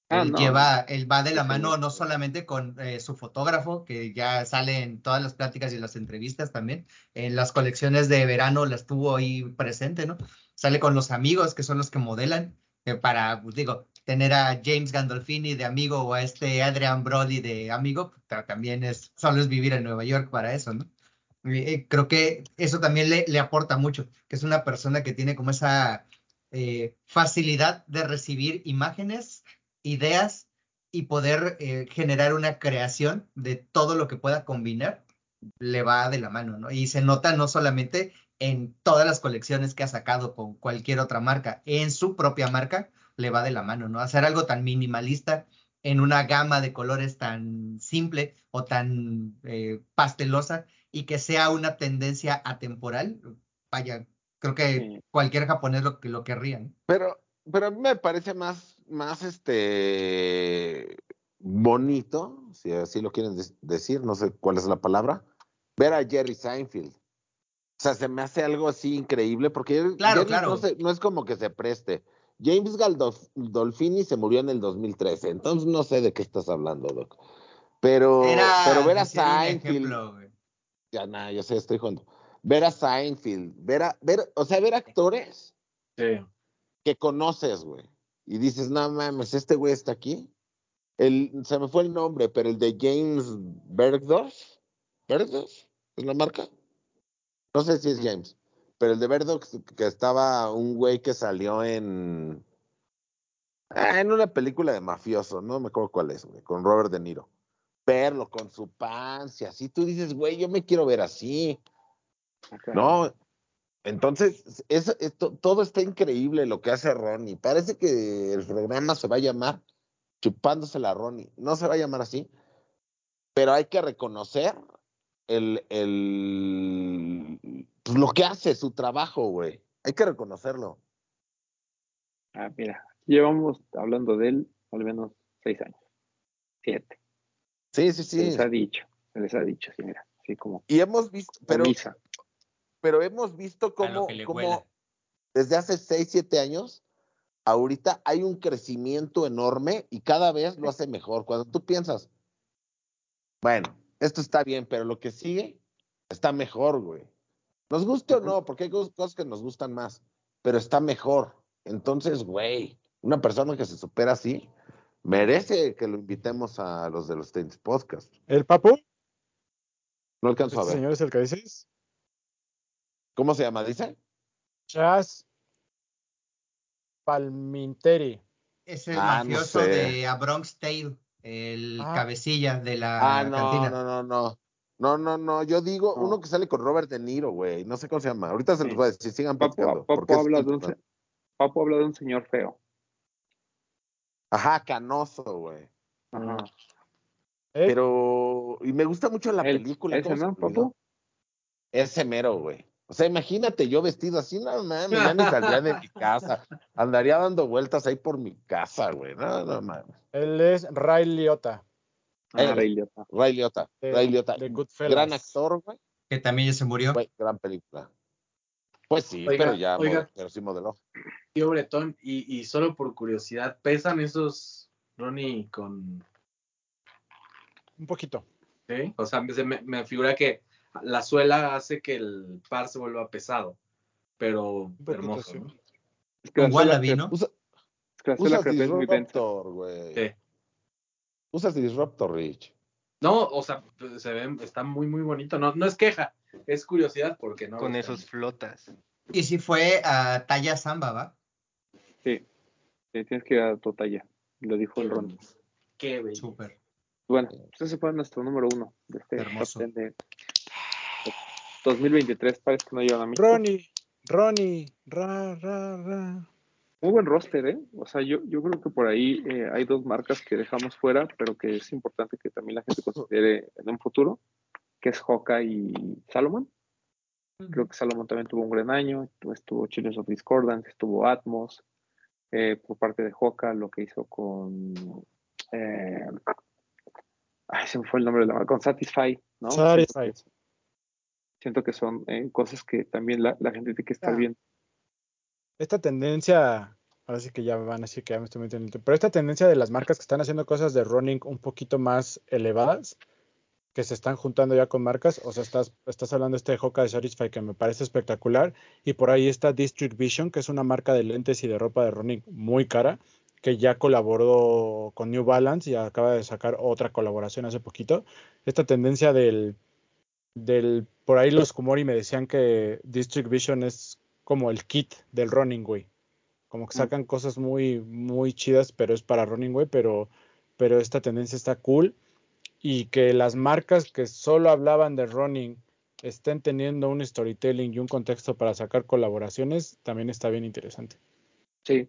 Speaker 2: Ah,
Speaker 5: Él
Speaker 2: no,
Speaker 5: lleva, él va de la mano no solamente con eh, su fotógrafo, que ya sale en todas las pláticas y las entrevistas también, en las colecciones de verano la estuvo ahí presente, ¿no? Sale con los amigos, que son los que modelan, eh, para, pues, digo, tener a James Gandolfini de amigo o a este Adrian Brody de amigo, ta- también es, solo es vivir en Nueva York para eso, ¿no? Eh, creo que eso también le, le aporta mucho, que es una persona que tiene como esa eh, facilidad de recibir imágenes ideas y poder eh, generar una creación de todo lo que pueda combinar, le va de la mano, ¿no? Y se nota no solamente en todas las colecciones que ha sacado con cualquier otra marca, en su propia marca le va de la mano, ¿no? Hacer algo tan minimalista en una gama de colores tan simple o tan eh, pastelosa y que sea una tendencia atemporal, vaya, creo que
Speaker 2: Sí.
Speaker 5: cualquier japonés lo, lo querría, ¿no?
Speaker 7: Pero, pero a mí me parece más, más este bonito, si así lo quieren decir, no sé cuál es la palabra, ver a Jerry Seinfeld. O sea, se me hace algo así increíble porque Jerry-
Speaker 5: Claro,
Speaker 7: Jerry
Speaker 5: claro.
Speaker 7: No, se- no es como que se preste. James Gandolfini se murió en el 2013, entonces no sé de qué estás hablando, Doc. Pero,
Speaker 5: Era
Speaker 7: pero ver a Seinfeld,
Speaker 5: ejemplo.
Speaker 7: Ya nada, yo sé, estoy jugando. Ver a Seinfeld, ver a, ver, o sea, ver actores
Speaker 4: Sí.
Speaker 7: que conoces, güey. Y dices, no mames, este güey está aquí. El, se me fue el nombre, pero el de James Bergdorf. ¿Bergdorf? ¿Es la marca? No sé si es James. Pero el de Bergdorf, que estaba un güey que salió en. ah, en una película de mafioso, no me acuerdo cuál es, güey, con Robert De Niro. Verlo con su pancia, así tú dices, güey, yo me quiero ver así.
Speaker 2: Acá.
Speaker 7: No, entonces, eso, esto, todo está increíble lo que hace Ronnie. Parece que el programa se va a llamar Chupándose la Ronnie. No se va a llamar así, pero hay que reconocer el, el, pues, lo que hace, su trabajo, güey. Hay que reconocerlo.
Speaker 2: Ah, mira, llevamos hablando de él al menos seis años. Siete.
Speaker 7: Sí, sí,
Speaker 2: Se
Speaker 7: sí.
Speaker 2: les ha dicho. Se les ha dicho, sí, mira. Así como
Speaker 7: Y hemos visto, pero, pero hemos visto cómo, cómo desde hace 6, 7 años, ahorita hay un crecimiento enorme y cada vez lo hace mejor. Cuando tú piensas, bueno, esto está bien, pero lo que sigue está mejor, güey. Nos guste o no, porque hay cos- cosas que nos gustan más, pero está mejor. Entonces, güey, una persona que se supera así, merece que lo invitemos a los de los Tenis Podcast.
Speaker 8: ¿El papu?
Speaker 7: No alcanzo a
Speaker 8: ¿Este
Speaker 7: ver.
Speaker 8: señor es el que dices?
Speaker 7: ¿Cómo se llama? ¿Dice?
Speaker 8: Chas Palminteri.
Speaker 5: Es el
Speaker 7: Ah, no
Speaker 5: mafioso
Speaker 7: sé.
Speaker 5: de A Bronx Tale, el
Speaker 8: Ah.
Speaker 5: cabecilla de la
Speaker 7: Ah, no,
Speaker 5: cantina.
Speaker 7: no, no, no. No, no, no. Yo digo
Speaker 2: No.
Speaker 7: uno que sale con Robert De Niro, güey. No sé cómo se llama. Ahorita se los voy a decir. Sigan porque es
Speaker 2: habla de un,
Speaker 7: importante.
Speaker 2: se- Papo habla de un señor feo.
Speaker 7: Ajá, canoso, güey.
Speaker 2: Ajá.
Speaker 8: ¿Eh?
Speaker 7: Pero. Y me gusta mucho la
Speaker 2: Él-
Speaker 7: película.
Speaker 2: ese,
Speaker 7: ¿cómo se
Speaker 2: ¿no? Papo?
Speaker 7: Ese mero, güey. O sea, imagínate yo vestido así, no mames, ya ni saldría de mi casa. Andaría dando vueltas ahí por mi casa, güey. No, no mames.
Speaker 8: Él es Ray Liotta,
Speaker 2: Ah,
Speaker 7: Él.
Speaker 2: Ray Liotta.
Speaker 7: Ray Liotta.
Speaker 8: de,
Speaker 7: Ray Liotta.
Speaker 8: de Goodfellas.
Speaker 7: Gran actor, güey.
Speaker 5: Que también ya se murió.
Speaker 7: Güey, Gran película. Pues sí,
Speaker 4: Oiga,
Speaker 7: pero ya
Speaker 4: oiga.
Speaker 7: pero sí modeló.
Speaker 4: Tío Bretón, y, y solo por curiosidad, ¿pesan esos Ronnie con...
Speaker 8: Un poquito.
Speaker 4: ¿sí? O sea, se me, me figura que la suela hace que el par se vuelva pesado, pero hermoso. ¿no?
Speaker 2: Es que la
Speaker 5: Con
Speaker 2: suela
Speaker 5: Wallaby, ¿no?
Speaker 7: Usa,
Speaker 2: densa.
Speaker 7: Disruptor, güey.
Speaker 4: Sí.
Speaker 7: Usas Disruptor, Rich.
Speaker 4: No, o sea, se ve, está muy, muy bonito. No, no es queja, es curiosidad porque no.
Speaker 3: Con esos flotas.
Speaker 5: Y si fue a talla samba, ¿va?
Speaker 2: Sí. Sí, tienes que ir a tu talla. Lo dijo el Ron.
Speaker 4: Qué bello.
Speaker 5: Súper.
Speaker 2: Bueno, pues ese fue nuestro número uno de este
Speaker 5: Hermoso.
Speaker 2: top 10 de 2023. Parece que no llevan a mí.
Speaker 8: Ronnie, Ronnie, ra, ra, ra.
Speaker 2: Muy buen roster, ¿eh? O sea, yo, yo creo que por ahí eh, hay dos marcas que dejamos fuera, pero que es importante que también la gente considere en un futuro, que es Hoka y Salomon. Creo que Salomon también tuvo un gran año, estuvo Children of Discordance, estuvo Atmos, eh, por parte de Hoka, lo que hizo con... eh, Ay, se me fue el nombre de la marca. Con Satisfy, ¿no?
Speaker 8: Satisfy.
Speaker 2: Siento que son eh, cosas que también la, la gente tiene que estar
Speaker 8: Ah.
Speaker 2: viendo.
Speaker 8: esta tendencia, ahora sí que ya van a decir que ya me estoy metiendo en el tema, pero esta tendencia de las marcas que están haciendo cosas de running un poquito más elevadas, que se están juntando ya con marcas, o sea, estás, estás hablando de este Hoka de Satisfy que me parece espectacular, y por ahí está District Vision, que es una marca de lentes y de ropa de running muy cara, que ya colaboró con New Balance y acaba de sacar otra colaboración hace poquito. Esta tendencia del, del por ahí los Kumori me decían que District Vision es como el kit del running, güey. Como que
Speaker 2: Mm.
Speaker 8: sacan cosas muy, muy chidas, pero es para running, güey, pero, pero esta tendencia está cool. Y que las marcas que solo hablaban de running estén teniendo un storytelling y un contexto para sacar colaboraciones, también está bien interesante.
Speaker 2: Sí,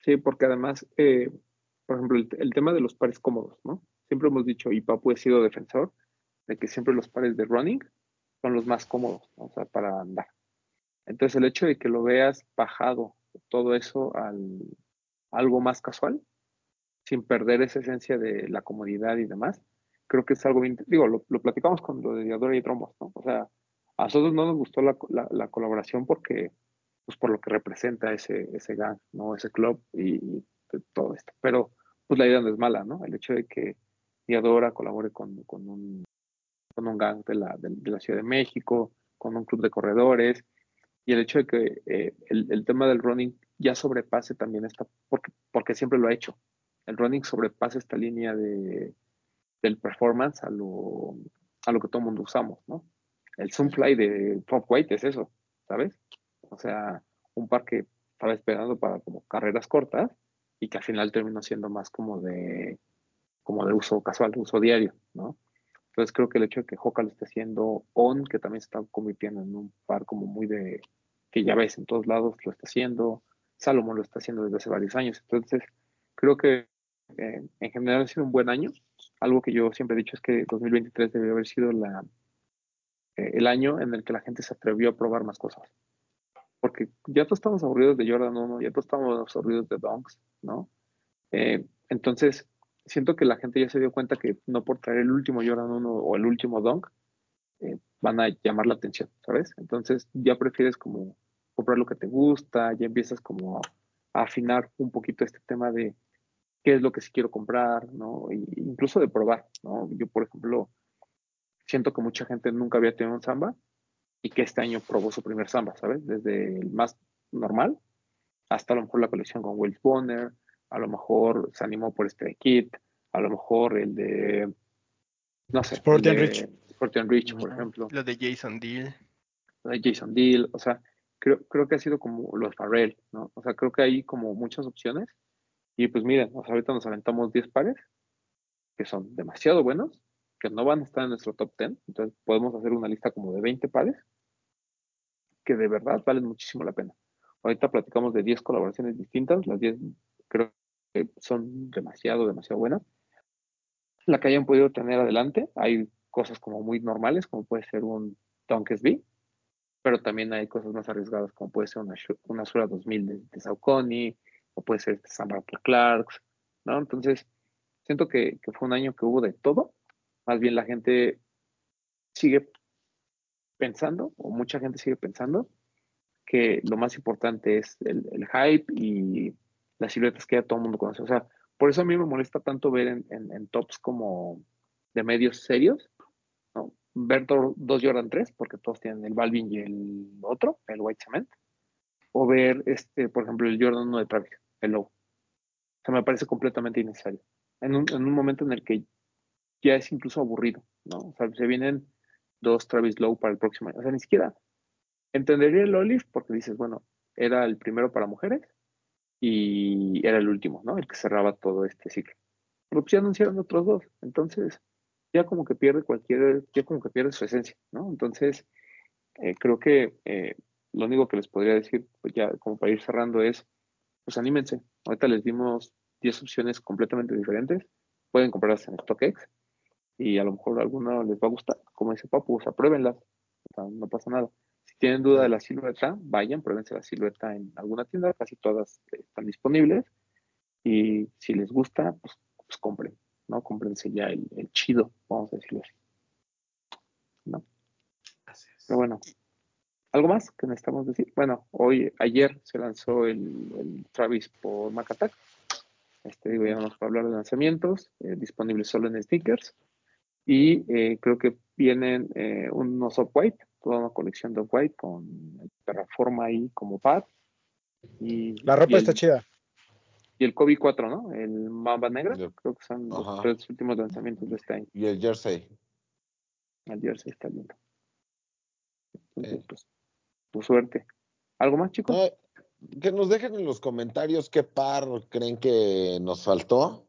Speaker 2: sí, porque además, eh, por ejemplo, el, el tema de los pares cómodos, ¿no? Siempre hemos dicho, y Papu ha sido defensor, de que siempre los pares de running son los más cómodos, ¿no? o sea, para andar. Entonces, el hecho de que lo veas bajado todo eso al algo más casual, sin perder esa esencia de la comodidad y demás, creo que es algo, bien- digo, lo, platicamos con lo de Diadora y Trombos, ¿no? O sea, a nosotros no nos gustó la, la- la colaboración porque, pues por lo que representa ese, ese gang, ¿no? Ese club y, todo esto. Pero, pues la idea no es mala, ¿no? El hecho de que Diadora colabore con, con un, con un gang de la, de la Ciudad de México, con un club de corredores, y el hecho de que eh, el, el tema del running ya sobrepase también esta, porque, porque siempre lo ha hecho. El running sobrepasa esta línea de, del performance a lo, a lo que todo el mundo usamos, ¿no? El Zoomfly de Top Weight es eso, ¿sabes? O sea, un par que estaba esperando para como carreras cortas y que al final terminó siendo más como de, como de uso casual, uso diario, ¿no? Entonces creo que el hecho de que Hoka lo esté haciendo On, que también se está convirtiendo en un par como muy de, que ya ves en todos lados, lo está haciendo, Salomon lo está haciendo desde hace varios años. Entonces creo que eh, en general ha sido un buen año. Algo que yo siempre he dicho es que 2023 debió haber sido la, eh, el año en el que la gente se atrevió a probar más cosas. Porque ya todos estamos aburridos de Jordan 1, ya todos estamos aburridos de Dunks, ¿no? Eh, entonces, siento que la gente ya se dio cuenta que no por traer el último Jordan 1 o el último Dunk eh, van a llamar la atención, ¿sabes? Entonces ya prefieres como comprar lo que te gusta, ya empiezas como a afinar un poquito este tema de qué es lo que sí quiero comprar, ¿no? Incluso de probar, ¿no? Yo, por ejemplo, siento que mucha gente nunca había tenido un samba y que este año probó su primer samba, ¿sabes? Desde el más normal hasta a lo mejor la colección con Will Bonner, a lo mejor se animó por este kit, a lo mejor el de, no sé,
Speaker 8: Sport
Speaker 2: el
Speaker 8: and
Speaker 2: de
Speaker 8: Rich.
Speaker 2: Sport and Rich, por ejemplo,
Speaker 3: Lo de Jason Deal.
Speaker 2: lo de Jason Deal, o sea, creo, creo que ha sido como los Farrell, ¿no? O sea, creo que hay como muchas opciones y pues miren, o sea, ahorita nos aventamos 10 pares que son demasiado buenos, que no van a estar en nuestro top 10, entonces podemos hacer una lista como de 20 pares que de verdad valen muchísimo la pena. Ahorita platicamos de 10 colaboraciones distintas, las 10 creo que son demasiado, demasiado buenas. La que hayan podido tener adelante, hay cosas como muy normales, como puede ser un Donkey's B, pero también hay cosas más arriesgadas, como puede ser una, una Sura 2000 de, de Saucony, o puede ser este por Clarks, ¿no? Entonces, siento que, que fue un año que hubo de todo, más bien la gente sigue pensando, o mucha gente sigue pensando, que lo más importante es el, hype y las siluetas que ya todo el mundo conoce. O sea, por eso a mí me molesta tanto ver en, en- tops como de medios serios, ¿no? Ver do- dos Jordan 3, porque todos tienen el Balvin y el otro, el White Cement, o ver, este, por ejemplo, el Jordan 1 de Travis, el Low. O sea, me parece completamente innecesario. En un, en un momento en el que ya es incluso aburrido, ¿no? O sea, se vienen dos Travis Low para el próximo año. O sea, ni siquiera entendería el Olive porque dices, bueno, era el primero para mujeres y era el último, ¿no? El que cerraba todo este ciclo. Pero pues ya anunciaron otros dos, entonces ya como que pierde cualquier, ya como que pierde su esencia, ¿no? Entonces, eh, creo que eh, lo único que les podría decir, pues ya como para ir cerrando es, pues anímense. Ahorita les dimos 10 opciones completamente diferentes. Pueden comprarlas en StockX y a lo mejor alguna les va a gustar. Como dice Papu, o sea, pruébenlas. O sea, no pasa nada. Si tienen duda de la silueta, vayan, pruébense la silueta en alguna tienda, casi todas están disponibles. Y si les gusta, pues, pues compren. ¿no? Cómprense ya el, el chido, vamos a decirlo así. ¿No? Pero bueno, ¿algo más que necesitamos decir? Bueno, hoy, ayer se lanzó el, el Travis por Mac Attack. Este, digo, ya vamos a hablar de lanzamientos, eh, disponible solo en stickers. Y eh, creo que vienen eh, unos off-white, toda una colección de off-white con terraforma ahí como pad. Y,
Speaker 8: La ropa
Speaker 2: y
Speaker 8: está
Speaker 2: el,
Speaker 8: chida.
Speaker 2: y el Kobe 4, ¿no? El Mamba Negra,
Speaker 7: Yo-
Speaker 2: creo que son los tres últimos lanzamientos de este año.
Speaker 7: Y el jersey.
Speaker 2: El jersey está lindo. Entonces,
Speaker 7: Eh.
Speaker 2: pues, tu suerte. ¿Algo más, chicos?
Speaker 7: Eh, que nos dejen en los comentarios qué par creen que nos faltó.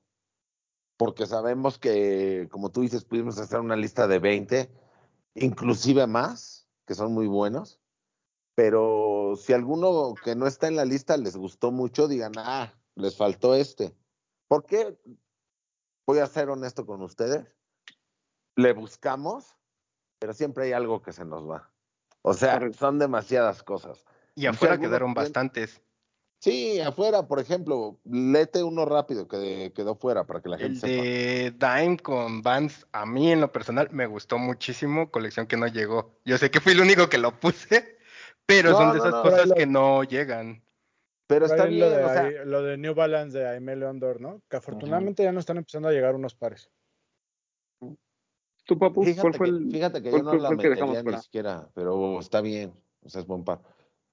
Speaker 7: Porque sabemos que, como tú dices, pudimos hacer una lista de 20, inclusive más, que son muy buenos. Pero si alguno que no está en la lista les gustó mucho, digan, ah, les faltó este. ¿Por qué? Voy a ser honesto con ustedes. Le buscamos, pero siempre hay algo que se nos va. O sea,
Speaker 2: Correcto.
Speaker 7: son demasiadas cosas.
Speaker 3: Y afuera quedaron
Speaker 7: tiene-
Speaker 3: bastantes.
Speaker 7: Sí, afuera, por ejemplo, lete uno rápido que quedó fuera para que la gente
Speaker 3: El
Speaker 7: sepa.
Speaker 3: de Dime con Vans, a mí en lo personal me gustó muchísimo, colección que no llegó. Yo sé que fui el único que lo puse, pero
Speaker 7: No,
Speaker 3: son de
Speaker 7: no,
Speaker 3: esas
Speaker 7: no.
Speaker 3: cosas que no llegan.
Speaker 7: Pero está
Speaker 8: lo,
Speaker 7: bien,
Speaker 8: de,
Speaker 7: o sea,
Speaker 8: ahí- lo de New Balance de Aime Leondor, ¿no? Que afortunadamente ya no están empezando a llegar unos pares.
Speaker 2: ¿Tú, Papu? ¿Cuál
Speaker 7: fíjate
Speaker 2: fue
Speaker 7: que,
Speaker 2: el,
Speaker 7: fíjate que yo no la metería ni siquiera, pero está bien, o sea, es buen par.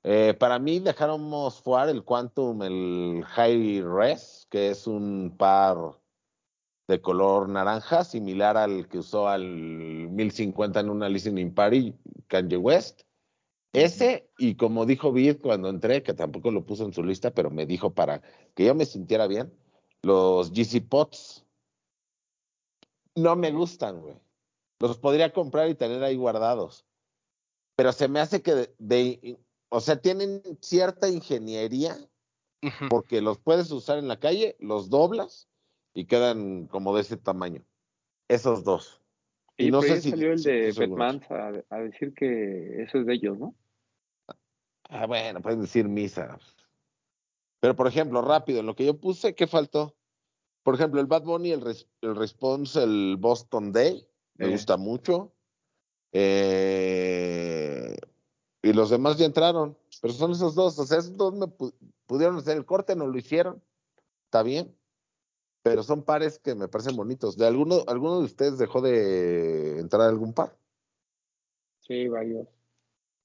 Speaker 7: Eh, para mí dejáramos fuera el Quantum, el High Res, que es un par de color naranja, similar al que usó al 1050 en una listening party, Kanye West. Ese, y como dijo Vid cuando entré, que tampoco lo puso en su lista, pero me dijo para que yo me sintiera bien, los GC Pots no me gustan, güey. Los podría comprar y tener ahí guardados. Pero se me hace que de, de- o sea, tienen cierta ingeniería porque los puedes usar en la calle, los doblas y quedan como de ese tamaño. Esos dos. Y
Speaker 2: Y
Speaker 7: no
Speaker 2: por
Speaker 7: sé si-
Speaker 2: salió el de. Batman a, a decir que eso es de ellos, ¿no?
Speaker 7: Ah, bueno, pueden decir misa. Pero, por ejemplo, rápido, en lo que yo puse, ¿qué faltó? Por ejemplo, el Bad Bunny, el, res- el Response, el Boston Day, me gusta mucho. Eh, y los demás ya entraron. Pero son esos dos. O sea, esos dos me pu- pudieron hacer el corte, no lo hicieron. Está bien. Pero son pares que me parecen bonitos. ¿De alguno, alguno de ustedes dejó de entrar algún par?
Speaker 2: Sí, varios.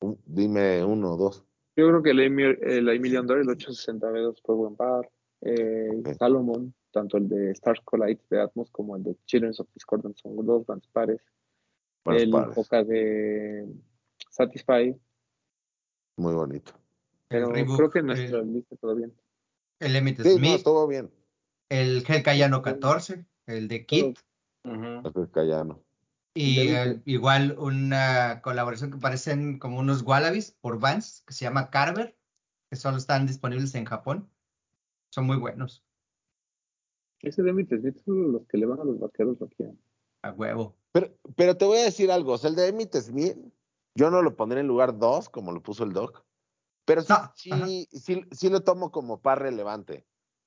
Speaker 7: Un- Dime uno o dos.
Speaker 2: Yo creo que el el Amy Leondor, el 860B2 fue buen par. Eh,
Speaker 7: Ok.
Speaker 2: Salomon, tanto el de Stars Collide de Atmos como el de Children of Discordance son dos buenos pares. El
Speaker 7: pares.
Speaker 2: Boca de Satisfy,
Speaker 7: Muy bonito.
Speaker 2: pero creo que en nuestra
Speaker 5: eh,
Speaker 2: lista todo bien.
Speaker 5: El Emmett
Speaker 7: Sí, no,
Speaker 5: Smith,
Speaker 7: bien.
Speaker 5: el Hell Cayano 14, el de Kit,
Speaker 6: Ujú.
Speaker 7: Creo que Cayano.
Speaker 5: y el- igual una colaboración que parecen como unos Wallabies por Vans, que se llama Carver, que solo están disponibles en Japón. Son muy buenos,
Speaker 2: Ese de Smith Smith son los que le van a los vaqueros lo quieren.
Speaker 5: a huevo.
Speaker 7: Pero, pero te voy a decir algo. O sea, el de Emmett Smith, yo no lo pondré en lugar dos, como lo puso el Doc. Pero sí,
Speaker 5: No,
Speaker 7: sí, sí, sí lo tomo como par relevante.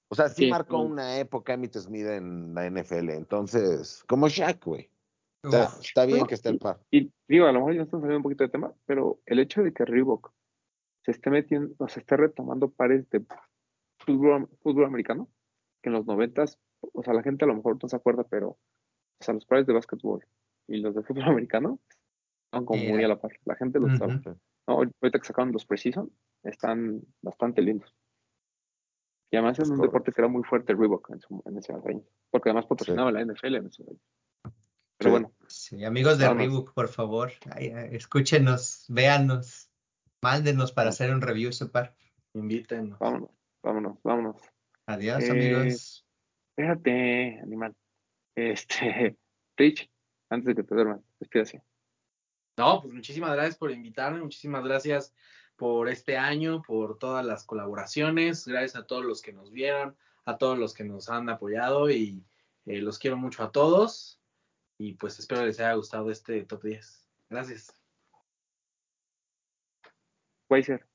Speaker 7: O sea, sí,
Speaker 2: Sí,
Speaker 7: marcó
Speaker 2: sí.
Speaker 7: una época Emmett Smith en la NFL. Entonces, como Shaq, güey. O sea,
Speaker 5: Uf,
Speaker 7: está bien
Speaker 2: No,
Speaker 7: que esté el par.
Speaker 2: Y digo, a lo mejor ya estamos saliendo un poquito de tema, pero el hecho de que Reebok se esté metiendo, o se esté retomando pares de fútbol, fútbol americano, que en los noventas, o sea, la gente a lo mejor no se acuerda, pero, o sea, los pares de básquetbol y los de fútbol americano estaban como muy a la par. La gente los usaba.
Speaker 5: Ujú.
Speaker 2: ¿no? Ahorita que sacaron los Precision, están bastante lindos. Y además es
Speaker 7: Es
Speaker 2: un
Speaker 7: correcto.
Speaker 2: deporte que era muy fuerte Reebok en, su, en ese año, porque además patrocinaba la NFL en ese año. Pero
Speaker 7: Sí.
Speaker 2: bueno,
Speaker 5: Sí, amigos de
Speaker 2: Vamos.
Speaker 5: Reebok, por favor, ay, escúchenos, véanos, mándenos para hacer un review ese par.
Speaker 4: Invítenos.
Speaker 2: vámonos, vámonos, vámonos.
Speaker 5: Adiós,
Speaker 2: Eh,
Speaker 5: amigos.
Speaker 2: Espérate, animal. Este, Rich, antes de que te duermas, despídase.
Speaker 4: No, pues muchísimas gracias por invitarme, muchísimas gracias por este año, por todas las colaboraciones, gracias a todos los que nos vieron, a todos los que nos han apoyado y eh, los quiero mucho a todos y pues espero les haya gustado este top 10. Gracias.
Speaker 2: Weiser,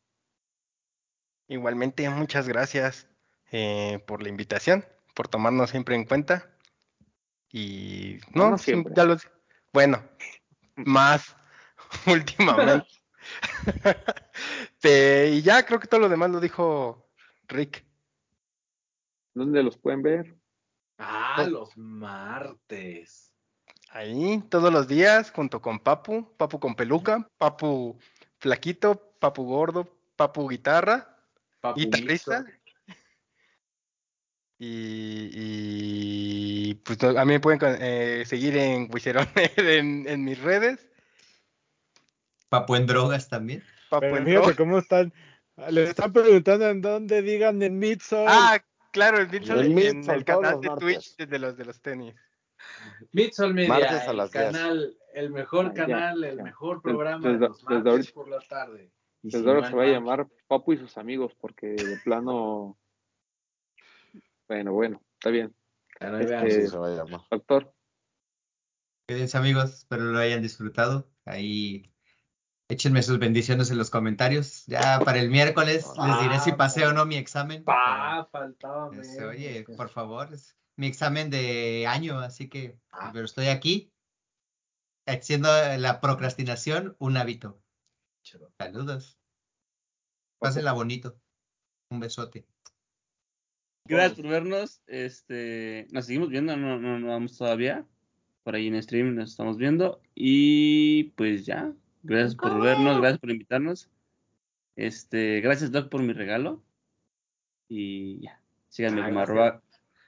Speaker 3: Igualmente, muchas gracias eh, por la invitación, por tomarnos siempre en cuenta. Y
Speaker 2: No,
Speaker 3: no,
Speaker 2: siempre.
Speaker 3: ya lo Bueno, más últimamente. Te- y ya creo que todo lo demás lo dijo Rick.
Speaker 2: ¿Dónde los pueden ver?
Speaker 4: Ah, los martes.
Speaker 3: Ahí, todos los días, junto con Papu, Papu con peluca, Papu flaquito, Papu gordo, Papu guitarra,
Speaker 4: Papu
Speaker 3: guitarrista. Y, y, pues a mí me pueden eh, seguir en Wiserón en, en mis redes.
Speaker 5: Papu en drogas también.
Speaker 3: Papu
Speaker 8: Pero
Speaker 3: en
Speaker 8: fíjate
Speaker 3: Drogas.
Speaker 8: cómo están. Les están preguntando en dónde digan en Midsol.
Speaker 3: Ah, claro, el Midsol
Speaker 7: El
Speaker 3: en
Speaker 7: Midsol,
Speaker 3: el canal
Speaker 7: los
Speaker 3: de. Twitch de los de los tenis.
Speaker 4: Midsol Media,
Speaker 7: Martes a
Speaker 4: el
Speaker 7: las 10.
Speaker 4: canal, el mejor
Speaker 2: Ah,
Speaker 4: canal, el mejor
Speaker 2: Desde-
Speaker 4: programa de
Speaker 2: desde-
Speaker 4: los
Speaker 2: desde
Speaker 4: martes por la tarde. Y
Speaker 2: Desde ahora se va a
Speaker 4: en
Speaker 2: llamar Papu y sus amigos, porque de plano. Bueno, bueno, está bien.
Speaker 4: Vean.
Speaker 2: Este-
Speaker 7: se va a llamar.
Speaker 2: Doctor,
Speaker 5: Cuídense amigos, espero lo hayan disfrutado. Ahí échenme sus bendiciones en los comentarios. Ya para el miércoles les diré si pasé o no mi examen.
Speaker 4: Pa, faltaba
Speaker 5: este, oye, por favor, es mi examen de año, así que,
Speaker 4: Ah.
Speaker 5: pero estoy aquí haciendo la procrastinación un hábito. Saludos. Pásenla bonito. Un besote.
Speaker 6: Gracias por vernos. Este, nos seguimos viendo, no, no, no vamos todavía. Por ahí en stream nos estamos viendo. Y pues ya. Gracias por vernos, gracias por invitarnos. Este, gracias Doc por mi regalo. Y ya. Síganme
Speaker 4: Ah,
Speaker 6: como arroba,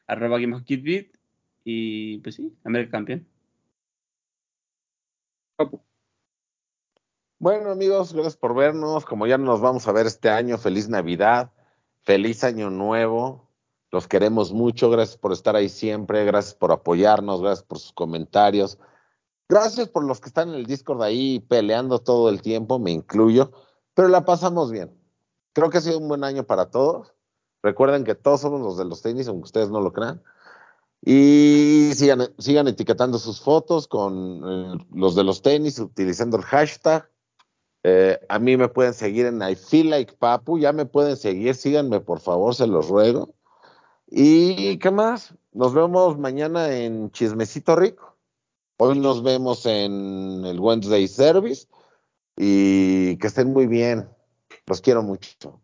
Speaker 6: arroba Game of Kidbit. Y pues sí, América campeón.
Speaker 7: Bueno, amigos, gracias por vernos. Como ya no nos vamos a ver este año, feliz Navidad, feliz Año Nuevo. Los queremos mucho. Gracias por estar ahí siempre. Gracias por apoyarnos. Gracias por sus comentarios. Gracias por los que están en el Discord ahí peleando todo el tiempo, me incluyo. Pero la pasamos bien. Creo que ha sido un buen año para todos. Recuerden que todos somos los de los tenis, aunque ustedes no lo crean. Y sigan, sigan etiquetando sus fotos con eh, los de los tenis, utilizando el hashtag. Eh, a mí me pueden seguir en I Feel Like Papu, ya me pueden seguir, síganme por favor, se los ruego. ¿Y qué más? Nos vemos mañana en Chismecito Rico. Hoy nos vemos en el Wednesday Service y que estén muy bien. Los quiero mucho.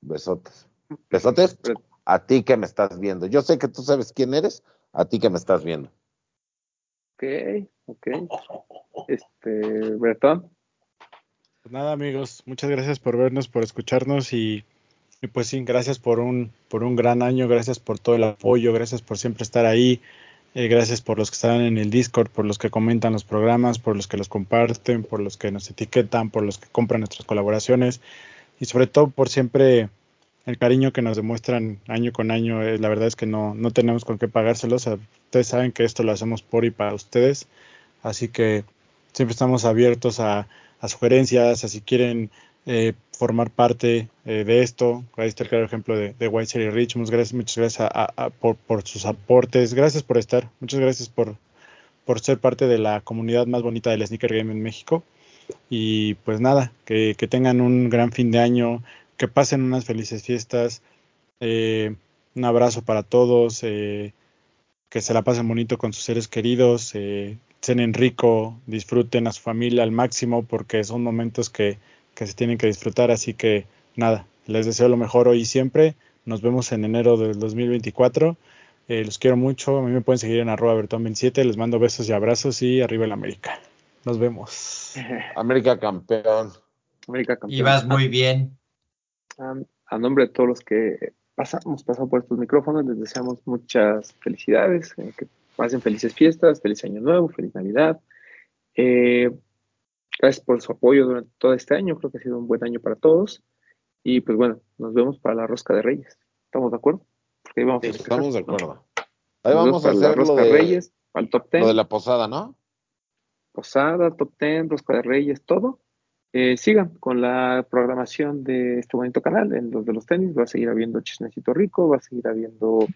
Speaker 7: Besotes. Besotes a ti que me estás viendo. Yo sé que tú sabes quién eres, a ti que me estás viendo.
Speaker 2: ok, ok. Este, Bretón,
Speaker 8: Pues nada, amigos, muchas gracias por vernos, por escucharnos y, y pues sí, gracias por un, por un gran año, gracias por todo el apoyo, gracias por siempre estar ahí, eh, gracias por los que están en el Discord, por los que comentan los programas, por los que los comparten, por los que nos etiquetan, por los que compran nuestras colaboraciones y sobre todo por siempre el cariño que nos demuestran año con año. eh, la verdad es que no, no tenemos con qué pagárselos. ustedes saben que esto lo hacemos por y para ustedes, así que siempre estamos abiertos a, a sugerencias, a si quieren eh, formar parte eh, de esto. Ahí está el claro ejemplo de, de White Series Rich. Muchas gracias, muchas gracias a- por, sus aportes. Gracias por estar. Muchas gracias por, por ser parte de la comunidad más bonita del sneaker game en México. Y pues nada, que, tengan un gran fin de año, que pasen unas felices fiestas. eh, un abrazo para todos. eh, que se la pasen bonito con sus seres queridos. Cenen rico, disfruten a su familia al máximo porque son momentos que, que se tienen que disfrutar. Así que nada, les deseo lo mejor hoy y siempre. Nos vemos en enero del 2024. Eh, los quiero mucho. A mí me pueden seguir en arroba bertón27. Les mando besos y abrazos y arriba el América. Nos vemos.
Speaker 7: América campeón.
Speaker 2: América campeón.
Speaker 5: Y vas muy bien.
Speaker 2: A, a nombre de todos los que pasa- hemos pasado por estos micrófonos, les deseamos muchas felicidades, eh, que pasen felices fiestas, feliz año nuevo, feliz Navidad. Eh, gracias por su apoyo durante todo este año, creo que ha sido un buen año para todos. Y pues bueno, nos vemos para la rosca de Reyes. ¿Estamos de acuerdo? Porque ahí vamos a festejar,
Speaker 7: Estamos de
Speaker 2: ¿no?
Speaker 7: acuerdo. Ahí
Speaker 2: Nos
Speaker 7: vamos a
Speaker 2: para la
Speaker 7: hacer lo
Speaker 2: rosca de Reyes, para el top 10.
Speaker 7: lo de la posada, ¿no?
Speaker 2: Posada, Top Ten, Rosca de Reyes, todo. Eh, sigan con la programación de este bonito canal, en los de los tenis. Va a seguir habiendo Chismecito Rico, va a seguir habiendo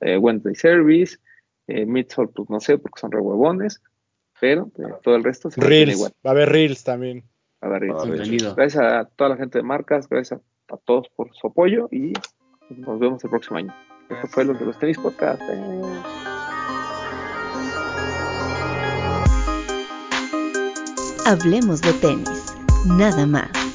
Speaker 2: eh, Wednesday Service, eh, Midsole, pues no sé, porque son re huevones, pero pues, ah. todo el resto se
Speaker 8: Reels.
Speaker 2: Igual.
Speaker 8: Va a haber Reels también.
Speaker 7: Va a haber
Speaker 6: Reels. Bienvenido.
Speaker 2: Gracias a toda la gente de marcas, gracias a, todos por su apoyo y nos vemos el próximo año. Esto fue los de los tenis podcast.
Speaker 1: Hablemos de tenis, nada más.